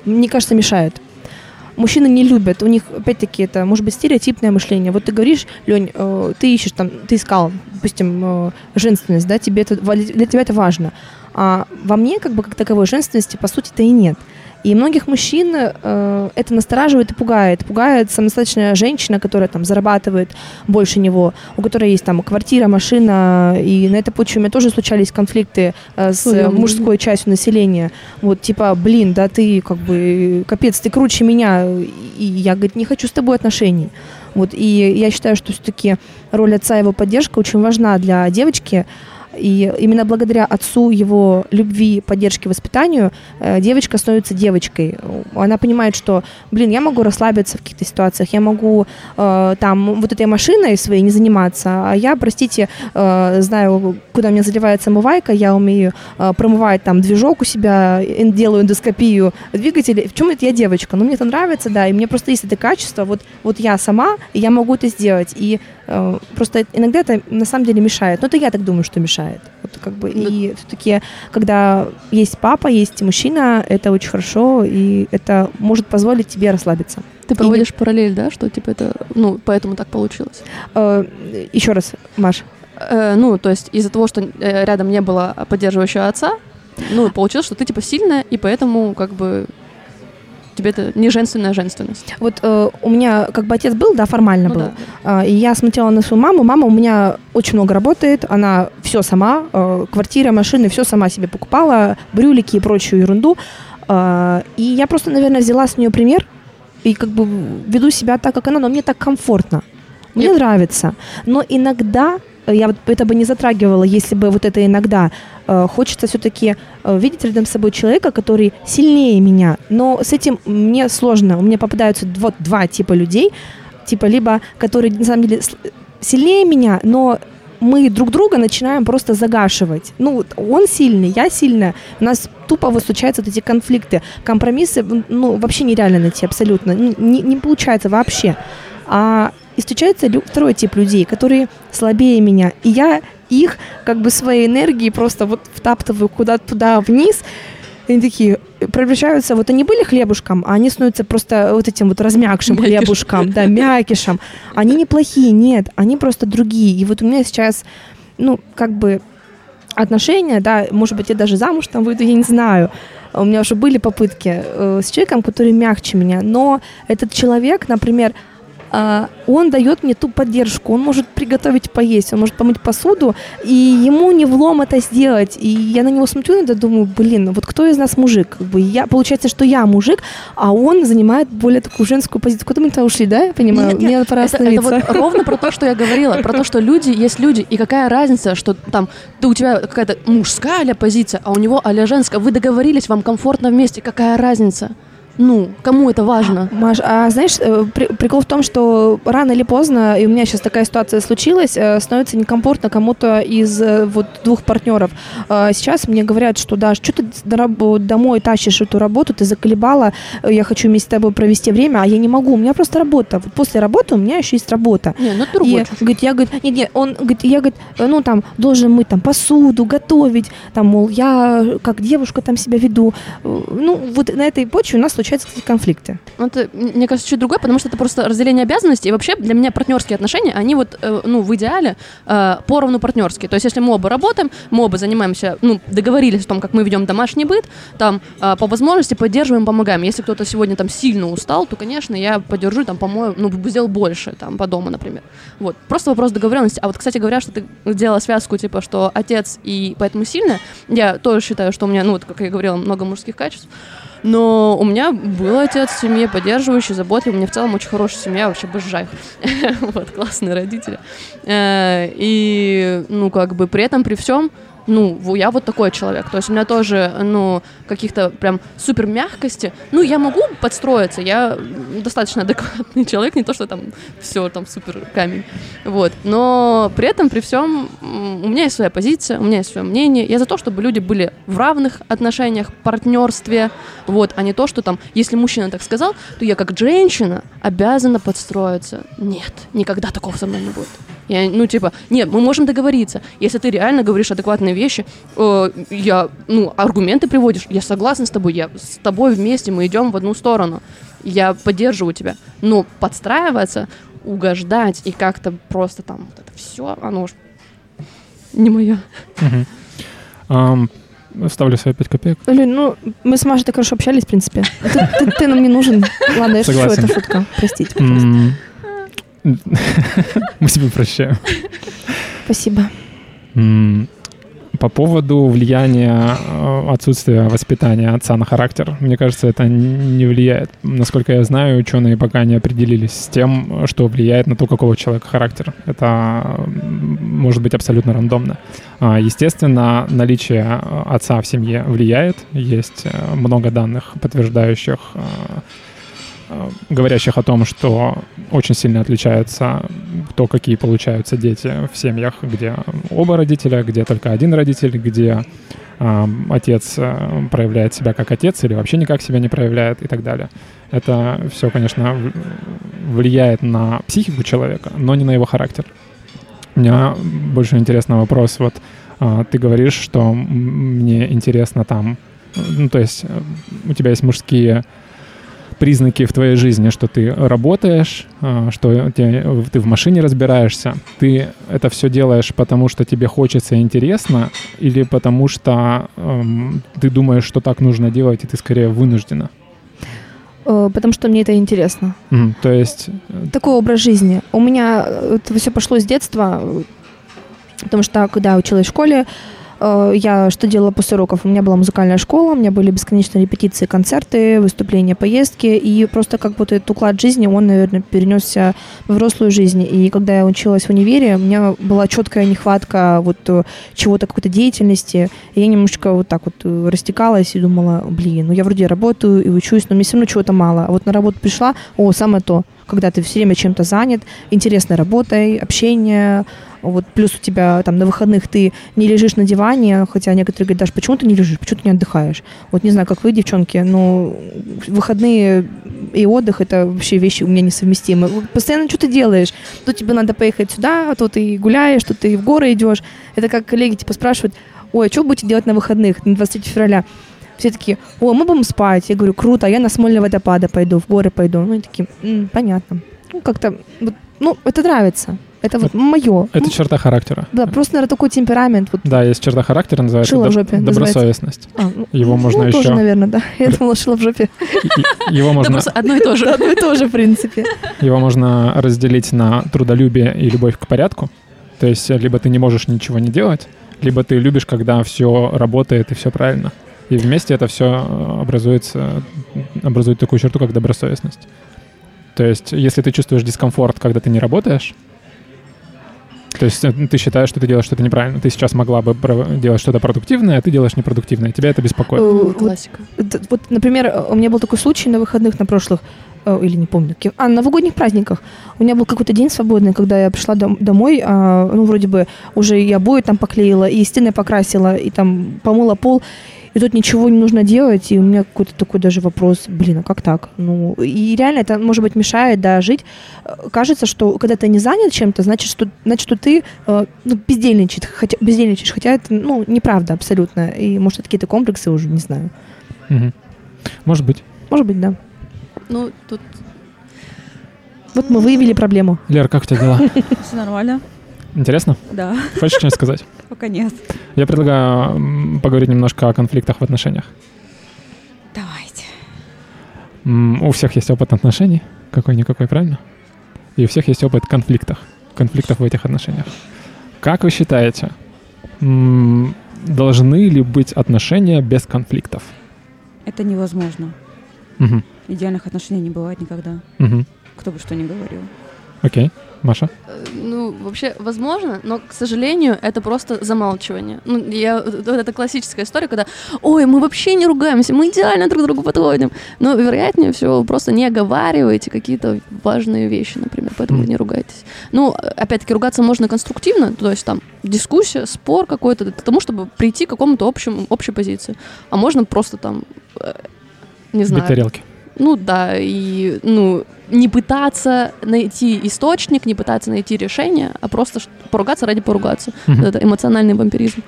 мне кажется, мешает. Мужчины не любят, у них, опять-таки, это может быть стереотипное мышление. Вот ты говоришь, Лень, э, ты ищешь там, ты искал, допустим, э, женственность, да, тебе это, для тебя это важно. А во мне, как бы, как таковой женственности, по сути-то и нет. И многих мужчин э, это настораживает и пугает. Пугает самодостаточная женщина, которая там зарабатывает больше него, у которой есть там квартира, машина, и на этой почве у меня тоже случались конфликты э, с Ой, мужской частью населения. Вот типа, блин, да ты как бы, капец, ты круче меня, и я, говорит, не хочу с тобой отношений. Вот, и я считаю, что все-таки роль отца и его поддержка очень важна для девочки, и именно благодаря отцу, его любви, поддержке, воспитанию, э, девочка становится девочкой. Она понимает, что, блин, я могу расслабиться в каких-то ситуациях, я могу э, там вот этой машиной своей не заниматься, а я, простите, э, знаю, куда мне заливается омывайка, я умею э, промывать там движок у себя, делаю эндоскопию двигателя. В чем это я девочка? Ну, мне это нравится, да, и мне просто есть это качество, вот, вот я сама, и я могу это сделать. И э, просто иногда это на самом деле мешает. Но это я так думаю, что мешает мешает. Вот как бы, да. И все-таки, когда есть папа, есть мужчина, это очень хорошо, и это может позволить тебе расслабиться.
Ты проводишь и... параллель, да, что типа это, ну, поэтому так получилось?
Э, еще раз, Маш.
Э, ну, то есть из-за того, что э, рядом не было поддерживающего отца, ну, получилось, что ты типа сильная, и поэтому как бы тебе это не женственная женственность.
Вот э, у меня как бы отец был, да, формально ну, был. Да. Э, и я смотрела на свою маму. Мама у меня очень много работает, она все сама, э, квартира, машины, все сама себе покупала, брюлики и прочую ерунду. Э, и я просто, наверное, взяла с нее пример и как бы веду себя так, как она, но мне так комфортно. Мне Нет. нравится. Но иногда я вот это бы не затрагивала, если бы вот это иногда. Э, хочется все-таки э, видеть рядом с собой человека, который сильнее меня. Но с этим мне сложно. У меня попадаются вот два типа людей. Типа либо, которые на самом деле сильнее меня, но мы друг друга начинаем просто загашивать. Ну, он сильный, я сильная. У нас тупо вот случаются вот эти конфликты. Компромиссы, ну, вообще нереально найти абсолютно. Не, не получается вообще. А и встречается второй тип людей, которые слабее меня. И я их как бы своей энергией просто вот втаптываю куда-то туда вниз. И они такие превращаются, вот они были хлебушком, а они становятся просто вот этим вот размягшим Мякиш. хлебушком, да, мякишем. Они неплохие, нет, они просто другие. И вот у меня сейчас, ну, как бы отношения, да, может быть, я даже замуж там выйду, я не знаю. У меня уже были попытки э, с человеком, который мягче меня, но этот человек, например, он дает мне ту поддержку, он может приготовить поесть, он может помыть посуду, и ему не влом это сделать. И я на него смотрю иногда думаю, блин, вот кто из нас мужик? Как бы я, получается, что я мужик, а он занимает более такую женскую позицию. Куда мы то ушли, да? Я понимаю, нет, нет, мне пора это, это вот
ровно про то, что я говорила, про то, что люди есть люди, и какая разница, что там ты у тебя какая-то мужская а позиция, а у него а женская. Вы договорились, вам комфортно вместе, какая разница? Ну, кому это важно?
Маш, а знаешь, э, при, прикол в том, что рано или поздно, и у меня сейчас такая ситуация случилась, э, становится некомфортно кому-то из э, вот двух партнеров. Сейчас мне говорят, что да, что ты домой тащишь эту работу, ты заколебала, я хочу вместе с тобой провести время, а я не могу, у меня просто работа. Вот после работы у меня еще есть работа.
Не, ну это и,
говорит, я, говорит, нет, нет, он, говорит, я, говорит, ну там, должен мыть там посуду, готовить, там, мол, я как девушка там себя веду. Ну, вот на этой почве у нас случаются кстати, конфликты?
Ну, это, мне кажется, чуть другое, потому что это просто разделение обязанностей. И вообще для меня партнерские отношения, они вот, э, ну, в идеале э, поровну партнерские. То есть если мы оба работаем, мы оба занимаемся, ну, договорились о том, как мы ведем домашний быт, там, э, по возможности поддерживаем, помогаем. Если кто-то сегодня там сильно устал, то, конечно, я поддержу, там, по-моему, ну, сделал больше, там, по дому, например. Вот. Просто вопрос договоренности. А вот, кстати говоря, что ты сделала связку, типа, что отец и поэтому сильно, я тоже считаю, что у меня, ну, вот, как я говорила, много мужских качеств. Но у меня был отец в семье, поддерживающий, заботливый. У меня в целом очень хорошая семья, вообще обожаю. вот, классные родители. Э, и, ну, как бы при этом, при всем, ну, я вот такой человек. То есть у меня тоже, ну, каких-то прям супер мягкости. Ну, я могу подстроиться, я достаточно адекватный человек, не то, что там все там супер камень. Вот. Но при этом, при всем, у меня есть своя позиция, у меня есть свое мнение. Я за то, чтобы люди были в равных отношениях, партнерстве, вот, а не то, что там, если мужчина так сказал, то я как женщина обязана подстроиться. Нет, никогда такого со мной не будет. Я, ну, типа, нет, мы можем договориться. Если ты реально говоришь адекватные вещи, э, я, ну, аргументы приводишь, я согласна с тобой, я с тобой вместе, мы идем в одну сторону. Я поддерживаю тебя. Но подстраиваться, угождать и как-то просто там вот это все, оно уж не мое.
Ставлю свои 5 копеек.
Лень, ну, мы с Машей так хорошо общались, в принципе. Ты, ты- ты нам не нужен. Ладно, я шучу, это шутка. Простите, пожалуйста.
Мы тебе прощаем.
Спасибо.
По поводу влияния э, отсутствия воспитания отца на характер, мне кажется, это не влияет. Насколько я знаю, ученые пока не определились с тем, что влияет на то, какого человека характер. Это может быть абсолютно рандомно. А, Естественно, наличие э, отца в семье влияет. Есть э, много данных, подтверждающих говорящих о том, что очень сильно отличается то, какие получаются дети в семьях, где оба родителя, где только один родитель, где э, отец э, проявляет себя как отец или вообще никак себя не проявляет и так далее. Это все, конечно, влияет на психику человека, но не на его характер. У меня больше интересный вопрос. Вот а, ты говоришь, что мне интересно там, ну то есть э, у тебя есть мужские признаки в твоей жизни, что ты работаешь, а, что ты в машине разбираешься, ты это все делаешь потому, что тебе хочется и интересно, или потому что эм, ты думаешь, что так нужно делать, и ты скорее вынуждена?
Э, Потому что мне это интересно.
Мгм. То есть, э,
Такой образ жизни. У меня э, это все пошло с детства, потому что когда я училась в школе, я что делала после уроков? У меня была музыкальная школа, у меня были бесконечные репетиции, концерты, выступления, поездки, и просто как будто этот уклад жизни, он, наверное, перенесся в взрослую жизнь. И когда я училась в универе, у меня была четкая нехватка вот э, чего-то, какой-то деятельности, и я немножечко вот так вот э, растекалась и думала, блин, ну я вроде работаю и учусь, но мне все равно чего-то мало. А вот на работу пришла, о, самое то, когда ты все время чем-то занят, интересной работой, общение, вот плюс у тебя там на выходных ты не лежишь на диване, хотя некоторые говорят, Даш, почему ты не лежишь, почему ты не отдыхаешь? Вот не знаю, как вы, девчонки, но выходные и отдых это вообще вещи у меня несовместимы. Постоянно что ты делаешь? То тебе надо поехать сюда, а то ты гуляешь, то ты в горы идешь. Это как коллеги типа спрашивают, ой, а что будете делать на выходных, на 23 февраля? Все такие, о, мы будем спать. Я говорю, круто, а я на Смольный водопады пойду, в горы пойду. Ну, они такие, «М, понятно. Ну, как-то, ну, это нравится. Это вот мое.
это черта характера.
Да, просто, наверное, такой темперамент. Вот,
Да, есть черта характера, называется
Шило в
доб-
жопе называется.
добросовестность.
а, ну,
Его можно
ну, тоже,
еще-
наверное, да. Я думала, шила в жопе.
Его можно,
одно и то же.
Одно и то же, в принципе.
его можно разделить на трудолюбие и любовь к порядку. То есть э, либо ты не можешь ничего не делать, либо ты любишь, когда все работает и все правильно. И вместе это все образуется, образует такую черту, как добросовестность. То есть, если ты чувствуешь дискомфорт, когда ты не работаешь, то есть э, ты считаешь, что ты делаешь что-то неправильно. Ты сейчас могла бы делать что-то продуктивное, а ты делаешь непродуктивное. Тебя это беспокоит.
Э, вот
Классика.
Вот, например, э, у меня был такой случай на выходных, на прошлых, или не помню, каких- а, на новогодних праздниках. У меня был какой-то день свободный, когда я пришла дом- домой, а, ну, вроде бы уже и обои там поклеила, и стены покрасила, и там помыла пол, и тут ничего не нужно делать, и у меня какой-то такой даже вопрос, блин, а как так? Ну, и реально это, может быть, мешает, да, жить. Э, Кажется, что когда ты не занят чем-то, значит, что, значит, что ты э, ну, бездельничаешь, хотя, бездельничаешь, хотя это, ну, неправда абсолютно. И, может, это какие-то комплексы уже, не знаю.
Мгм. Может быть.
Может быть, да.
Ну, тут
Вот мы выявили проблему.
Лер, как у тебя дела?
Все нормально?
Интересно?
Да,
Хочешь что-нибудь сказать?
Пока нет.
Я предлагаю поговорить немножко о конфликтах в отношениях.
Давайте.
У всех есть опыт отношений, какой-никакой, правильно? И у всех есть опыт конфликтов, конфликтов в этих отношениях. Как вы считаете, должны ли быть отношения без конфликтов?
Это невозможно.
Мгм,
Идеальных отношений не бывает никогда.
мгм.
Кто бы что ни говорил.
Окей. Маша?
Э, Ну, вообще, возможно, но, к сожалению, это просто замалчивание. Ну, я, вот это классическая история, когда, ой, мы вообще не ругаемся, мы идеально друг другу подходим. Но, вероятнее всего, вы просто не оговариваете какие-то важные вещи, например, поэтому
Мгм.
не ругаетесь. Ну, опять-таки, ругаться можно конструктивно, то есть там дискуссия, спор какой-то, к тому, чтобы прийти к какому-то общему, общей позиции. А можно просто там, э, не
Бить
знаю,
тарелки.
Ну да, и ну, не пытаться найти источник, не пытаться найти решение, а просто поругаться ради поругаться.
Мгм.
Это эмоциональный вампиризм.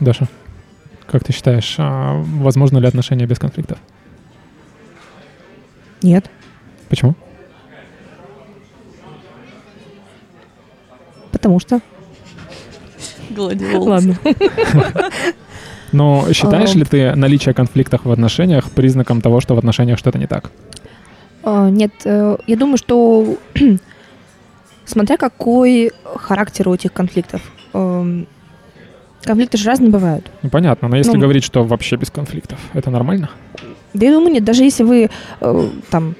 Даша, как ты считаешь, а, возможно ли отношения без конфликтов?
Нет.
Почему?
Потому что...
Гладиолус.
Ладно.
Но считаешь
Ам.
ли ты наличие конфликтов в отношениях признаком того, что в отношениях что-то не так?
А, Нет, э, я думаю, что смотря какой характер у этих конфликтов. Эм, Конфликты же разные бывают.
Ну, понятно, но если
Ну,
говорить, что вообще без конфликтов, это нормально?
Да я думаю, нет, даже если вы э, там,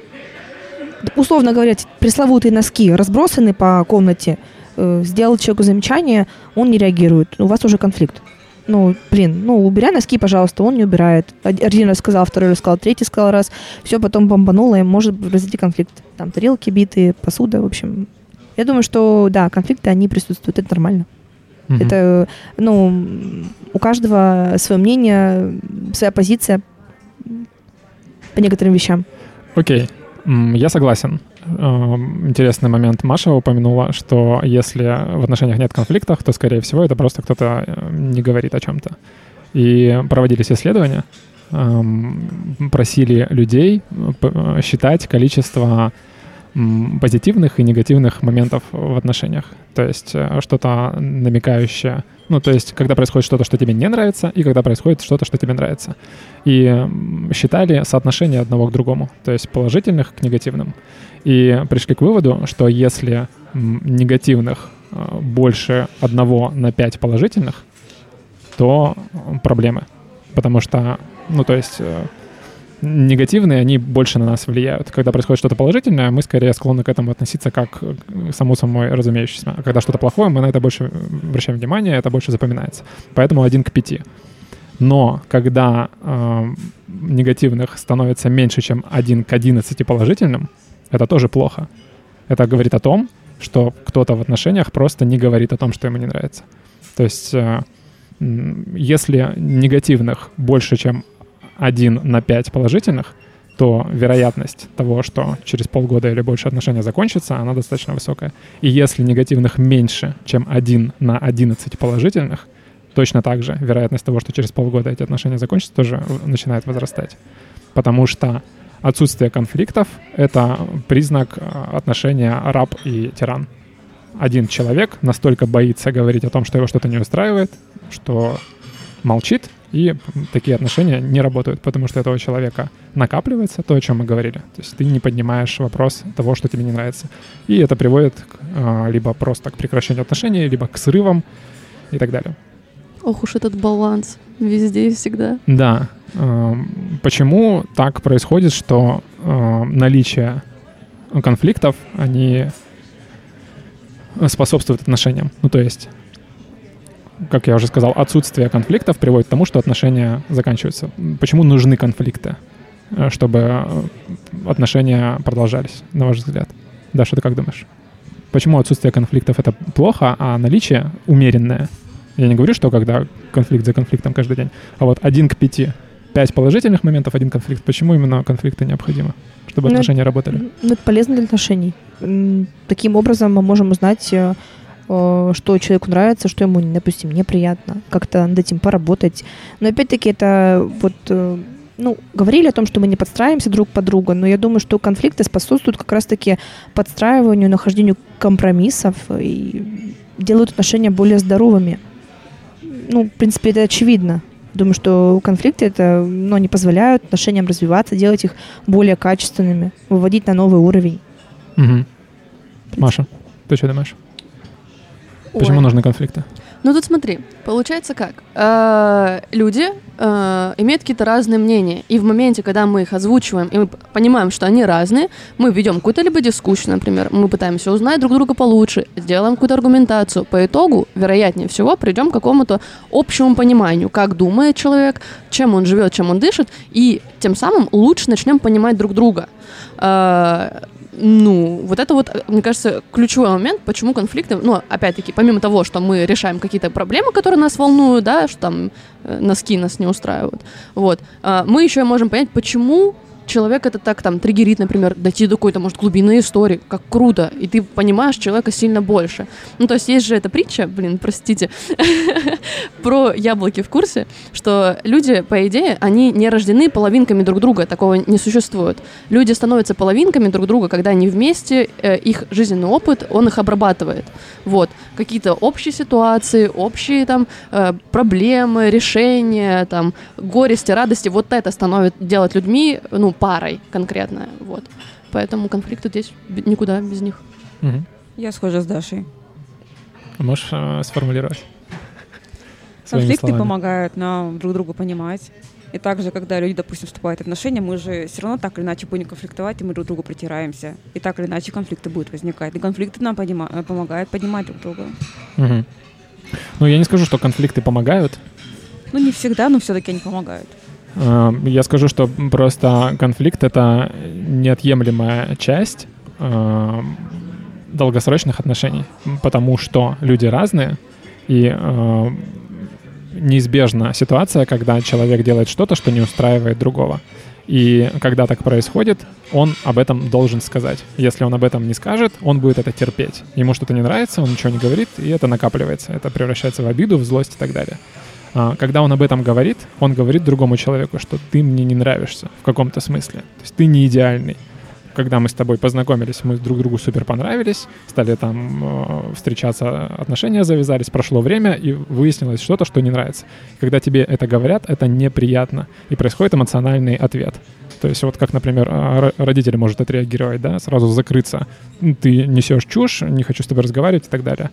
условно говоря, пресловутые носки разбросаны по комнате, э, сделал человеку замечание, он не реагирует, у вас уже конфликт. Ну, блин, ну, убирай носки, пожалуйста, он не убирает. Од- Один раз сказал, второй раз сказал, третий сказал раз. Все, потом бомбануло, и может произойти конфликт. Там тарелки битые, посуда, в общем. Я думаю, что, да, конфликты, они присутствуют, это нормально.
Мгм.
Это, ну, у каждого свое мнение, своя позиция по некоторым вещам.
Окей, М, я согласен. Эм, Интересный момент. Маша упомянула, что если в отношениях нет конфликтов, то, скорее всего, это просто кто-то э, не говорит о чем-то. И проводились исследования, эм, просили людей э, э, считать количество позитивных и негативных моментов в отношениях. То есть что-то намекающее. Ну, то есть, когда происходит что-то, что тебе не нравится, и когда происходит что-то, что тебе нравится. И считали соотношение одного к другому, то есть положительных к негативным. И пришли к выводу, что если негативных э, больше одного на пять положительных, то э, проблемы. Потому что, ну, то есть э, негативные, они больше на нас влияют. Когда происходит что-то положительное, мы скорее склонны к этому относиться как к само собой разумеющееся. А когда что-то плохое, мы на это больше обращаем внимание, это больше запоминается. Поэтому один к пяти. Но когда э, негативных становится меньше, чем 1 к 11 положительным, это тоже плохо. Это говорит о том, что кто-то в отношениях просто не говорит о том, что ему не нравится. То есть, э, если негативных больше, чем 1 на 5 положительных, то вероятность того, что через полгода или больше отношения закончатся, она достаточно высокая. И если негативных меньше, чем 1 на 11 положительных, точно так же вероятность того, что через полгода эти отношения закончатся, тоже начинает возрастать. Потому что отсутствие конфликтов — это признак э, отношения раб и тиран. Один человек настолько боится говорить о том, что его что-то не устраивает, что молчит, и такие отношения не работают, потому что этого человека накапливается то, о чем мы говорили. То есть ты не поднимаешь вопрос того, что тебе не нравится. И это приводит к, а, либо просто к прекращению отношений, либо к срывам и так далее.
Ох уж этот баланс везде и всегда.
Да. эм, Почему так происходит, что эм, наличие конфликтов, они способствуют отношениям? Ну, то есть, как я уже сказал, отсутствие конфликтов приводит к тому, что отношения заканчиваются. Почему нужны конфликты, э, чтобы э, отношения продолжались, на ваш взгляд? Даша, ты как думаешь? Почему отсутствие конфликтов это плохо, а наличие умеренное? Я не говорю, что когда конфликт за конфликтом каждый день, а вот один к пяти. Пять положительных моментов, один конфликт. Почему именно конфликты необходимы? Чтобы
Ну,
отношения работали.
Ну, это полезно для отношений. Таким образом мы можем узнать, э, что человеку нравится, что ему, допустим, неприятно, как-то над этим поработать. Но опять-таки это вот, э, ну, говорили о том, что мы не подстраиваемся друг под друга, но я думаю, что конфликты способствуют как раз-таки подстраиванию, нахождению компромиссов и делают отношения более здоровыми. Ну, в принципе, это очевидно. Думаю, что конфликты это, ну, они позволяют отношениям развиваться, делать их более качественными, выводить на новый уровень.
Мгм. Маша, ты что думаешь? Почему
Ой.
нужны конфликты?
Ну тут смотри, получается как? Э, люди э, имеют какие-то разные мнения, и в моменте, когда мы их озвучиваем, и мы понимаем, что они разные, мы ведем какую-то либо дискуссию, например, мы пытаемся узнать друг друга получше, сделаем какую-то аргументацию. По итогу, вероятнее всего, придем к какому-то общему пониманию, как думает человек, чем он живет, чем он дышит, и тем самым лучше начнем понимать друг друга. Э, ну, вот это вот, э, мне кажется, ключевой момент, почему конфликты, ну, опять-таки, помимо того, что мы решаем какие-то проблемы, которые нас волнуют, да, что там э, носки нас не устраивают, вот, а, мы еще можем понять, почему человек это так там триггерит, например, дойти до какой-то, может, глубины истории, как круто, и ты понимаешь человека сильно больше. Ну, то есть есть же эта притча, блин, простите, про яблоки в курсе, что люди, по идее, они не рождены половинками друг друга, такого не существует. Люди становятся половинками друг друга, когда они вместе, э, их жизненный опыт, он их обрабатывает. Вот. Какие-то общие ситуации, общие там э, проблемы, решения, там, горести, радости, вот это становится делать людьми, ну, парой конкретно, вот. Поэтому конфликты здесь никуда без них.
Мгм.
Я схожа с Дашей.
Можешь э, сформулировать?
Конфликты помогают нам друг друга понимать. И также, когда люди, допустим, вступают в отношения, мы же все равно так или иначе будем конфликтовать, и мы друг другу притираемся. И так или иначе конфликты будут возникать. И конфликты нам поднима- э, помогают поднимать друг друга.
Мгм. Ну, я не скажу, что конфликты помогают.
Ну, не всегда, но все-таки они помогают.
Э, Я скажу, что просто конфликт — это неотъемлемая часть э, долгосрочных отношений, потому что люди разные, и э, неизбежна ситуация, когда человек делает что-то, что не устраивает другого. И когда так происходит, он об этом должен сказать. Если он об этом не скажет, он будет это терпеть. Ему что-то не нравится, он ничего не говорит, и это накапливается. Это превращается в обиду, в злость и так далее. А, Когда он об этом говорит, он говорит другому человеку, что ты мне не нравишься в каком-то смысле. То есть ты не идеальный. Когда мы с тобой познакомились, мы друг другу супер понравились, стали там э, встречаться, отношения завязались, прошло время, и выяснилось что-то, что не нравится. Когда тебе это говорят, это неприятно, и происходит эмоциональный ответ. То есть вот как, например, а, ро- родитель может отреагировать, да, сразу закрыться. «Ну, Ты несешь чушь, не хочу с тобой разговаривать и так далее.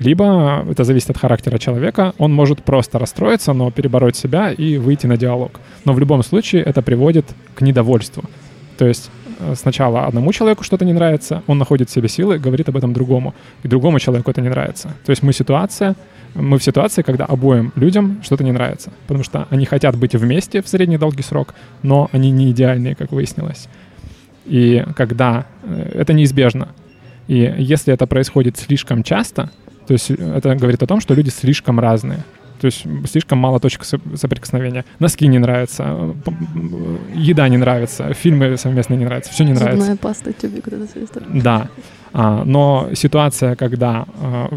Либо это зависит от характера человека, он может просто расстроиться, но перебороть себя и выйти на диалог. Но в любом случае это приводит к недовольству. То есть э, сначала одному человеку что-то не нравится, он находит в себе силы, говорит об этом другому, и другому человеку это не нравится. То есть мы ситуация, мы в ситуации, когда обоим людям что-то не нравится, потому что они хотят быть вместе в средний долгий срок, но они не идеальные, как выяснилось. И когда э, это неизбежно, и если это происходит слишком часто, то есть это говорит о том, что люди слишком разные. То есть слишком мало точек соп- соприкосновения. Носки не нравятся, еда не нравится, фильмы совместные не нравятся, все не нравится.
Зубная паста, тюбик, вот это история.
Да. А, но ситуация, когда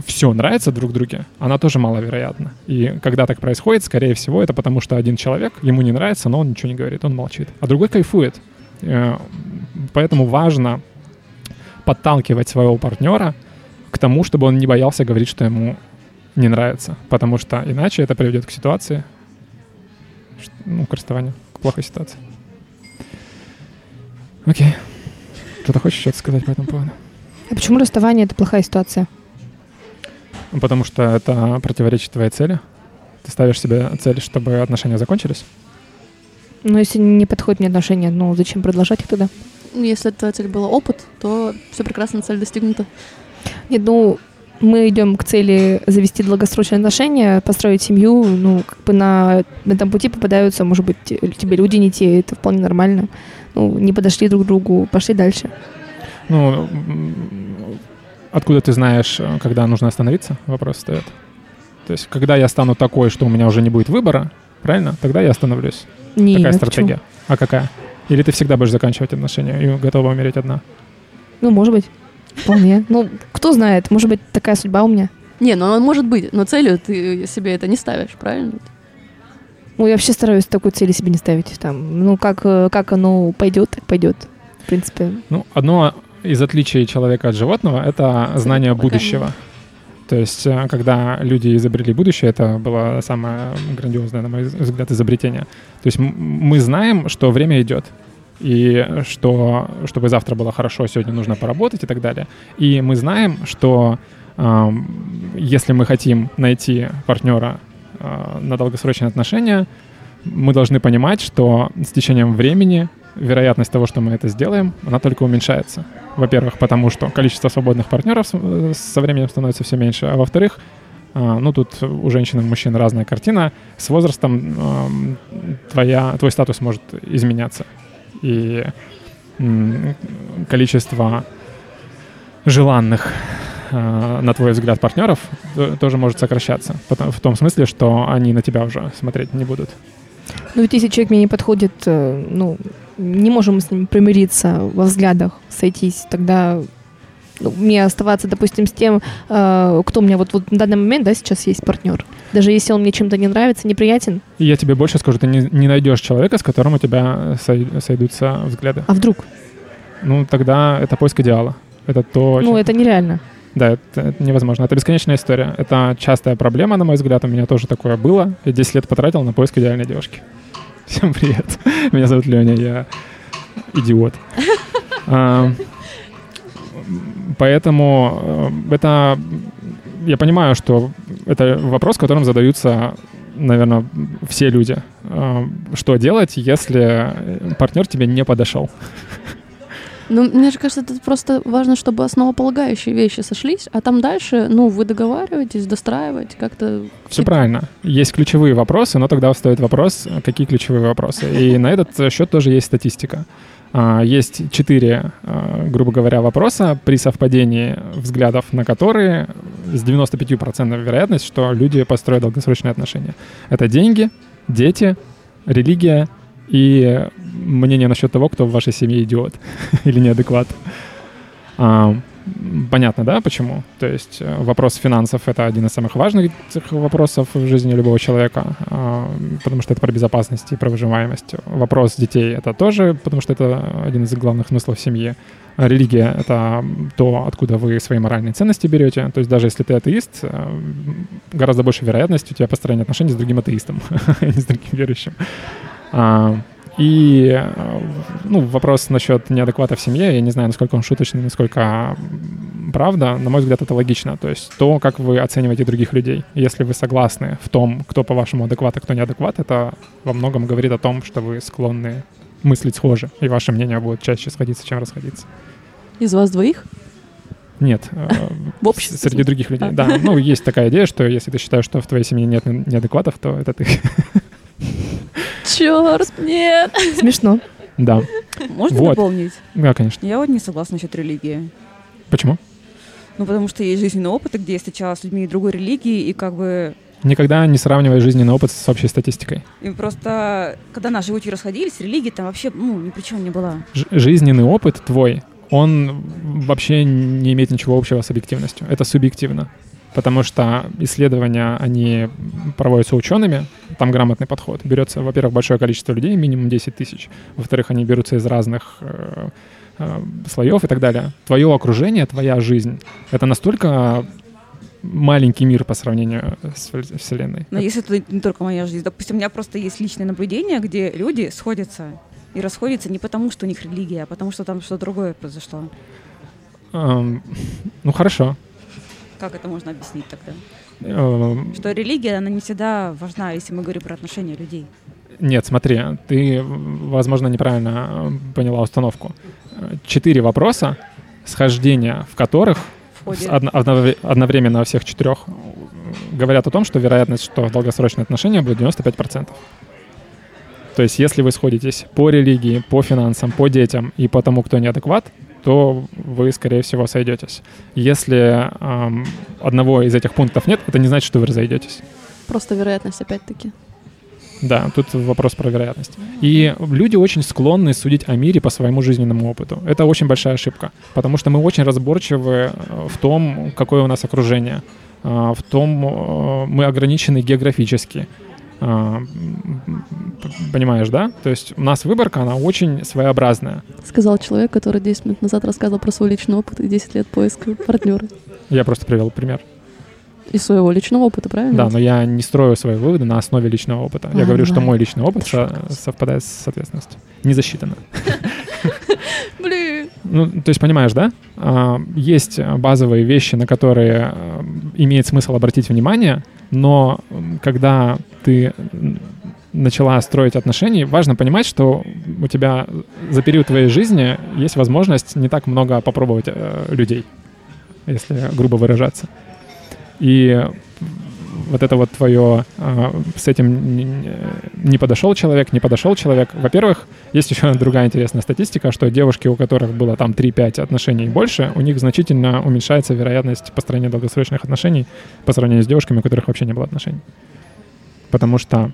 все нравится друг друге, она тоже маловероятна. И когда так происходит, скорее всего, это потому, что один человек, ему не нравится, но он ничего не говорит, он молчит. А другой кайфует. Э, Поэтому важно подталкивать своего партнера к тому, чтобы он не боялся говорить, что ему не нравится. Потому что иначе это приведет к ситуации, ну, к расставанию, к плохой ситуации. Окей. Что-то хочешь что-то сказать по этому поводу?
А почему расставание это плохая ситуация?
Ну, Потому что это противоречит твоей цели. Ты ставишь себе цель, чтобы отношения закончились.
Ну, если не подходит мне отношения, ну зачем продолжать их тогда?
Ну, Если твоя цель была опыт, то все прекрасно, цель достигнута.
Нет, ну, мы идем к цели завести долгосрочные отношения, построить семью, ну, как бы на, на этом пути попадаются, может быть, те- тебе люди не те, это вполне нормально. Ну, не подошли друг к другу, пошли дальше.
Ну, откуда ты знаешь, э, когда нужно остановиться? Вопрос встает. То есть, когда я стану такой, что у меня уже не будет выбора, правильно? Тогда я остановлюсь.
Не,
Такая
ну,
стратегия.
почему?
А какая? Или ты всегда будешь заканчивать отношения и готова умереть одна?
Ну, может быть. Вполне. Ну, кто знает, может быть, такая судьба у меня.
Не, ну он может быть, но целью ты себе это не ставишь, правильно?
Ну, я вообще стараюсь такой цели себе не ставить. Там, ну, как, э, как оно пойдет, так пойдет. В принципе,
Ну, одно из отличий человека от животного — это знание будущего. То есть, э, когда люди изобрели будущее, это было самое грандиозное, на мой взгляд, изобретение. То есть мы знаем, что время идет, и что чтобы завтра было хорошо, сегодня нужно поработать и так далее. И мы знаем, что Ам, Если мы хотим найти партнера а, на долгосрочные отношения, мы должны понимать, что с течением времени вероятность того, что мы это сделаем, она только уменьшается. Во-первых, потому что количество свободных партнеров э, со временем становится все меньше, а во-вторых, а, ну тут у женщин и мужчин разная картина, с возрастом твоя, твой статус может изменяться. И количество желанных, э, на твой взгляд, партнеров тоже может сокращаться. В том смысле, что они на тебя уже смотреть не будут.
Ну, ведь если человек мне не подходит, э, ну, не можем с ним примириться во взглядах, сойтись, тогда ну, мне оставаться, допустим, с тем, э, кто у меня вот, вот на данный момент, да, сейчас есть партнер. Даже если он мне чем-то не нравится, неприятен,
я тебе больше скажу, ты не, не найдешь человека, с которым у тебя сой- сойдутся взгляды.
а вдруг?
Ну, тогда это поиск идеала. Это то,
Ну,
чем-
это нереально.
Да, это, это невозможно. Это бесконечная история. Это частая проблема, на мой взгляд. У меня тоже такое было. Я 10 лет потратил на поиск идеальной девушки. Всем привет. Меня зовут Леня, я идиот. Поэтому э, это... Я понимаю, что это вопрос, которым задаются, наверное, все люди. А, Что делать, если партнер тебе не подошел?
Ну, мне же кажется, это просто важно, чтобы основополагающие вещи сошлись, а там дальше, ну, вы договариваетесь, достраиваете как-то...
Все правильно. Есть ключевые вопросы, но тогда встает вопрос, какие ключевые вопросы. И на этот счет тоже есть статистика. А, Есть четыре, а, грубо говоря, вопроса, при совпадении взглядов на которые с 95% вероятность, что люди построят долгосрочные отношения. Это деньги, дети, религия и мнение насчет того, кто в вашей семье идиот или неадекват. А, Понятно, да, почему? То есть э, вопрос финансов — это один из самых важных вопросов в жизни любого человека, а, потому что это про безопасность и про выживаемость. Вопрос детей — это тоже, потому что это один из главных смыслов семьи. А Религия — это то, откуда вы свои моральные ценности берете. То есть даже если ты атеист, э, гораздо больше вероятность у тебя построения отношений с другим атеистом, а не с другим верующим. И э, ну, вопрос насчет неадеквата в семье, я не знаю, насколько он шуточный, насколько правда. На мой взгляд, это логично. То есть то, как вы оцениваете других людей. Если вы согласны в том, кто, по-вашему, адекват, а кто неадекват, это во многом говорит о том, что вы склонны мыслить схоже, и ваше мнение будет чаще сходиться, чем расходиться.
Из вас двоих?
Нет, э,
В обществе?
среди других людей.
А.
Да, ну есть такая идея, что если ты считаешь, что в твоей семье нет неадекватов, то это ты.
Черт, нет!
Смешно.
Да,
Можно
Вот.
дополнить?
да, конечно.
Я вот не согласна насчет религии.
Почему?
Ну, потому что есть жизненный опыт, где я встречалась с людьми другой религии, и как бы
Никогда не сравнивай жизненный опыт с общей статистикой.
и просто, когда наши пути расходились, религия там вообще, ну, ни при чем не была.
Ж- жизненный опыт твой, он вообще не имеет ничего общего с объективностью. Это субъективно. Потому что исследования, они проводятся учеными, там грамотный подход. Берется, во-первых, большое количество людей, минимум 10 тысяч. Во-вторых, они берутся из разных э, э, слоев и так далее. Твое окружение, твоя жизнь — это настолько маленький мир по сравнению с вс- Вселенной.
Но если это не только моя жизнь, допустим, у меня просто есть личное наблюдение, где люди сходятся и расходятся не потому, что у них религия, а потому что там что-то другое произошло.
Эм, ну, хорошо.
Как это можно объяснить тогда?
Эм,
Что религия, она не всегда важна, если мы говорим про отношения людей.
Нет, смотри, ты, возможно, неправильно э, поняла установку. Четыре вопроса, схождения в которых одновременно во всех четырех э, говорят о том, что вероятность, что долгосрочные отношения будут 95%. То есть, если вы сходитесь по религии, по финансам, по детям и по тому, кто неадекват, то вы, скорее всего, сойдетесь. Если эм, одного из этих пунктов нет, это не значит, что вы разойдетесь.
Просто вероятность, опять-таки.
Да, тут вопрос про вероятность. И люди очень склонны судить о мире по своему жизненному опыту. Это очень большая ошибка, потому что мы очень разборчивы э, в том, какое у нас окружение, э, в том, э, мы ограничены географически. А, Понимаешь, да? То есть у нас выборка, она очень своеобразная.
Сказал человек, который 10 минут назад рассказывал про свой личный опыт и 10 лет поиска партнера.
Я просто привел пример.
Из своего личного опыта, правильно?
Да, но я не строю свои выводы на основе личного опыта. Я
А,
говорю, что
да.
мой личный опыт со- совпадает с ответственностью. Не засчитано.
блин.
Ну, то есть понимаешь, да? А, Есть базовые вещи, на которые а, имеет смысл обратить внимание, но когда ты начала строить отношения, важно понимать, что у тебя за период твоей жизни есть возможность не так много попробовать э, людей, если грубо выражаться. И вот это вот твое а, с этим не- не подошел человек, не подошел человек. Во-первых, есть еще другая интересная статистика, что девушки, у которых было там 3-5 отношений и больше, у них значительно уменьшается вероятность построения долгосрочных отношений по сравнению с девушками, у которых вообще не было отношений. Потому что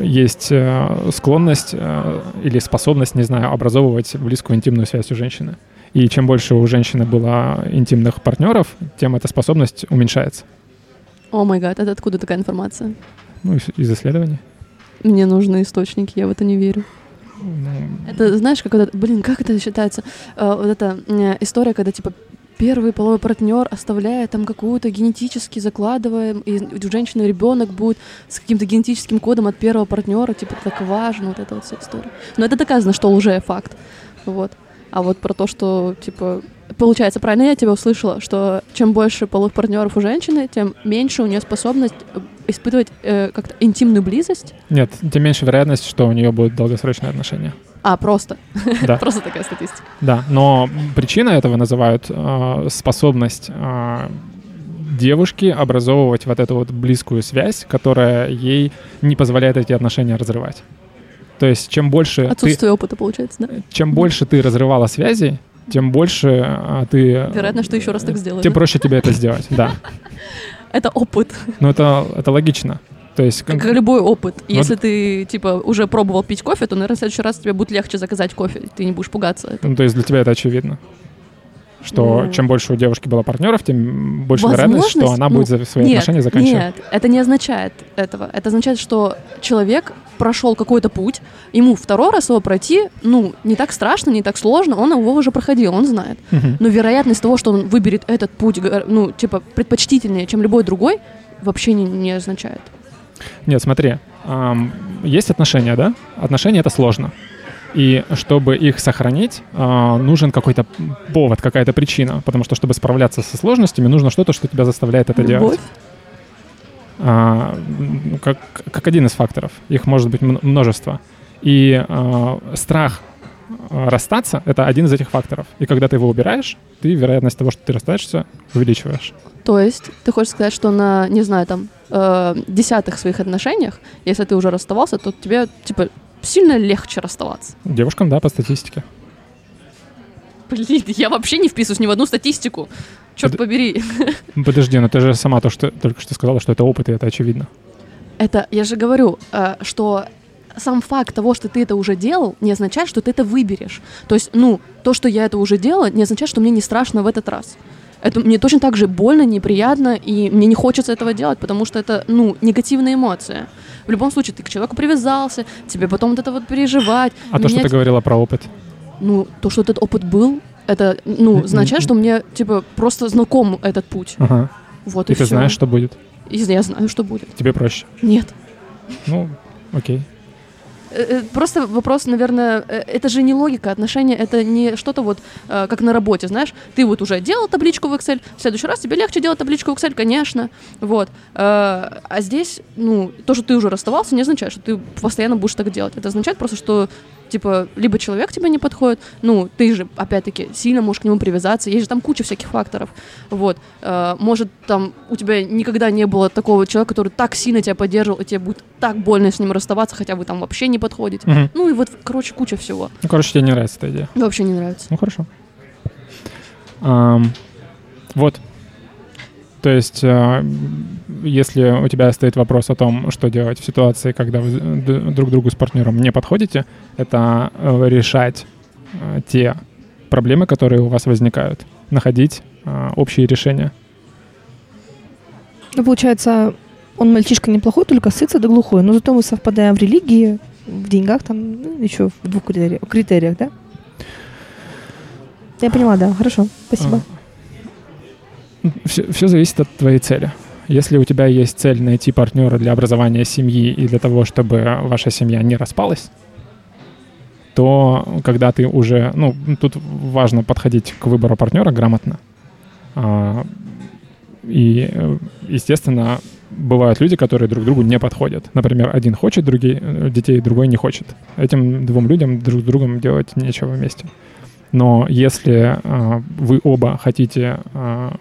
есть э, склонность э, или способность, не знаю, образовывать близкую интимную связь у женщины. И чем больше у женщины было интимных партнеров, тем эта способность уменьшается.
О май гад, это откуда такая информация?
Ну, из, из исследований.
Мне нужны источники, я в это не верю.
Ну,
Это, знаешь, как это, блин, как это считается? Э, вот эта э, история, когда, типа, первый половой партнер оставляет там какую-то генетически закладываем, и у женщины ребенок будет с каким-то генетическим кодом от первого партнера, типа, так важно, вот эта вот вся история. Но это доказано, что уже факт. Вот. А вот про то, что, типа, получается, правильно я тебя услышала, что чем больше половых партнеров у женщины, тем меньше у нее способность э, испытывать э, как-то интимную близость.
Нет, тем меньше вероятность, что у нее будут долгосрочные отношения.
А, просто.
Да.
Просто такая статистика.
Да, но причиной этого называют э, способность э, девушки образовывать вот эту вот близкую связь, которая ей не позволяет эти отношения разрывать. То есть чем больше ты,
Отсутствие опыта, получается, да?
чем больше ты разрывала связи, тем больше а, ты...
Вероятно, что еще раз так сделать.
Тем
да?
проще тебе это сделать, да.
Это опыт.
Но это, это логично. То есть...
Как любой опыт.
Ну
Если ты, типа, уже пробовал пить кофе, то, наверное, в следующий раз тебе будет легче заказать кофе. Ты не будешь пугаться этого.
Ну, то есть для тебя это очевидно. Что
Ну.
чем больше у девушки было партнеров, тем больше вероятность, что она будет
Ну,
за свои
нет,
отношения заканчивать.
Нет, это не означает этого. Это означает, что человек прошел какой-то путь, ему второй раз его пройти, ну, не так страшно, не так сложно, он его уже проходил, он знает.
Мгм.
Но вероятность того, что он выберет этот путь, ну, типа, предпочтительнее, чем любой другой, вообще не, не означает.
Нет, смотри, ам, есть отношения, да? Отношения это сложно. И чтобы их сохранить, а, нужен какой-то повод, какая-то причина. Потому что, чтобы справляться со сложностями, нужно что-то, что тебя заставляет это
Любовь?
делать. А, ну, как, как один из факторов. Их может быть множество. И а, страх а, расстаться — это один из этих факторов. И когда ты его убираешь, ты вероятность того, что ты расстанешься, увеличиваешь.
То есть ты хочешь сказать, что на, не знаю, там, э, десятых своих отношениях, если ты уже расставался, то тебе, типа, сильно легче расставаться.
Девушкам, да, по статистике.
Блин, я вообще не вписываюсь ни в одну статистику. Черт
Это-
побери.
Подожди, но ты же сама то, что только что сказала, что это опыт, и это очевидно.
Это, я же говорю, э, что сам факт того, что ты это уже делал, не означает, что ты это выберешь. То есть, ну, то, что я это уже делала, не означает, что мне не страшно в этот раз. Это мне точно так же больно, неприятно, и мне не хочется этого делать, потому что это, ну, негативная эмоция. В любом случае, ты к человеку привязался, тебе потом вот это вот переживать.
А то, что
менять-
ты говорила про опыт.
Ну, то, что этот опыт был, это, ну, означает, что мне, типа, просто знаком этот путь.
Ага.
Вот
И
и,
ты
всё.
знаешь, что будет.
И я знаю, что будет.
Тебе проще.
Нет.
Ну, окей.
Э, э, Просто вопрос, наверное, э, это же не логика отношения, это не что-то вот как на работе, знаешь, ты вот уже делал табличку в Excel, в следующий раз тебе легче делать табличку в Excel, конечно, вот. А здесь, ну, то, что ты уже расставался, не означает, что ты постоянно будешь так делать. Это означает просто, что типа, либо человек тебе не подходит, ну, ты же, опять-таки, сильно можешь к нему привязаться, есть же там куча всяких факторов, вот. Э, Может, там у тебя никогда не было такого человека, который так сильно тебя поддерживал, и тебе будет так больно с ним расставаться, хотя вы там вообще не подходите.
Мгм.
Ну и вот, короче, куча всего.
Ну, короче, тебе не нравится эта идея.
Вообще не нравится.
Ну, хорошо. Ам, вот. То есть, а, если у тебя стоит вопрос о том, что делать в ситуации, когда вы друг другу с партнером не подходите, это э, решать э, те проблемы, которые у вас возникают, находить а, общие решения.
Ну, получается, он мальчишка неплохой, только сытся да глухой. Но зато мы совпадаем в религии, в деньгах, там, ну, еще в двух критериях, критериях да? Я поняла, да. Хорошо, спасибо.
Все, все зависит от твоей цели. Если у тебя есть цель найти партнера для образования семьи и для того, чтобы ваша семья не распалась, то когда ты уже, ну, тут важно подходить к выбору партнера грамотно. А, и, э, естественно, бывают люди, которые друг другу не подходят. Например, один хочет другие, э, детей, другой не хочет. Этим двум людям друг с другом делать нечего вместе. Но если а, вы оба хотите а,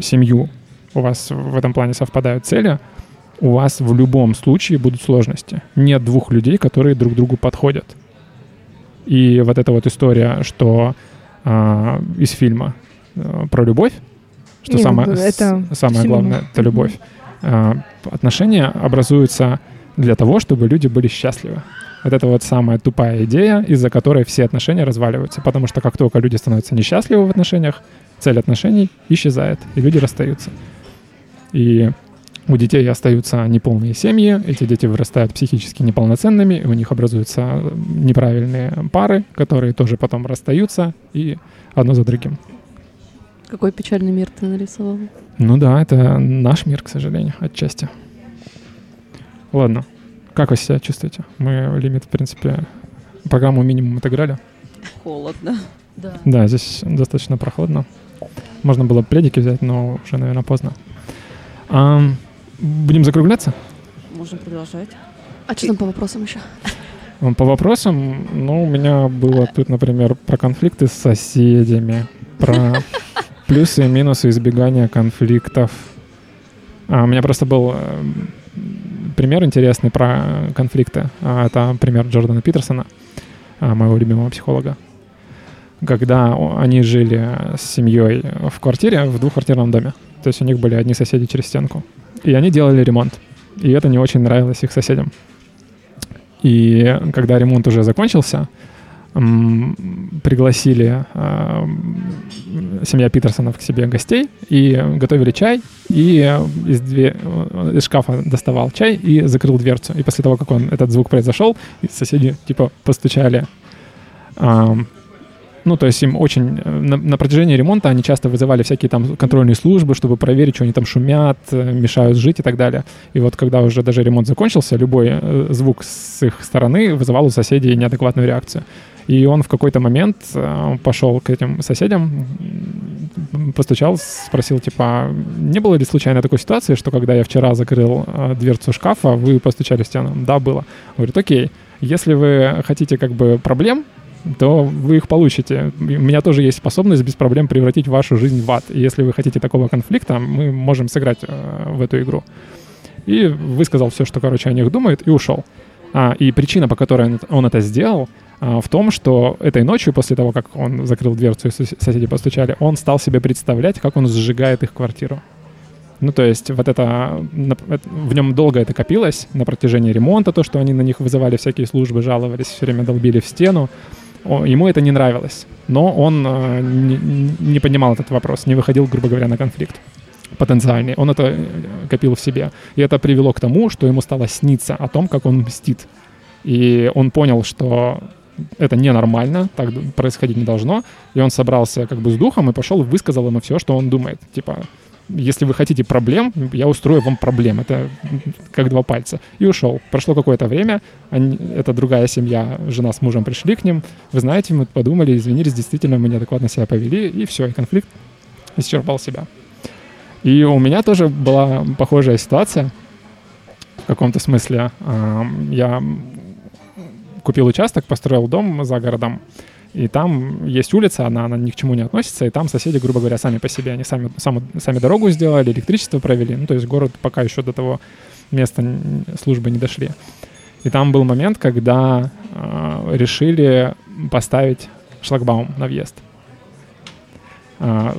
семью, у вас в этом плане совпадают цели, у вас в любом случае будут сложности. Нет двух людей, которые друг другу подходят. И вот эта вот история, что а, из фильма а, про любовь, что
Не,
самое,
ну, это
с- самое главное — это любовь. А, отношения образуются для того, чтобы люди были счастливы. Вот это вот самая тупая идея, из-за которой все отношения разваливаются. Потому что как только люди становятся несчастливы в отношениях, цель отношений исчезает, и люди расстаются. И у детей остаются неполные семьи, эти дети вырастают психически неполноценными, и у них образуются неправильные пары, которые тоже потом расстаются, и одно за другим.
Какой печальный мир ты нарисовал.
Ну да, это наш мир, к сожалению, отчасти. Ладно, как вы себя чувствуете? Мы лимит, в принципе, программу минимум отыграли.
Холодно.
Да.
Да, здесь достаточно прохладно. Можно было пледики взять, но уже, наверное, поздно. Ам, будем закругляться?
Можно продолжать.
А что там по вопросам еще?
По вопросам, ну, у меня было тут, например, про конфликты с соседями, про плюсы и минусы избегания конфликтов. А, у меня просто был э, пример интересный про конфликты. А, это пример Джордана Питерсона, а, моего любимого психолога. Когда они жили с семьей в квартире, в двухквартирном доме. То есть у них были одни соседи через стенку. И они делали ремонт. И это не очень нравилось их соседям. И когда ремонт уже закончился, пригласили м, семья Питерсонов к себе гостей и готовили чай, и э, из, две- э, из шкафа доставал чай и закрыл дверцу. И после того, как он, этот звук произошел, соседи типа постучали. Ну, то есть им очень... э, На, на протяжении ремонта они часто вызывали всякие там контрольные службы, чтобы проверить, что они там шумят, э, мешают жить и так далее. И вот когда уже даже ремонт закончился, любой э, звук с их стороны вызывал у соседей неадекватную реакцию. И он в какой-то момент пошел к этим соседям, постучал, спросил, типа, не было ли случайно такой ситуации, что когда я вчера закрыл дверцу шкафа, вы постучали в стену? Да, было. Говорит, окей, если вы хотите как бы проблем, то вы их получите. У меня тоже есть способность без проблем превратить вашу жизнь в ад. И если вы хотите такого конфликта, мы можем сыграть э, в эту игру. И высказал все, что, короче, о них думает, и ушел. А, и причина, по которой он, это сделал, а, в том, что этой ночью, после того, как он закрыл дверцу и сос- соседи постучали, он стал себе представлять, как он сжигает их квартиру. Ну, то есть вот это- в нем долго это копилось на протяжении ремонта, то, что они на них вызывали всякие службы, жаловались, все время долбили в стену. Ему это не нравилось, но он э, не, понимал этот вопрос, не выходил, грубо говоря, на конфликт потенциальный. Он это э, копил в себе. И это привело к тому, что ему стало сниться о том, как он мстит. И он понял, что это ненормально, так происходить не должно. И он собрался как бы с духом и пошел и высказал ему все, что он думает. Типа, если вы хотите проблем, я устрою вам проблем. Это как два пальца. И ушел. Прошло какое-то время, они, это другая семья, жена с мужем пришли к ним. Вы знаете, мы подумали, извинились, действительно, мы неадекватно себя повели, и все, и конфликт исчерпал себя. И у меня тоже была похожая ситуация в каком-то смысле. Я купил участок, построил дом за городом, и там есть улица, она, она ни к чему не относится, и там соседи, грубо говоря, сами по себе, они сами, сами, сами дорогу сделали, электричество провели, ну, то есть город пока еще до того места службы не дошли. И там был момент, когда а, решили поставить шлагбаум на въезд. А,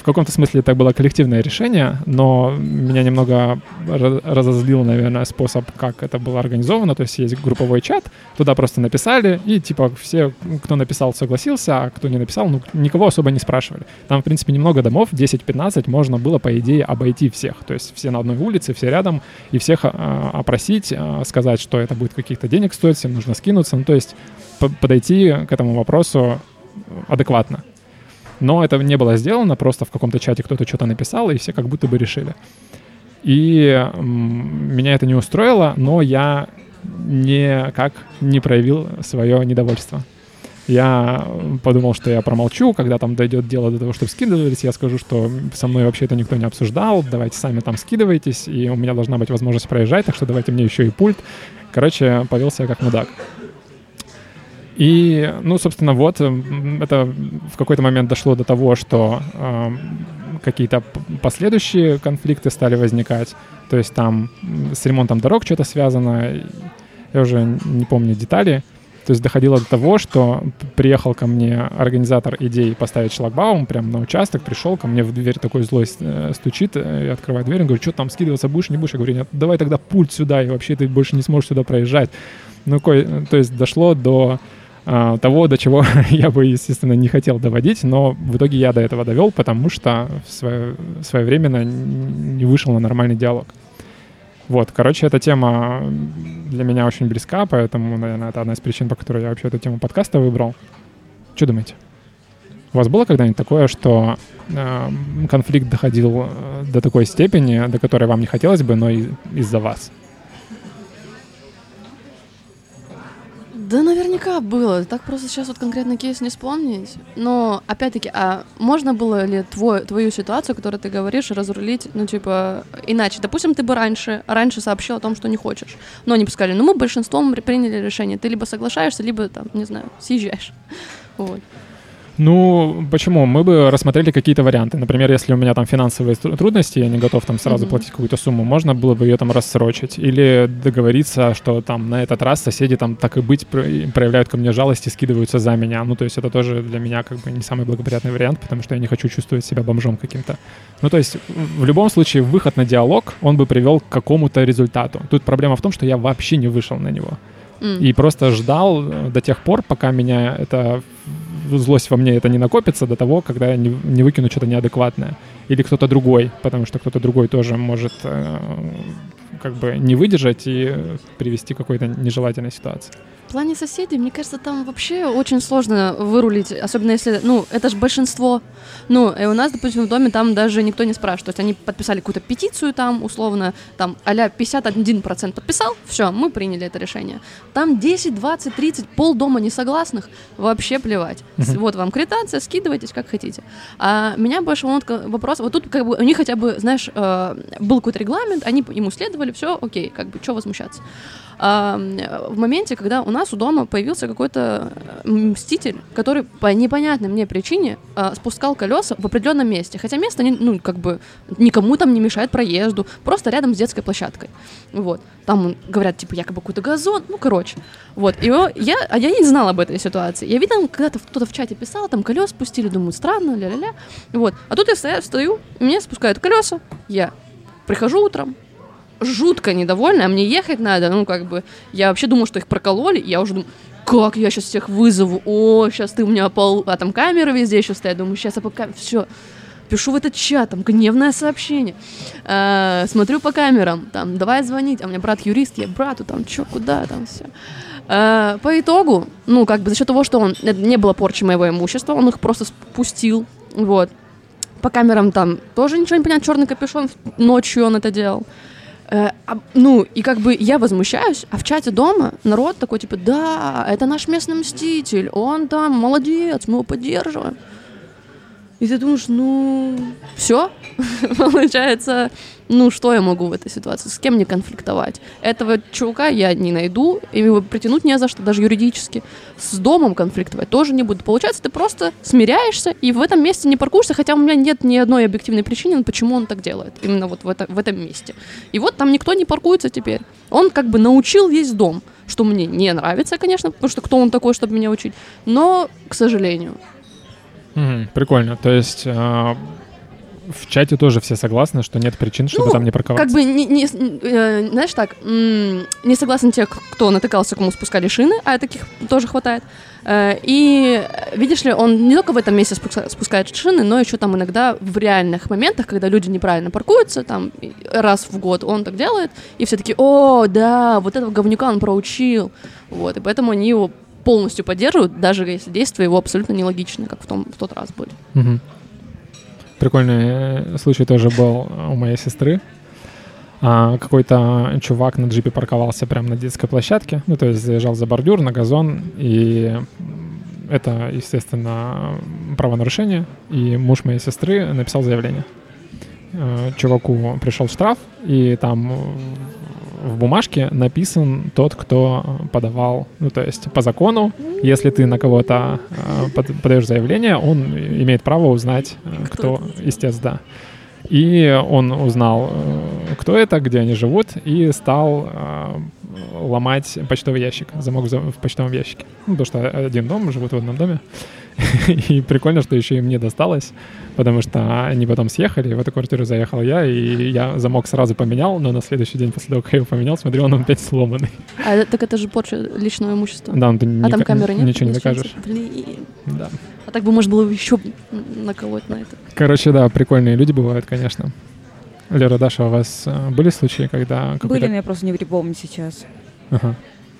В каком-то смысле это было коллективное решение, но меня немного ра- разозлил, наверное, способ, как это было организовано. То есть есть групповой чат, туда просто написали, и типа все, кто написал, согласился, а кто не написал, ну, никого особо не спрашивали. Там, в принципе, немного домов, 10-15, можно было, по идее, обойти всех. То есть все на одной улице, все рядом, и всех а, опросить, а, сказать, что это будет каких-то денег стоить, всем нужно скинуться. Ну, то есть по- подойти к этому вопросу адекватно. Но это не было сделано, просто в каком-то чате кто-то что-то написал, и все как будто бы решили. И меня это не устроило, но я никак не проявил свое недовольство. Я подумал, что я промолчу, когда там дойдет дело до того, чтобы скидывались, я скажу, что со мной вообще это никто не обсуждал, давайте сами там скидывайтесь, и у меня должна быть возможность проезжать, так что давайте мне еще и пульт. Короче, повел себя как мудак. И, ну, собственно, вот, это в какой-то момент дошло до того, что э, какие-то последующие конфликты стали возникать. То есть там с ремонтом дорог что-то связано, я уже не помню детали. То есть доходило до того, что приехал ко мне организатор идеи поставить шлагбаум прямо на участок, пришел ко мне в дверь такой злой э, стучит, э, и открывает дверь, и говорит, что там скидываться будешь, не будешь? Я говорю, нет, давай тогда пульт сюда, и вообще ты больше не сможешь сюда проезжать. Ну, то есть дошло до того, до чего я бы, естественно, не хотел доводить, но в итоге я до этого довел, потому что свое, своевременно не вышел на нормальный диалог. Вот, короче, эта тема для меня очень близка, поэтому, наверное, это одна из причин, по которой я вообще эту тему подкаста выбрал. Что думаете? У вас было когда-нибудь такое, что э, конфликт доходил э, до такой степени, до которой вам не хотелось бы, но и, из-за вас?
Да, наверняка было. Так просто сейчас вот конкретно кейс не вспомнить. Но, опять-таки, а можно было ли твой, твою ситуацию, которую ты говоришь, разрулить, ну, типа, иначе? Допустим, ты бы раньше, раньше сообщил о том, что не хочешь. Но они бы сказали, ну, мы большинством приняли решение. Ты либо соглашаешься, либо, там, не знаю, съезжаешь. Вот.
Ну, почему? Мы бы рассмотрели какие-то варианты. Например, если у меня там финансовые трудности, я не готов там сразу mm-hmm. платить какую-то сумму, можно было бы ее там рассрочить. Или договориться, что там на этот раз соседи там так и быть проявляют ко мне жалость и скидываются за меня. Ну, то есть это тоже для меня как бы не самый благоприятный вариант, потому что я не хочу чувствовать себя бомжом каким-то. Ну, то есть в любом случае выход на диалог, он бы привел к какому-то результату. Тут проблема в том, что я вообще не вышел на него. И просто ждал э, до тех пор, пока меня это злость во мне это не накопится до того, когда я не, не выкину что-то неадекватное. Или кто-то другой, потому что кто-то другой тоже может э, как бы не выдержать и привести к какой-то нежелательной ситуации.
В плане соседей, мне кажется, там вообще очень сложно вырулить, особенно если, ну, это же большинство. Ну, и у нас, допустим, в доме там даже никто не спрашивает. То есть они подписали какую-то петицию там, условно, там, а-ля 51% подписал, все, мы приняли это решение. Там 10, 20, 30, пол дома несогласных, вообще плевать. Uh-huh. Вот вам квитанция, скидывайтесь как хотите. А меня больше волнует вопрос, вот тут как бы у них хотя бы, знаешь, э, был какой-то регламент, они ему следовали, все, окей, как бы, что возмущаться в моменте, когда у нас у дома появился какой-то э, мститель, который по непонятной мне причине а, спускал колеса в определенном месте. Хотя место, ну, как бы, никому там не мешает проезду, просто рядом с детской площадкой. Вот. Там говорят, типа, якобы какой-то газон, ну, короче. Вот. И я, а я не знала об этой ситуации. Я видела, когда-то кто-то в чате писал, там колес спустили, думаю, странно, ля-ля-ля. Вот. А тут я стою, стою, мне спускают колеса, я прихожу утром, жутко недовольна, а мне ехать надо, ну, как бы, я вообще думала, что их прокололи, я уже думаю, как я сейчас всех вызову, о, сейчас ты у меня пол, а там камеры везде еще стоят, думаю, сейчас я пока, все, пишу в этот чат, там гневное сообщение, э, смотрю по камерам, там, давай звонить, а у меня брат юрист, я брату, там, что, куда, там, все. Э, по итогу, ну, как бы за счет того, что он, не было порчи моего имущества, он их просто спустил, вот. По камерам там тоже ничего не понятно, черный капюшон, ночью он это делал. Э, а, ну, и как бы я возмущаюсь, а в чате дома народ такой, типа, да, это наш местный мститель, он там молодец, мы его поддерживаем. И ты думаешь, ну, все, получается, ну, что я могу в этой ситуации, с кем мне конфликтовать? Этого чувака я не найду, и его притянуть не за что, даже юридически. С домом конфликтовать тоже не буду. Получается, ты просто смиряешься и в этом месте не паркуешься, хотя у меня нет ни одной объективной причины, почему он так делает, именно вот в, это, в этом месте. И вот там никто не паркуется теперь. Он как бы научил весь дом, что мне не нравится, конечно, потому что кто он такой, чтобы меня учить, но, к сожалению.
Mm, прикольно. То есть э, в чате тоже все согласны, что нет причин, чтобы ну, там не парковаться.
Как бы, не, не, э, знаешь так, не согласны те, кто натыкался, кому спускали шины, а таких тоже хватает. Э, и видишь ли, он не только в этом месте спускает шины, но еще там иногда в реальных моментах, когда люди неправильно паркуются, там раз в год он так делает, и все таки о, да, вот этого говнюка он проучил. Вот, и поэтому они его полностью поддерживают, даже если действия его абсолютно нелогичны, как в, том, в тот раз были.
Угу. Прикольный э, случай тоже был у моей сестры. а, какой-то чувак на джипе парковался прямо на детской площадке, ну, то есть заезжал за бордюр на газон, и это, естественно, правонарушение, и муж моей сестры написал заявление. Э, чуваку пришел штраф, и там в бумажке написан тот, кто подавал, ну, то есть по закону, если ты на кого-то э, подаешь заявление, он имеет право узнать, э, кто, кто истец, да. И он узнал, э, кто это, где они живут, и стал э, ломать почтовый ящик, замок в почтовом ящике. Ну, потому что один дом, живут в одном доме. И прикольно, что еще и мне досталось, потому что они потом съехали, в эту квартиру заехал я, и я замок сразу поменял, но на следующий день после того, как я его поменял, смотрел, он опять сломанный.
А так это же порча личного имущества.
Да, ну ты
а там камеры нет?
Ничего не докажешь.
Блин. Да. А так бы можно было еще наколоть на это.
Короче, да, прикольные люди бывают, конечно. Лера, Даша, у вас э, были случаи, когда...
Были, но я просто не припомню сейчас.
Ага.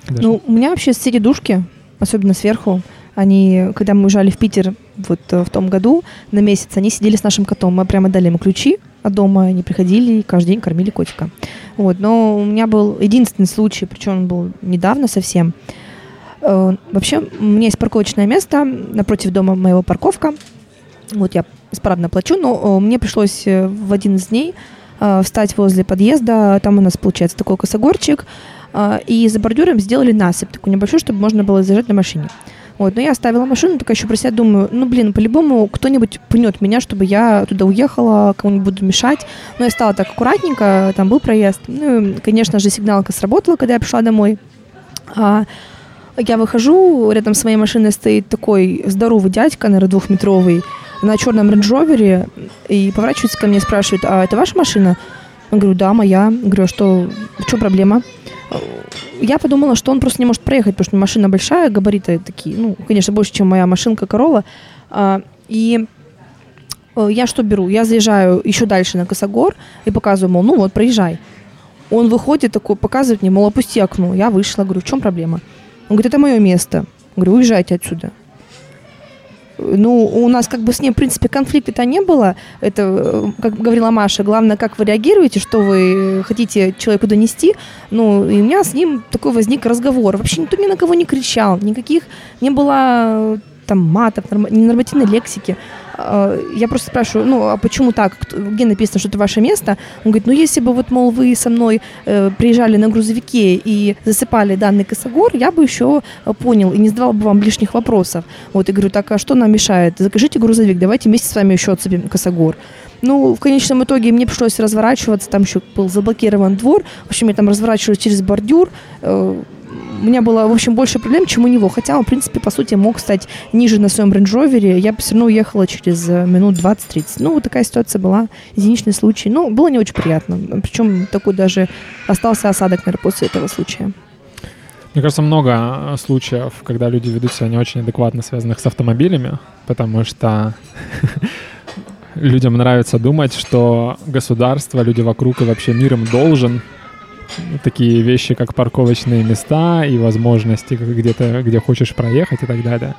Ну, у меня вообще все дедушки, особенно сверху, они, когда мы уезжали в Питер вот э, в том году на месяц, они сидели с нашим котом. Мы прямо дали ему ключи от дома, они приходили и каждый день кормили котика. Вот. Но у меня был единственный случай, причем он был недавно совсем. Э, вообще, у меня есть парковочное место напротив дома моего парковка. Вот я исправно плачу, но э, мне пришлось в один из дней встать возле подъезда. Там у нас получается такой косогорчик. И за бордюром сделали насыпь такой небольшой, чтобы можно было заезжать на машине. Вот, но я оставила машину, такая еще про себя думаю, ну, блин, по-любому кто-нибудь пнет меня, чтобы я туда уехала, кому-нибудь буду мешать. Но я стала так аккуратненько, там был проезд. Ну, и, конечно же, сигналка сработала, когда я пришла домой. А, я выхожу, рядом с моей машиной стоит такой здоровый дядька, наверное, двухметровый, на черном рейндж и поворачивается ко мне и спрашивает, а это ваша машина? Я говорю, да, моя. Я говорю, а что, в чем проблема? Я подумала, что он просто не может проехать, потому что машина большая, габариты такие, ну, конечно, больше, чем моя машинка Корола. И э, я что беру? Я заезжаю еще дальше на Косогор и показываю, мол, ну вот, проезжай. Он выходит такой, показывает мне, мол, опусти окно. Я вышла, говорю, в чем проблема? Он говорит, это мое место. Говорю, уезжайте отсюда ну, у нас как бы с ней, в принципе, конфликта-то не было. Это, э, как говорила Маша, главное, как вы реагируете, что вы хотите человеку донести. Ну, и у меня с ним такой возник разговор. Вообще никто ни на кого не кричал, никаких не было там матов, ненормативной лексики. А, я просто спрашиваю, ну, а почему так? Где написано, что это ваше место? Он говорит, ну, если бы вот, мол, вы со мной э, приезжали на грузовике и засыпали данный косогор, я бы еще э, понял и не задавал бы вам лишних вопросов. Вот, и говорю, так, а что нам мешает? Закажите грузовик, давайте вместе с вами еще отцепим косогор. Ну, в конечном итоге мне пришлось разворачиваться, там еще был заблокирован двор. В общем, я там разворачивалась через бордюр, э, у меня было, в общем, больше проблем, чем у него. Хотя он, в принципе, по сути, мог стать ниже на своем рейндж Я бы все равно уехала через э, минут 20-30. Ну, вот такая ситуация была, единичный случай. Ну, было не очень приятно. Причем такой даже остался осадок, наверное, после этого случая.
Мне кажется, много э, случаев, когда люди ведут себя не очень адекватно, связанных с автомобилями, потому что людям нравится думать, что государство, люди вокруг и вообще мир им должен, такие вещи, как парковочные места и возможности где-то, где хочешь проехать и так далее.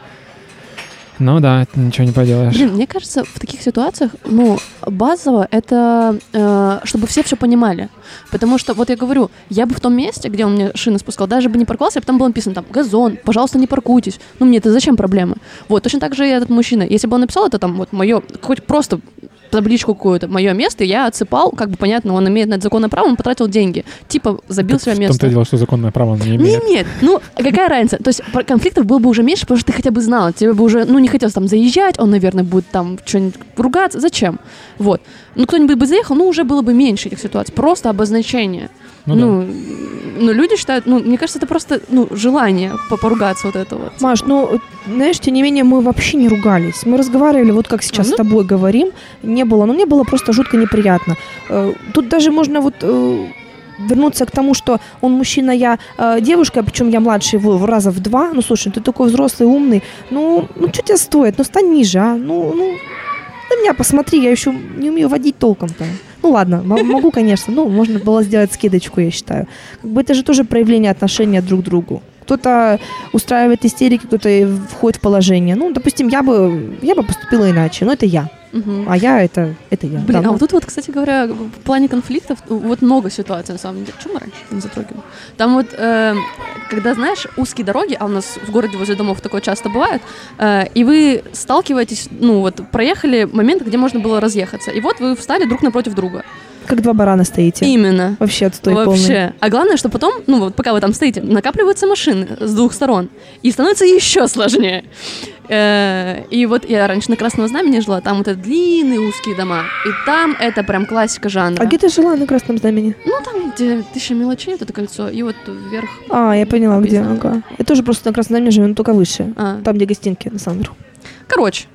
Ну да, ничего не поделаешь.
Блин, мне кажется, в таких ситуациях, ну, базово это, э, чтобы все все понимали. Потому что, вот я говорю, я бы в том месте, где он мне шины спускал, даже бы не парковался, а там было написано там газон, пожалуйста, не паркуйтесь. Ну, мне это зачем проблема? Вот, точно так же и этот мужчина. Если бы он написал это там, вот, мое, хоть просто табличку какую-то, мое место, я отсыпал, как бы понятно, он имеет на это законное право, он потратил деньги. Типа, забил так себе место.
В том-то дело, что законное право он не имеет.
Нет, нет, ну, какая разница? То есть конфликтов было бы уже меньше, потому что ты хотя бы знал, тебе бы уже, ну, не хотелось там заезжать, он, наверное, будет там что-нибудь ругаться. Зачем? Вот. Ну, кто-нибудь бы заехал, ну, уже было бы меньше этих ситуаций. Просто обозначение. Ну, ну, да. ну, люди считают, ну, мне кажется, это просто, ну, желание поругаться вот это вот.
Маш, ну, знаешь, тем не менее, мы вообще не ругались. Мы разговаривали, вот как сейчас ну, с тобой говорим, не было, ну, мне было просто жутко неприятно. Э, тут даже можно вот э, вернуться к тому, что он мужчина, я э, девушка, причем я младше его раза в два. Ну, слушай, ты такой взрослый, умный. Ну, ну, что тебе стоит? Ну, стань ниже, а? Ну, ну, на меня посмотри, я еще не умею водить толком-то. Ну ладно, могу, конечно, ну можно было сделать скидочку, я считаю. Как бы это же тоже проявление отношения друг к другу. Кто-то устраивает истерики, кто-то входит в положение. Ну, допустим, я бы, я бы поступила иначе, но это я.
Мгм.
А я это, это я.
Блин,
Да,
а вот тут вот, кстати говоря, в плане конфликтов, вот много ситуаций на самом деле. Чем мы раньше не затрагивали? Там вот, э, когда, знаешь, узкие дороги, а у нас в городе возле домов такое часто бывает, э, и вы сталкиваетесь, ну вот, проехали момент, где можно было разъехаться, и вот вы встали друг напротив друга.
Как два барана стоите.
Именно.
Вообще отстой полный.
Вообще. А главное, что потом, ну вот пока вы там стоите, накапливаются машины с двух сторон. И становится еще сложнее. Э, И вот я раньше на Красного Знамени жила, там вот это длинные узкие дома. И там это прям классика жанра.
А где ты жила на Красном Знамени?
Ну, там, где тысяча мелочей, вот это кольцо, и вот вверх.
А, я поняла, где. Ага. Я тоже просто на Красном Знамени живу, но только выше.
А.
Там, где гостинки, на самом верху.
Короче,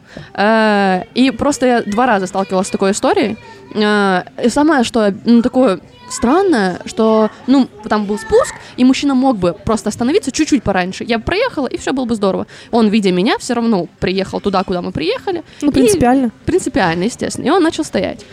и просто я два раза сталкивалась с такой историей. Э, И самое, что ну, такое странное, что, ну, там был спуск, и мужчина мог бы просто остановиться чуть-чуть пораньше. Я бы проехала, и все было бы здорово. Он, видя меня, все равно приехал туда, куда мы приехали.
Ну,
И-
принципиально.
принципиально, естественно. И он начал стоять.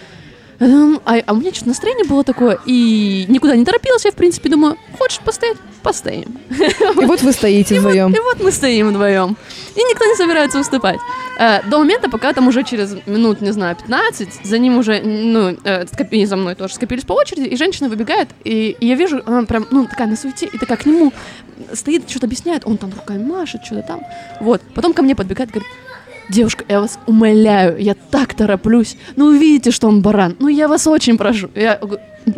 Эм, А, а у меня что-то настроение было такое, и никуда не торопилась. Я, в принципе, думаю, хочешь постоять? Постоим.
И вот вы стоите вдвоем.
И вот мы стоим вдвоем. И никто не собирается уступать. Э, До момента, пока там уже через минут, не знаю, 15, за ним уже, ну, э, скопи- и за мной тоже скопились по очереди, и женщина выбегает, и, и я вижу, она прям, ну, такая на суете, и такая к нему стоит, что-то объясняет, он там руками машет, что-то там. Вот. Потом ко мне подбегает, говорит, Девушка, я вас умоляю, я так тороплюсь. Ну, вы видите, что он баран. Ну, я вас очень прошу. Я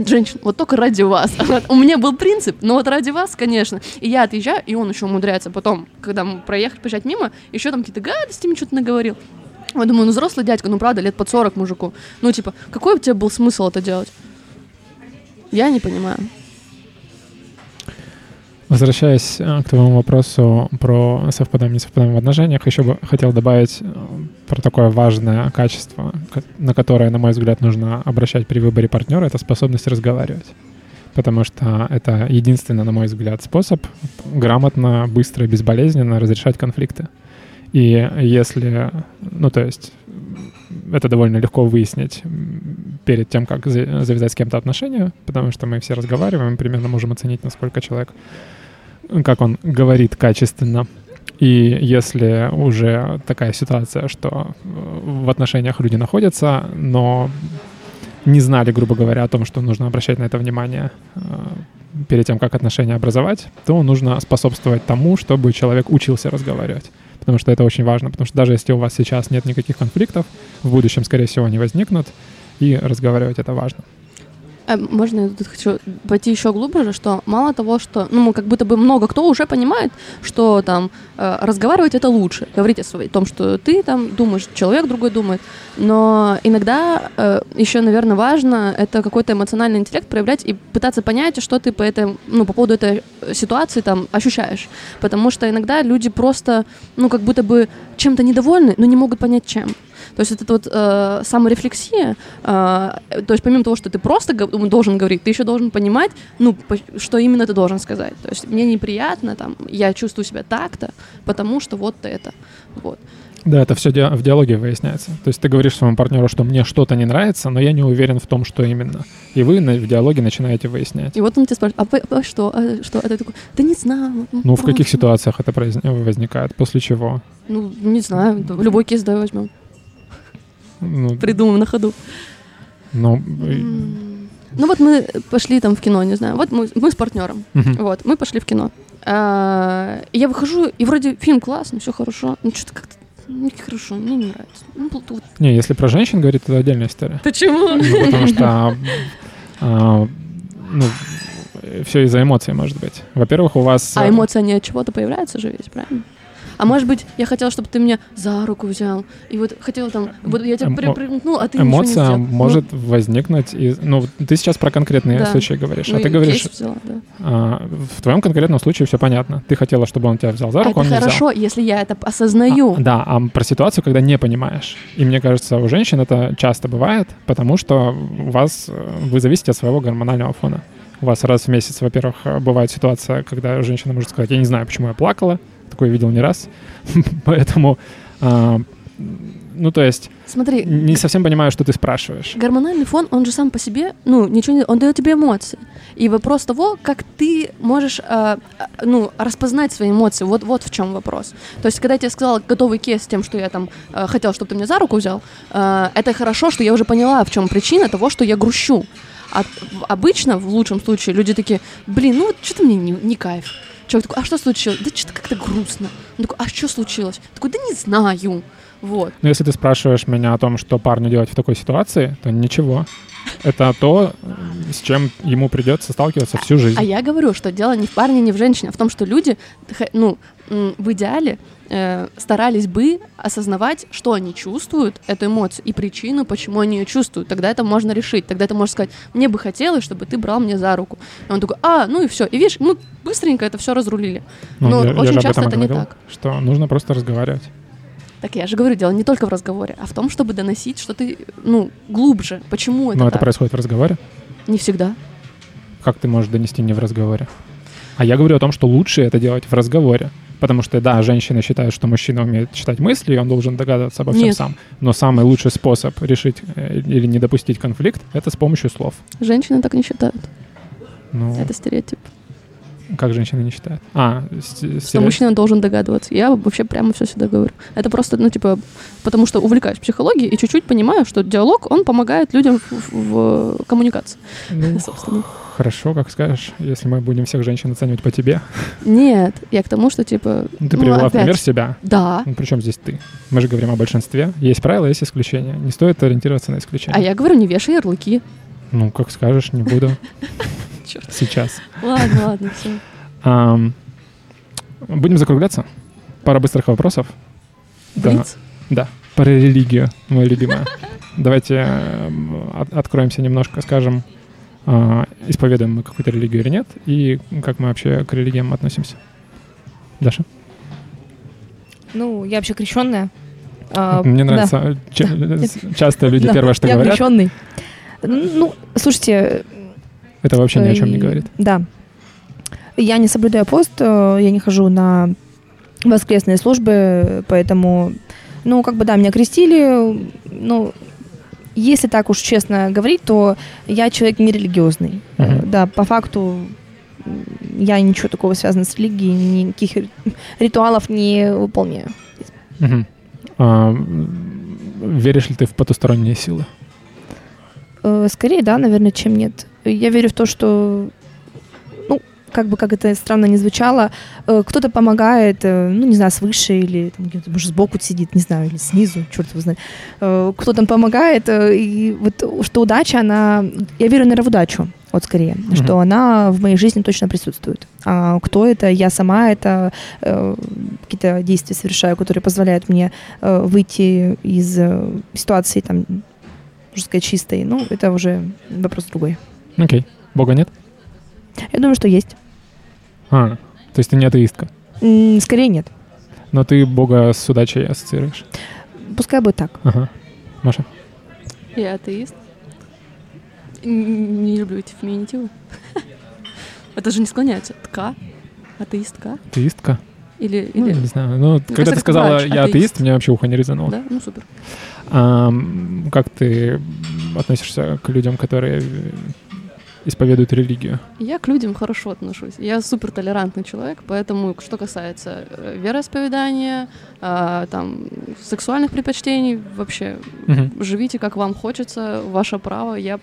женщина, вот только ради вас. У меня был принцип, но вот ради вас, конечно. И я отъезжаю, и он еще умудряется потом, когда мы проехали, бежать мимо, еще там какие-то гадости мне что-то наговорил. Я думаю, ну взрослый дядька, ну правда, лет под 40 мужику. Ну, типа, какой у тебя был смысл это делать? Я не понимаю.
Возвращаясь э, к твоему вопросу про совпадаем, не совпадаем в отношениях, еще бы хотел добавить э, про такое важное качество, на которое, на мой взгляд, нужно обращать при выборе партнера, это способность разговаривать. Потому что это единственный, на мой взгляд, способ грамотно, быстро и безболезненно разрешать конфликты. И если, ну то есть, это довольно легко выяснить перед тем, как за- завязать с кем-то отношения, потому что мы все разговариваем, примерно можем оценить, насколько человек, как он говорит качественно. И если уже такая ситуация, что э, в отношениях люди находятся, но не знали, грубо говоря, о том, что нужно обращать на это внимание э, перед тем, как отношения образовать, то нужно способствовать тому, чтобы человек учился разговаривать. Потому что это очень важно, потому что даже если у вас сейчас нет никаких конфликтов, в будущем, скорее всего, они возникнут, и разговаривать это важно.
А можно я тут хочу пойти еще глубже, что мало того, что, ну, как будто бы много кто уже понимает, что там э, разговаривать это лучше, говорить о, том, что ты там думаешь, человек другой думает, но иногда э, еще, наверное, важно это какой-то эмоциональный интеллект проявлять и пытаться понять, что ты по этому, ну, по поводу этой ситуации там ощущаешь, потому что иногда люди просто, ну, как будто бы чем-то недовольны, но не могут понять чем. То есть это вот э, саморефлексия, э, то есть помимо того, что ты просто должен говорить, ты еще должен понимать, ну, что именно ты должен сказать. То есть мне неприятно, там, я чувствую себя так-то, потому что вот это. Вот.
Да, это все в диалоге выясняется. То есть ты говоришь своему партнеру, что мне что-то не нравится, но я не уверен в том, что именно. И вы в диалоге начинаете выяснять.
И вот он тебя спрашивает, а, вы- а что, а что? А ты такой, да не знаю.
Ну, в каких
просто».
ситуациях это возникает? После чего?
Ну, не знаю, да, любой кейс давай возьмем,
Ну,
придумаем на ходу.
ну.
Ну вот мы пошли там в кино, не знаю, вот мы, мы с партнером,
мгм.
Вот, мы пошли в кино. А, я выхожу, и вроде фильм классный, все хорошо. Ну, что-то как-то не хорошо, мне не нравится. Ну, вот-.
Не, если про женщин говорить, это отдельная история.
Почему?
Ну, потому что, а, ну, все из-за эмоций, может быть. Во-первых, у вас...
А эмоции, они от чего-то появляются же ведь, правильно? А может быть, я хотела, чтобы ты меня за руку взял, и вот хотела там, вот я тебя
Эмо-
при- примкнул, а ты ничего не
Эмоция
сделал.
может возникнуть из... Ну, ты сейчас про конкретные
Да.
случаи говоришь,
Ну,
а ты говоришь,
взяла, да.
а, в твоем конкретном случае все понятно. Ты хотела, чтобы он тебя взял за
А
руку,
это
он не взял.
хорошо, если я это осознаю.
А, да, а про ситуацию, когда не понимаешь. И мне кажется, у женщин это часто бывает, потому что у вас э, вы зависите от своего гормонального фона. У вас раз в месяц, во-первых, э, бывает ситуация, когда женщина может сказать, я не знаю, почему я плакала, такое видел не раз, поэтому а, Ну, то есть,
Смотри,
не совсем понимаю, что ты спрашиваешь.
гормональный фон, он же сам по себе, ну, ничего не... Он дает тебе эмоции. И вопрос того, как ты можешь, э, ну, распознать свои эмоции, вот, вот в чем вопрос. То есть, когда я тебе сказала готовый кейс с тем, что я там э, хотела, чтобы ты меня за руку взял, э, это хорошо, что я уже поняла, в чем причина того, что я грущу. А обычно, в лучшем случае, люди такие, блин, ну что-то мне не, не кайф. Человек такой, а что случилось? Да что-то как-то грустно. Он такой, а что случилось? Такой, да не знаю. Вот.
Но если ты спрашиваешь меня о том, что парню делать в такой ситуации, то ничего. Это то, с чем ему придется сталкиваться всю жизнь.
А я говорю, что дело не в парне, не в женщине, а в том, что люди, ну, в идеале э, старались бы осознавать, что они чувствуют, эту эмоцию, и причину, почему они ее чувствуют. Тогда это можно решить. Тогда ты можешь сказать, мне бы хотелось, чтобы ты брал мне за руку. И он такой, а, ну и все. И видишь, мы быстренько это все разрулили.
Ну,
но
я, я
очень
об
часто это не
говорил,
так.
что нужно просто разговаривать.
Так я же говорю, дело не только в разговоре, а в том, чтобы доносить, что ты, ну, глубже. Почему это
Но это
так?
происходит в разговоре.
Не всегда.
Как ты можешь донести не в разговоре? А я говорю о том, что лучше это делать в разговоре. Потому что, да, женщина считает, что мужчина умеет читать мысли, и он должен догадываться обо всем
Нет.
сам. Но самый лучший способ решить э, или не допустить конфликт — это с помощью слов.
Женщины так не считают.
Ну,
Это стереотип.
Как женщины не считают? А, с-
Что
стереотип.
мужчина должен догадываться. Я вообще прямо все сюда говорю. Это просто, ну, типа, потому что увлекаюсь психологией и чуть-чуть понимаю, что диалог, он помогает людям в, в- в коммуникации,
Ну,
собственно.
хорошо, как скажешь, если мы будем всех женщин оценивать по тебе.
Нет, я к тому, что, типа,
Ну, ты
ну,
привела в
опять,
пример себя.
Да.
Ну, причем здесь ты? Мы же говорим о большинстве. Есть правила, есть исключения. Не стоит ориентироваться на исключения.
А я говорю, не вешай ярлыки.
Ну, как скажешь, не буду. Сейчас.
Ладно, ладно, все.
Ам, будем закругляться. Пара быстрых вопросов. Да.
Блиц.
Да, про религию, моя любимая. Давайте от- откроемся немножко, скажем, а, исповедуем мы какую-то религию или нет, и как мы вообще к религиям относимся. Даша?
Ну, я вообще крещенная. А,
Мне
да.
нравится, ч- часто люди
Да,
первое, что
я
говорят,
крещенный. Ну, слушайте,
это вообще ни о чем не говорит.
Да. Я не соблюдаю пост, э, я не хожу на воскресные службы, поэтому, ну, как бы, да, меня крестили, ну, если так уж честно говорить, то я человек нерелигиозный.
Мгм.
Да, по факту я ничего такого связанного с религией, никаких ри- ритуалов не выполняю.
Мгм. А, веришь ли ты в потусторонние силы?
Э, Скорее, да, наверное, чем нет. Я верю в то, что, ну, как бы как это странно не звучало, э, кто-то помогает, э, ну, не знаю, свыше или, там, может, сбоку сидит, не знаю, или снизу, черт его знает. Э, Кто там помогает, и вот что удача, она... Я верю, наверное, в удачу, вот скорее, что она в моей жизни точно присутствует. А кто это? Я сама это какие-то действия совершаю, которые позволяют мне выйти из ситуации, там, можно сказать, чистой. Ну, это уже вопрос другой.
Окей. Бога нет?
Я думаю, что есть.
А, то есть ты не атеистка.
М, Скорее нет.
Но ты Бога с удачей ассоциируешь.
Пускай будет так.
Ага. Маша?
Я атеист. Н- Не люблю эти феминитивы. Это же не склоняется. Тка? Атеистка?
Атеистка?
Или...
Ну,
или...
не знаю. Ну, когда
кажется,
ты сказала
врач,
«я атеист»,
атеист.
у меня вообще ухо не резануло.
Да? Ну, супер.
А, как ты относишься к людям, которые исповедуют религию?
Я к людям хорошо отношусь. Я супер толерантный человек, поэтому, что касается э, вероисповедания, а, там, сексуальных предпочтений, вообще,
Мгм.
живите как вам хочется, ваше право. Я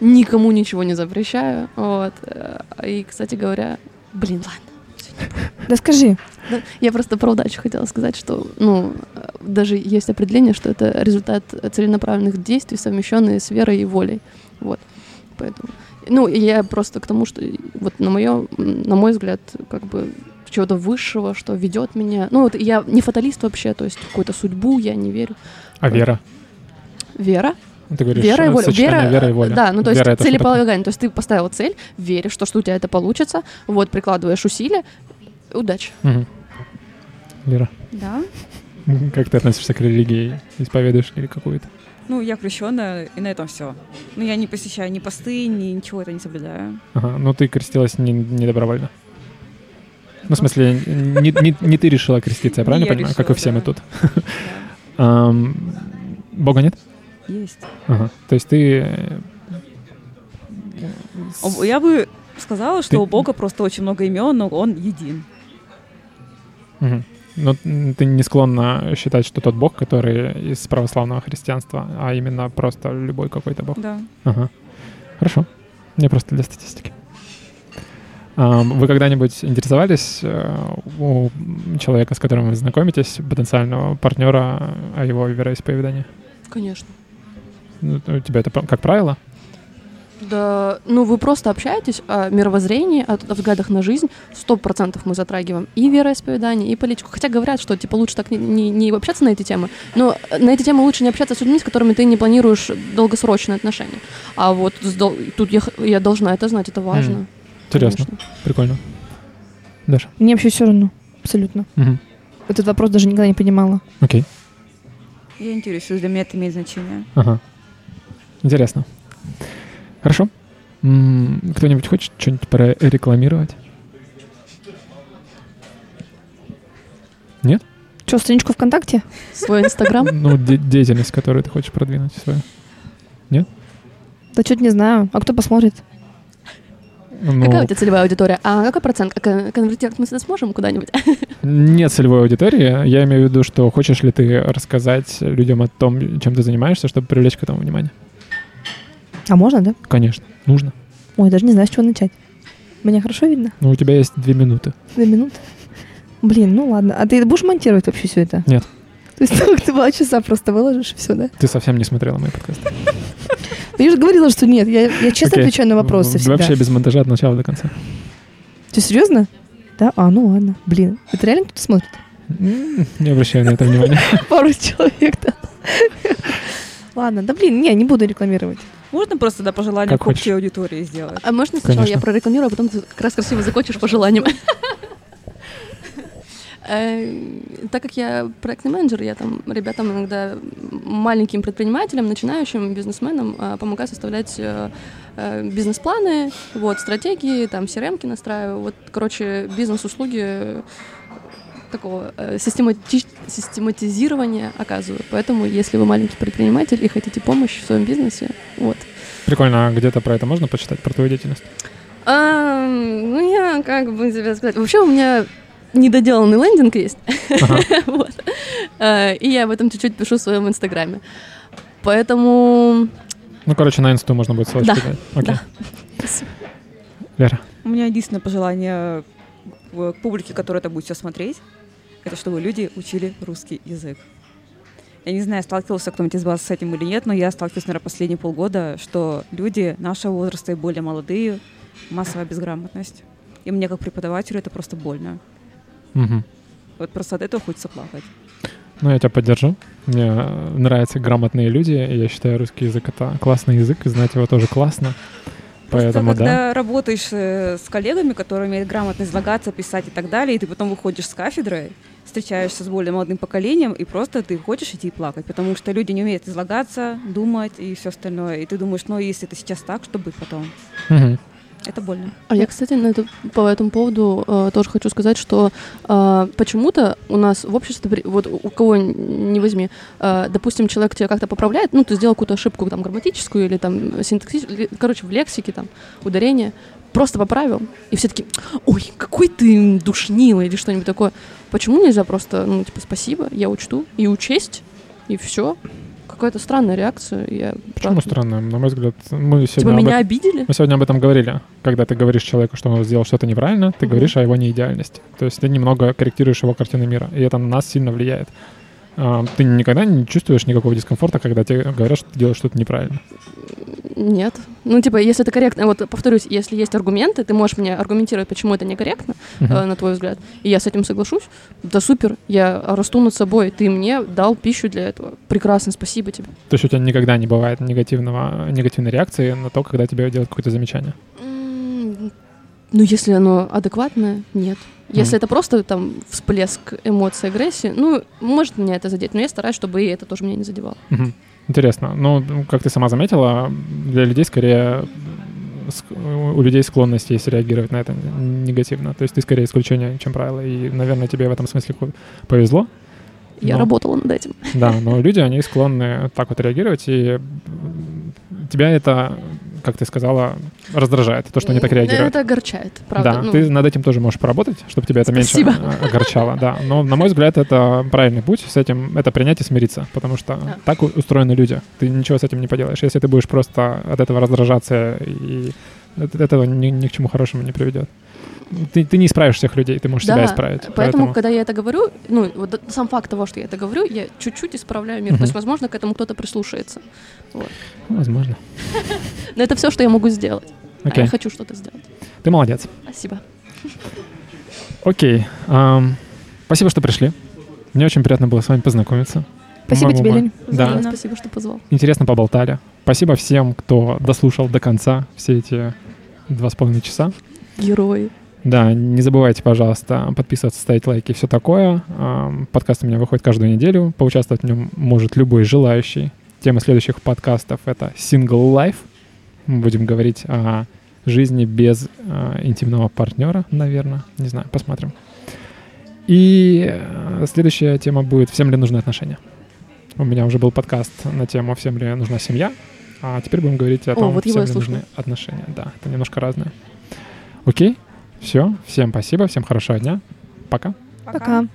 никому ничего не запрещаю. Вот. Э, И, кстати говоря, блин, ладно.
Да скажи.
Я просто про удачу хотела сказать, что, ну, э, даже есть определение, что это результат целенаправленных действий, совмещенные с верой и волей. Вот. Поэтому, ну, я просто к тому, что вот на мое, на мой взгляд, как бы чего-то высшего, что ведет меня. Ну, вот я не фаталист вообще, то есть какую-то судьбу я не верю.
А вера?
Вера,
Ты говоришь,
вера и воля. Вера,
вера и воля.
Да, ну то есть
Вера — такое?
целеполагание. То есть ты поставил цель, веришь, что, что у тебя это получится, вот прикладываешь усилия, удачи.
Мгм. Вера,
Да.
как ты относишься к религии? Исповедуешь ли какую-то?
Ну, я крещенная, и на этом все. Ну, я не посещаю ни посты, ни ничего это не соблюдаю.
Ага, ну ты крестилась не, не добровольно. Ну, в смысле, не, не- не ты решила креститься, я правильно
я
понимаю? как и
решила,
все мы
да.
тут.
Да.
Бога нет?
Есть.
Ага. То есть ты...
Я бы сказала, что
Ты-
у Бога просто очень много имен, но он един.
Мгм. Но м, ты не склонна считать, что тот бог, который из православного христианства, а именно просто любой какой-то бог.
Да.
Ага. Хорошо. Мне просто для статистики. Вы когда-нибудь интересовались э, у человека, с которым вы знакомитесь, потенциального партнера, о его вероисповедании?
Конечно.
Ну, У тебя это как правило?
Да, ну вы просто общаетесь о мировоззрении, о, о взглядах на жизнь. Сто процентов мы затрагиваем и вероисповедание, и политику. Хотя говорят, что типа лучше так не, не, не общаться на эти темы. Но на эти темы лучше не общаться с людьми, с которыми ты не планируешь долгосрочные отношения. А вот с дол- тут я, я должна это знать, это важно.
Интересно,
конечно.
прикольно. Даша?
Мне вообще все равно, абсолютно.
Мгм.
Этот вопрос даже никогда не понимала.
Окей.
Я интересуюсь, для меня это имеет значение.
Ага. Интересно. Хорошо. Кто-нибудь хочет что-нибудь прорекламировать? Нет?
Что, страничку ВКонтакте?
Свой инстаграм.
Ну, де- деятельность, которую ты хочешь продвинуть свою.
Да что-то не знаю. А кто посмотрит?
Ну,
Какая у тебя целевая аудитория? А какой процент? Кон- Конвертировать мы сможем куда-нибудь?
нет целевой аудитории. Я имею в виду, что хочешь ли ты рассказать людям о том, чем ты занимаешься, чтобы привлечь к этому внимание?
А можно, да?
Конечно, нужно.
Ой, даже не знаю, с чего начать. Меня хорошо видно?
Но у тебя есть две минуты.
Две минуты. Блин, ну ладно. А ты будешь монтировать вообще все это?
Нет.
То есть ты два часа просто выложишь, и все, да?
Ты совсем не смотрела мои подкасты.
Ну, Я же говорила, что нет. Я, я честно
Окей.
отвечаю на вопросы всегда.
Вообще без монтажа от начала до конца.
Ты серьезно? Да? А, ну ладно. Блин, это реально кто-то смотрит?
Не обращаю на это внимания.
Пару человек, да. Ладно, да блин, не, не буду рекламировать.
Можно просто до пожелания
Как
общей аудитории сделать?
А можно сначала
Конечно.
я прорекламирую, а потом ты как раз красиво закончишь пожеланием? Э, Так как я проектный менеджер, я там ребятам иногда маленьким предпринимателям, начинающим бизнесменам э, помогаю составлять э, бизнес-планы, вот, стратегии, там, CRM-ки настраиваю. Вот, короче, бизнес-услуги такого э, системати- систематизирования оказываю. Поэтому, если вы маленький предприниматель и хотите помощь в своем бизнесе, вот,
Прикольно, а где-то про это можно почитать, про твою деятельность?
А, ну, я как бы тебе сказать. Вообще у меня недоделанный лендинг есть.
Ага.
Вот. А, И я об этом чуть-чуть пишу в своем инстаграме. Поэтому...
Ну, короче, на инсту можно будет ссылочку
Да,
дать. Окей.
да.
Лера.
У меня единственное пожелание к к публике, которая это будет все смотреть, это чтобы люди учили русский язык. Я не знаю, сталкивался кто-нибудь из вас с этим или нет, но я сталкиваюсь, наверное, последние полгода, что люди нашего возраста и более молодые, массовая безграмотность. И мне как преподавателю это просто больно.
Мгм.
Вот просто от этого хочется плакать.
Ну, я тебя поддержу. Мне нравятся грамотные люди, я считаю, русский язык — это классный язык, и знать его тоже классно.
Просто
Поэтому, да.
когда работаешь э, с коллегами, которые умеют грамотно излагаться, писать и так далее, и ты потом выходишь с кафедры, встречаешься с более молодым поколением, и просто ты хочешь идти и плакать, потому что люди не умеют излагаться, думать и все остальное. И ты думаешь, ну если это сейчас так, что будет потом?
Мгм.
Это больно.
А я, кстати, на это, по этому поводу э, тоже хочу сказать, что э, почему-то у нас в обществе, вот у кого не возьми, э, допустим, человек тебя как-то поправляет, ну, ты сделал какую-то ошибку там грамматическую или там синтаксическую, короче, в лексике там, ударение, просто поправил, и все таки ой, какой ты душнила или что-нибудь такое. Почему нельзя просто, ну, типа, спасибо, я учту, и учесть, и все? Какая-то странная реакция. Я,
Почему
правда-
странно? На мой взгляд, мы
Типа,
сегодня, об
меня обидели?
мы сегодня об этом говорили. Когда ты говоришь человеку, что он сделал что-то неправильно, ты
Мгм.
говоришь о его неидеальности. То есть ты немного корректируешь его картину мира, и это на нас сильно влияет. А, Ты никогда не чувствуешь никакого дискомфорта, когда тебе говорят, что ты делаешь что-то неправильно.
Нет. Ну, типа, если это корректно, вот повторюсь, если есть аргументы, ты можешь мне аргументировать, почему это некорректно,
Мгм.
э, на твой взгляд, и я с этим соглашусь, да супер, я расту над собой, ты мне дал пищу для этого. Прекрасно, спасибо тебе.
То есть у тебя никогда не бывает негативного, негативной реакции на то, когда тебе делают какое-то замечание.
М, Ну, если оно адекватное, нет. Если
Мгм.
это просто там всплеск эмоций, агрессии, ну, может меня это задеть, но я стараюсь, чтобы и это тоже меня не задевало.
Мгм. Интересно. Ну, как ты сама заметила, для людей скорее ск- у людей склонность есть реагировать на это негативно. То есть ты скорее исключение, чем правило. И, наверное, тебе в этом смысле повезло.
Я
Но-
работала над этим.
Да, но люди, они склонны так вот реагировать, и тебя это, как ты сказала, раздражает, то, что они так реагируют.
Это огорчает, правда.
да,
ну,
ты над этим тоже можешь поработать, чтобы тебя это
Спасибо.
меньше огорчало, да. Но, на мой взгляд, это правильный путь, с этим это принять и смириться, потому что
Да.
так устроены люди. Ты ничего с этим не поделаешь. Если ты будешь просто от этого раздражаться, и это- этого ни, ни к чему хорошему не приведет. Ты, ты не исправишь всех людей, ты можешь
да,
себя исправить.
Поэтому, когда я это говорю, ну, вот сам факт того, что я это говорю, я чуть-чуть исправляю мир.
Мгм.
То есть, возможно, к этому кто-то прислушается. Вот.
Ну, Возможно.
Но это все, что я могу сделать. А
Окей.
я хочу что-то сделать.
Ты молодец.
Спасибо.
Окей. ам, спасибо, что пришли. Мне очень приятно было с вами познакомиться.
Спасибо тебе, Лень.
Да.
Спасибо, что позвал.
интересно поболтали. Спасибо всем, кто дослушал до конца все эти два с половиной часа.
Герои.
Да, не забывайте, пожалуйста, подписываться, ставить лайки и все такое. Ам, Подкаст у меня выходит каждую неделю. Поучаствовать в нем может любой желающий. Тема следующих подкастов — это Single Life. Мы будем говорить о жизни без а, интимного партнера, наверное. Не знаю, посмотрим. И э, следующая тема будет «Всем ли нужны отношения?». У меня уже был подкаст на тему «Всем ли нужна семья?», а теперь будем говорить о том,
вот его
всем ли
слушала.
нужны отношения. Да, это немножко разное. Окей? Все, всем спасибо, всем хорошего дня. Пока.
Пока.